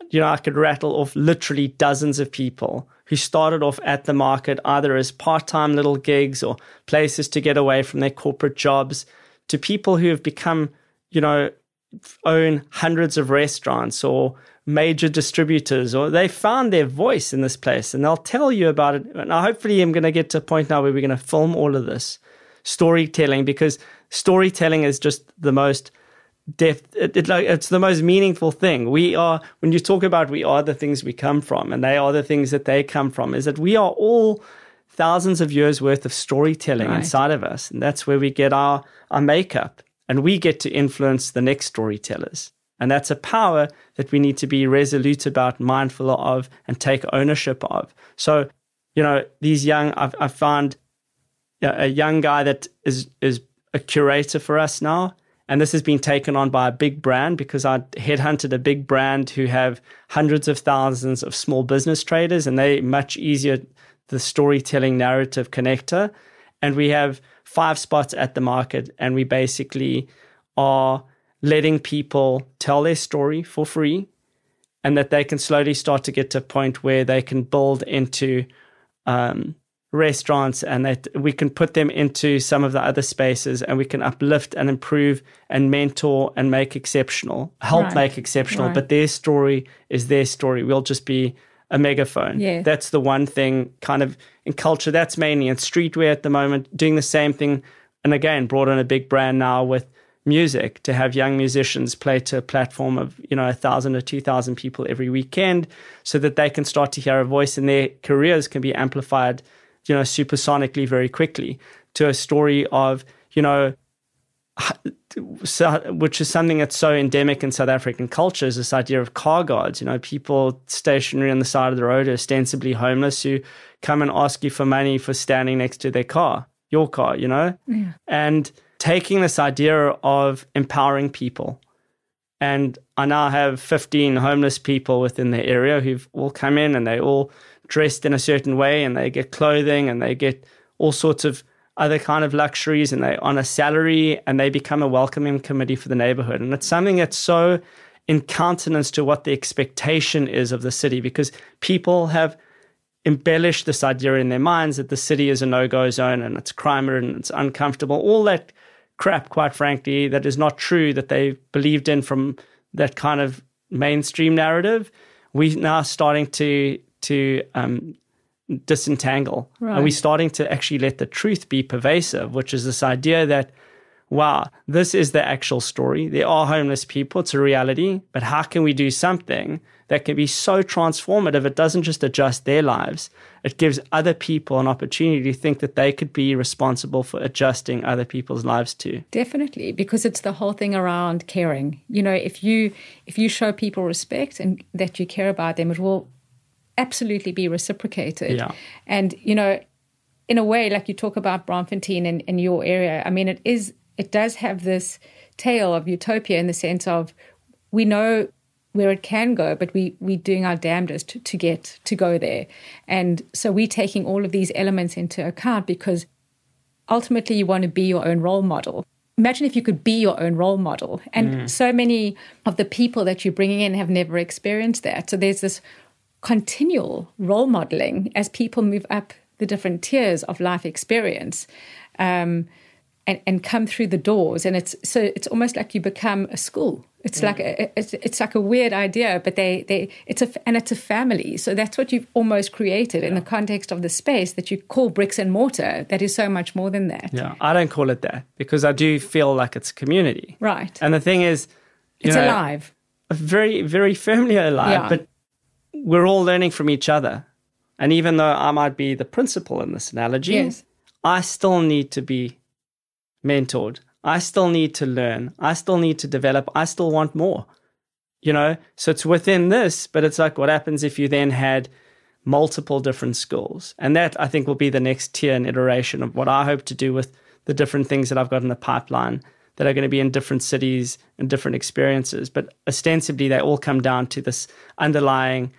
you know, I could rattle off literally dozens of people who started off at the market either as part time little gigs or places to get away from their corporate jobs to people who have become, you know, own hundreds of restaurants or major distributors or they found their voice in this place and they'll tell you about it. And I hopefully I'm going to get to a point now where we're going to film all of this storytelling because storytelling is just the most depth it, it, it's the most meaningful thing we are when you talk about we are the things we come from and they are the things that they come from is that we are all thousands of years worth of storytelling right. inside of us and that's where we get our our makeup and we get to influence the next storytellers. And that's a power that we need to be resolute about, mindful of, and take ownership of. So, you know, these young, I've, I've found a young guy that is, is a curator for us now. And this has been taken on by a big brand because I headhunted a big brand who have hundreds of thousands of small business traders and they much easier the storytelling narrative connector. And we have five spots at the market, and we basically are letting people tell their story for free and that they can slowly start to get to a point where they can build into um, restaurants and that we can put them into some of the other spaces and we can uplift and improve and mentor and make exceptional, help right. make exceptional. Right. But their story is their story. We'll just be a megaphone. Yeah. That's the one thing kind of in culture. That's mainly in streetwear at the moment, doing the same thing. And again, brought in a big brand now with music to have young musicians play to a platform of, you know, a thousand or two thousand people every weekend so that they can start to hear a voice and their careers can be amplified, you know, supersonically very quickly to a story of, you know, which is something that's so endemic in South African culture is this idea of car guards. You know, people stationary on the side of the road, ostensibly homeless, who come and ask you for money for standing next to their car, your car, you know? Yeah. And taking this idea of empowering people. And I now have 15 homeless people within the area who've all come in and they all dressed in a certain way and they get clothing and they get all sorts of other kind of luxuries and they're on a salary and they become a welcoming committee for the neighborhood. And it's something that's so in countenance to what the expectation is of the city because people have embellished this idea in their minds that the city is a no-go zone and it's crime and it's uncomfortable. All that crap, quite frankly, that is not true that they believed in from that kind of mainstream narrative. We're now starting to to um, disentangle. Right. And we're starting to actually let the truth be pervasive, which is this idea that, wow, this is the actual story. There are homeless people, it's a reality, but how can we do something that can be so transformative? It doesn't just adjust their lives, it gives other people an opportunity to think that they could be responsible for adjusting other people's lives too. Definitely, because it's the whole thing around caring. You know, if you if you show people respect and that you care about them, it will absolutely be reciprocated. Yeah. And, you know, in a way, like you talk about Braamfontein in, in your area, I mean, it is, it does have this tale of utopia in the sense of we know where it can go, but we we're doing our damnedest to, to get to go there. And so we're taking all of these elements into account because ultimately you want to be your own role model. Imagine if you could be your own role model. And so many of the people that you're bringing in have never experienced that. So there's this continual role modeling as people move up the different tiers of life experience um, and, and come through the doors. And it's so it's almost like you become a school. It's like a, it's, it's like a weird idea, but they, they it's a and it's a family. So that's what you've almost created in the context of the space that you call bricks and mortar. That is so much more than that. Yeah, I don't call it that because I do feel like it's a community. Right. And the thing is, it's know, alive. very, very firmly alive, Yeah. but we're all learning from each other. And even though I might be the principal in this analogy, Yes. I still need to be mentored. I still need to learn. I still need to develop. I still want more. You know, so it's within this, but it's like what happens if you then had multiple different schools. And that I think will be the next tier and iteration of what I hope to do with the different things that I've got in the pipeline that are going to be in different cities and different experiences. But ostensibly, they all come down to this underlying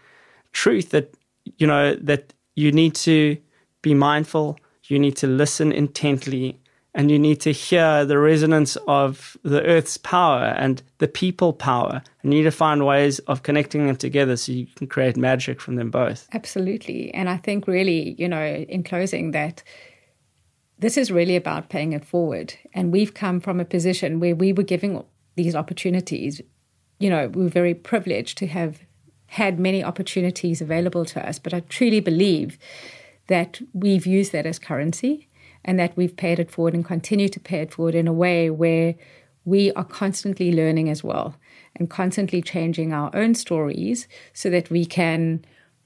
truth that, you know, that you need to be mindful, you need to listen intently, and you need to hear the resonance of the earth's power and the people power. And you need to find ways of connecting them together so you can create magic from them both. Absolutely. And I think, really, you know, in closing, that this is really about paying it forward. And we've come from a position where we were giving these opportunities. You know, we're very privileged to have had many opportunities available to us. But I truly believe that we've used that as currency and that we've paid it forward and continue to pay it forward in a way where we are constantly learning as well and constantly changing our own stories so that we can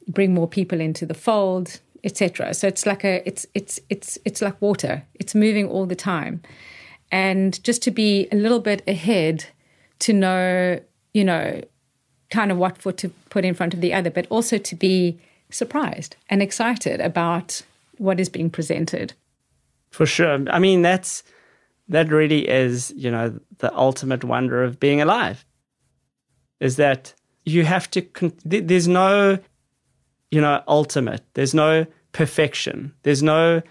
bring more people into the fold etc so it's like a it's it's it's it's like water. It's moving all the time. And just to be a little bit ahead to know you know kind of what foot to put in front of the other but also to be surprised and excited about what is being presented For sure. I mean, that's that really is, you know, the ultimate wonder of being alive. Is that you have to. Con- there's no, you know, ultimate. There's no perfection. There's no.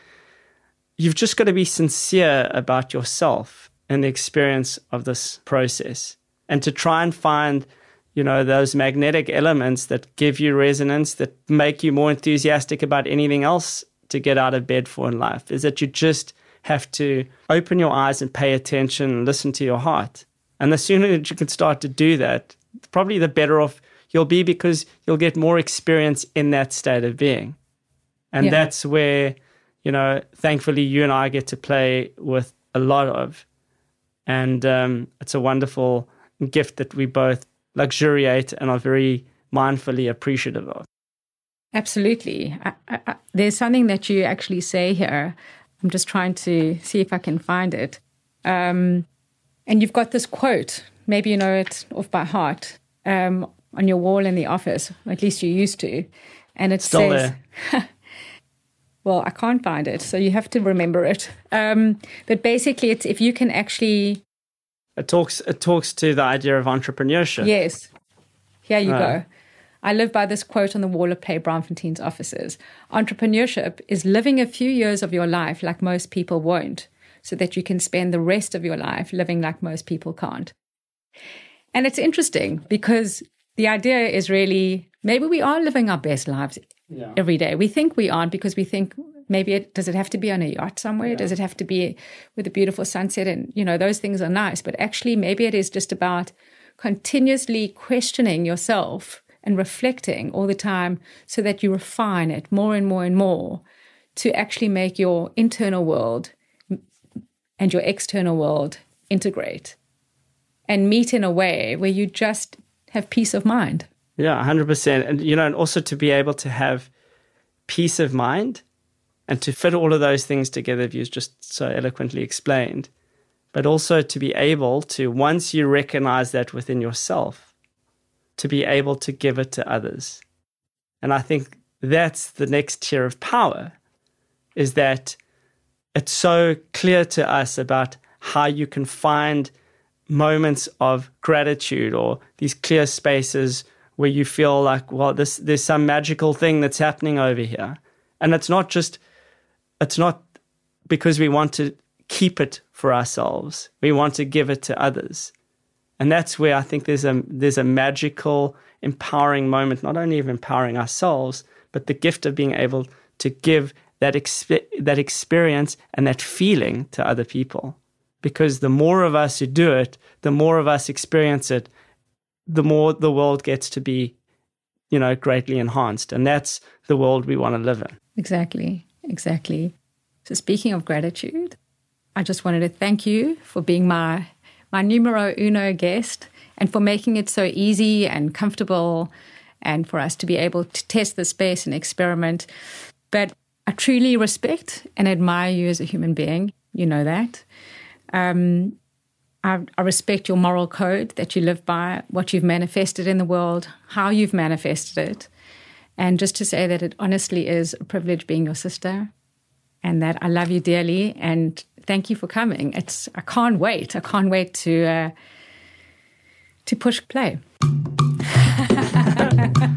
You've just got to be sincere about yourself and the experience of this process, and to try and find, you know, those magnetic elements that give you resonance, that make you more enthusiastic about anything else to get out of bed for in life is that you just have to open your eyes and pay attention and listen to your heart. And the sooner that you can start to do that, probably the better off you'll be because you'll get more experience in that state of being. And Yeah. that's where, you know, thankfully you and I get to play with a lot of. And um, it's a wonderful gift that we both luxuriate and are very mindfully appreciative of. Absolutely. I, I, there's something that you actually say here. I'm just trying to see if I can find it. Um, And you've got this quote, maybe you know it off by heart, um, on your wall in the office, at least you used to. And it Still says, well, I can't find it, so you have to remember it. Um, but basically, it's if you can actually. It talks. It talks to the idea of entrepreneurship. Yes. Here you Right. go. I live by this quote on the wall of Play Braamfontein's offices. Entrepreneurship is living a few years of your life like most people won't, so that you can spend the rest of your life living like most people can't. And it's interesting because the idea is really maybe we are living our best lives every day. We think we aren't because we think maybe it does it have to be on a yacht somewhere? Does it have to be with a beautiful sunset? And you know, those things are nice, but actually maybe it is just about continuously questioning yourself and reflecting all the time so that you refine it more and more and more to actually make your internal world and your external world integrate and meet in a way where you just have peace of mind. Yeah, hundred percent. And you know, and also to be able to have peace of mind and to fit all of those things together, you've just so eloquently explained. But also to be able to, once you recognize that within yourself, to be able to give it to others. And I think that's the next tier of power is that it's so clear to us about how you can find moments of gratitude or these clear spaces where you feel like, well, this, there's some magical thing that's happening over here. And it's not just, it's not because we want to keep it for ourselves. We want to give it to others. And that's where I think there's a, there's a magical, empowering moment, not only of empowering ourselves, but the gift of being able to give that, expe- that experience and that feeling to other people. Because the more of us who do it, the more of us experience it, the more the world gets to be, you know, greatly enhanced. And that's the world we want to live in. Exactly, exactly. So speaking of gratitude, I just wanted to thank you for being my my numero uno guest and for making it so easy and comfortable and for us to be able to test the space and experiment. But I truly respect and admire you as a human being. You know that. Um, I, I respect your moral code that you live by, what you've manifested in the world, how you've manifested it. And just to say that it honestly is a privilege being your sister and that I love you dearly and thank you for coming. It's I can't wait. I can't wait to uh, to push play.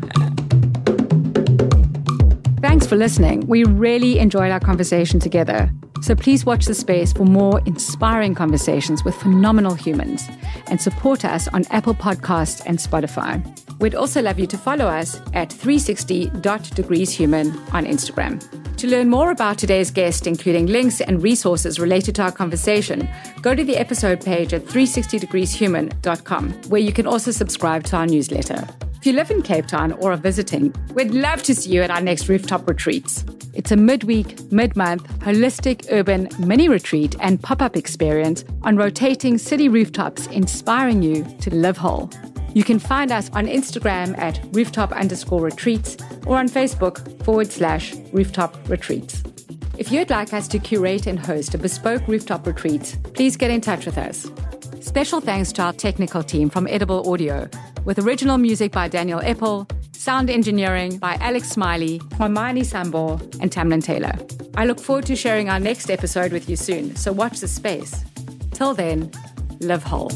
Thanks for listening. We really enjoyed our conversation together. So please watch the space for more inspiring conversations with phenomenal humans and support us on Apple Podcasts and Spotify. We'd also love you to follow us at 360.degreeshuman on Instagram. To learn more about today's guest, including links and resources related to our conversation, go to the episode page at 360degreeshuman.com, where you can also subscribe to our newsletter. If you live in Cape Town or are visiting, we'd love to see you at our next rooftop retreats. It's a midweek, mid month, holistic urban mini retreat and pop up experience on rotating city rooftops, inspiring you to live whole. You can find us on Instagram at rooftop underscore retreats or on Facebook forward slash rooftop retreats. If you'd like us to curate and host a bespoke rooftop retreat, please get in touch with us. Special thanks to our technical team from Edible Audio, with original music by Daniel Eppel, sound engineering by Alex Smiley, Hermione Sambor, and Tamlin Taylor. I look forward to sharing our next episode with you soon, so watch the space. Till then, live whole.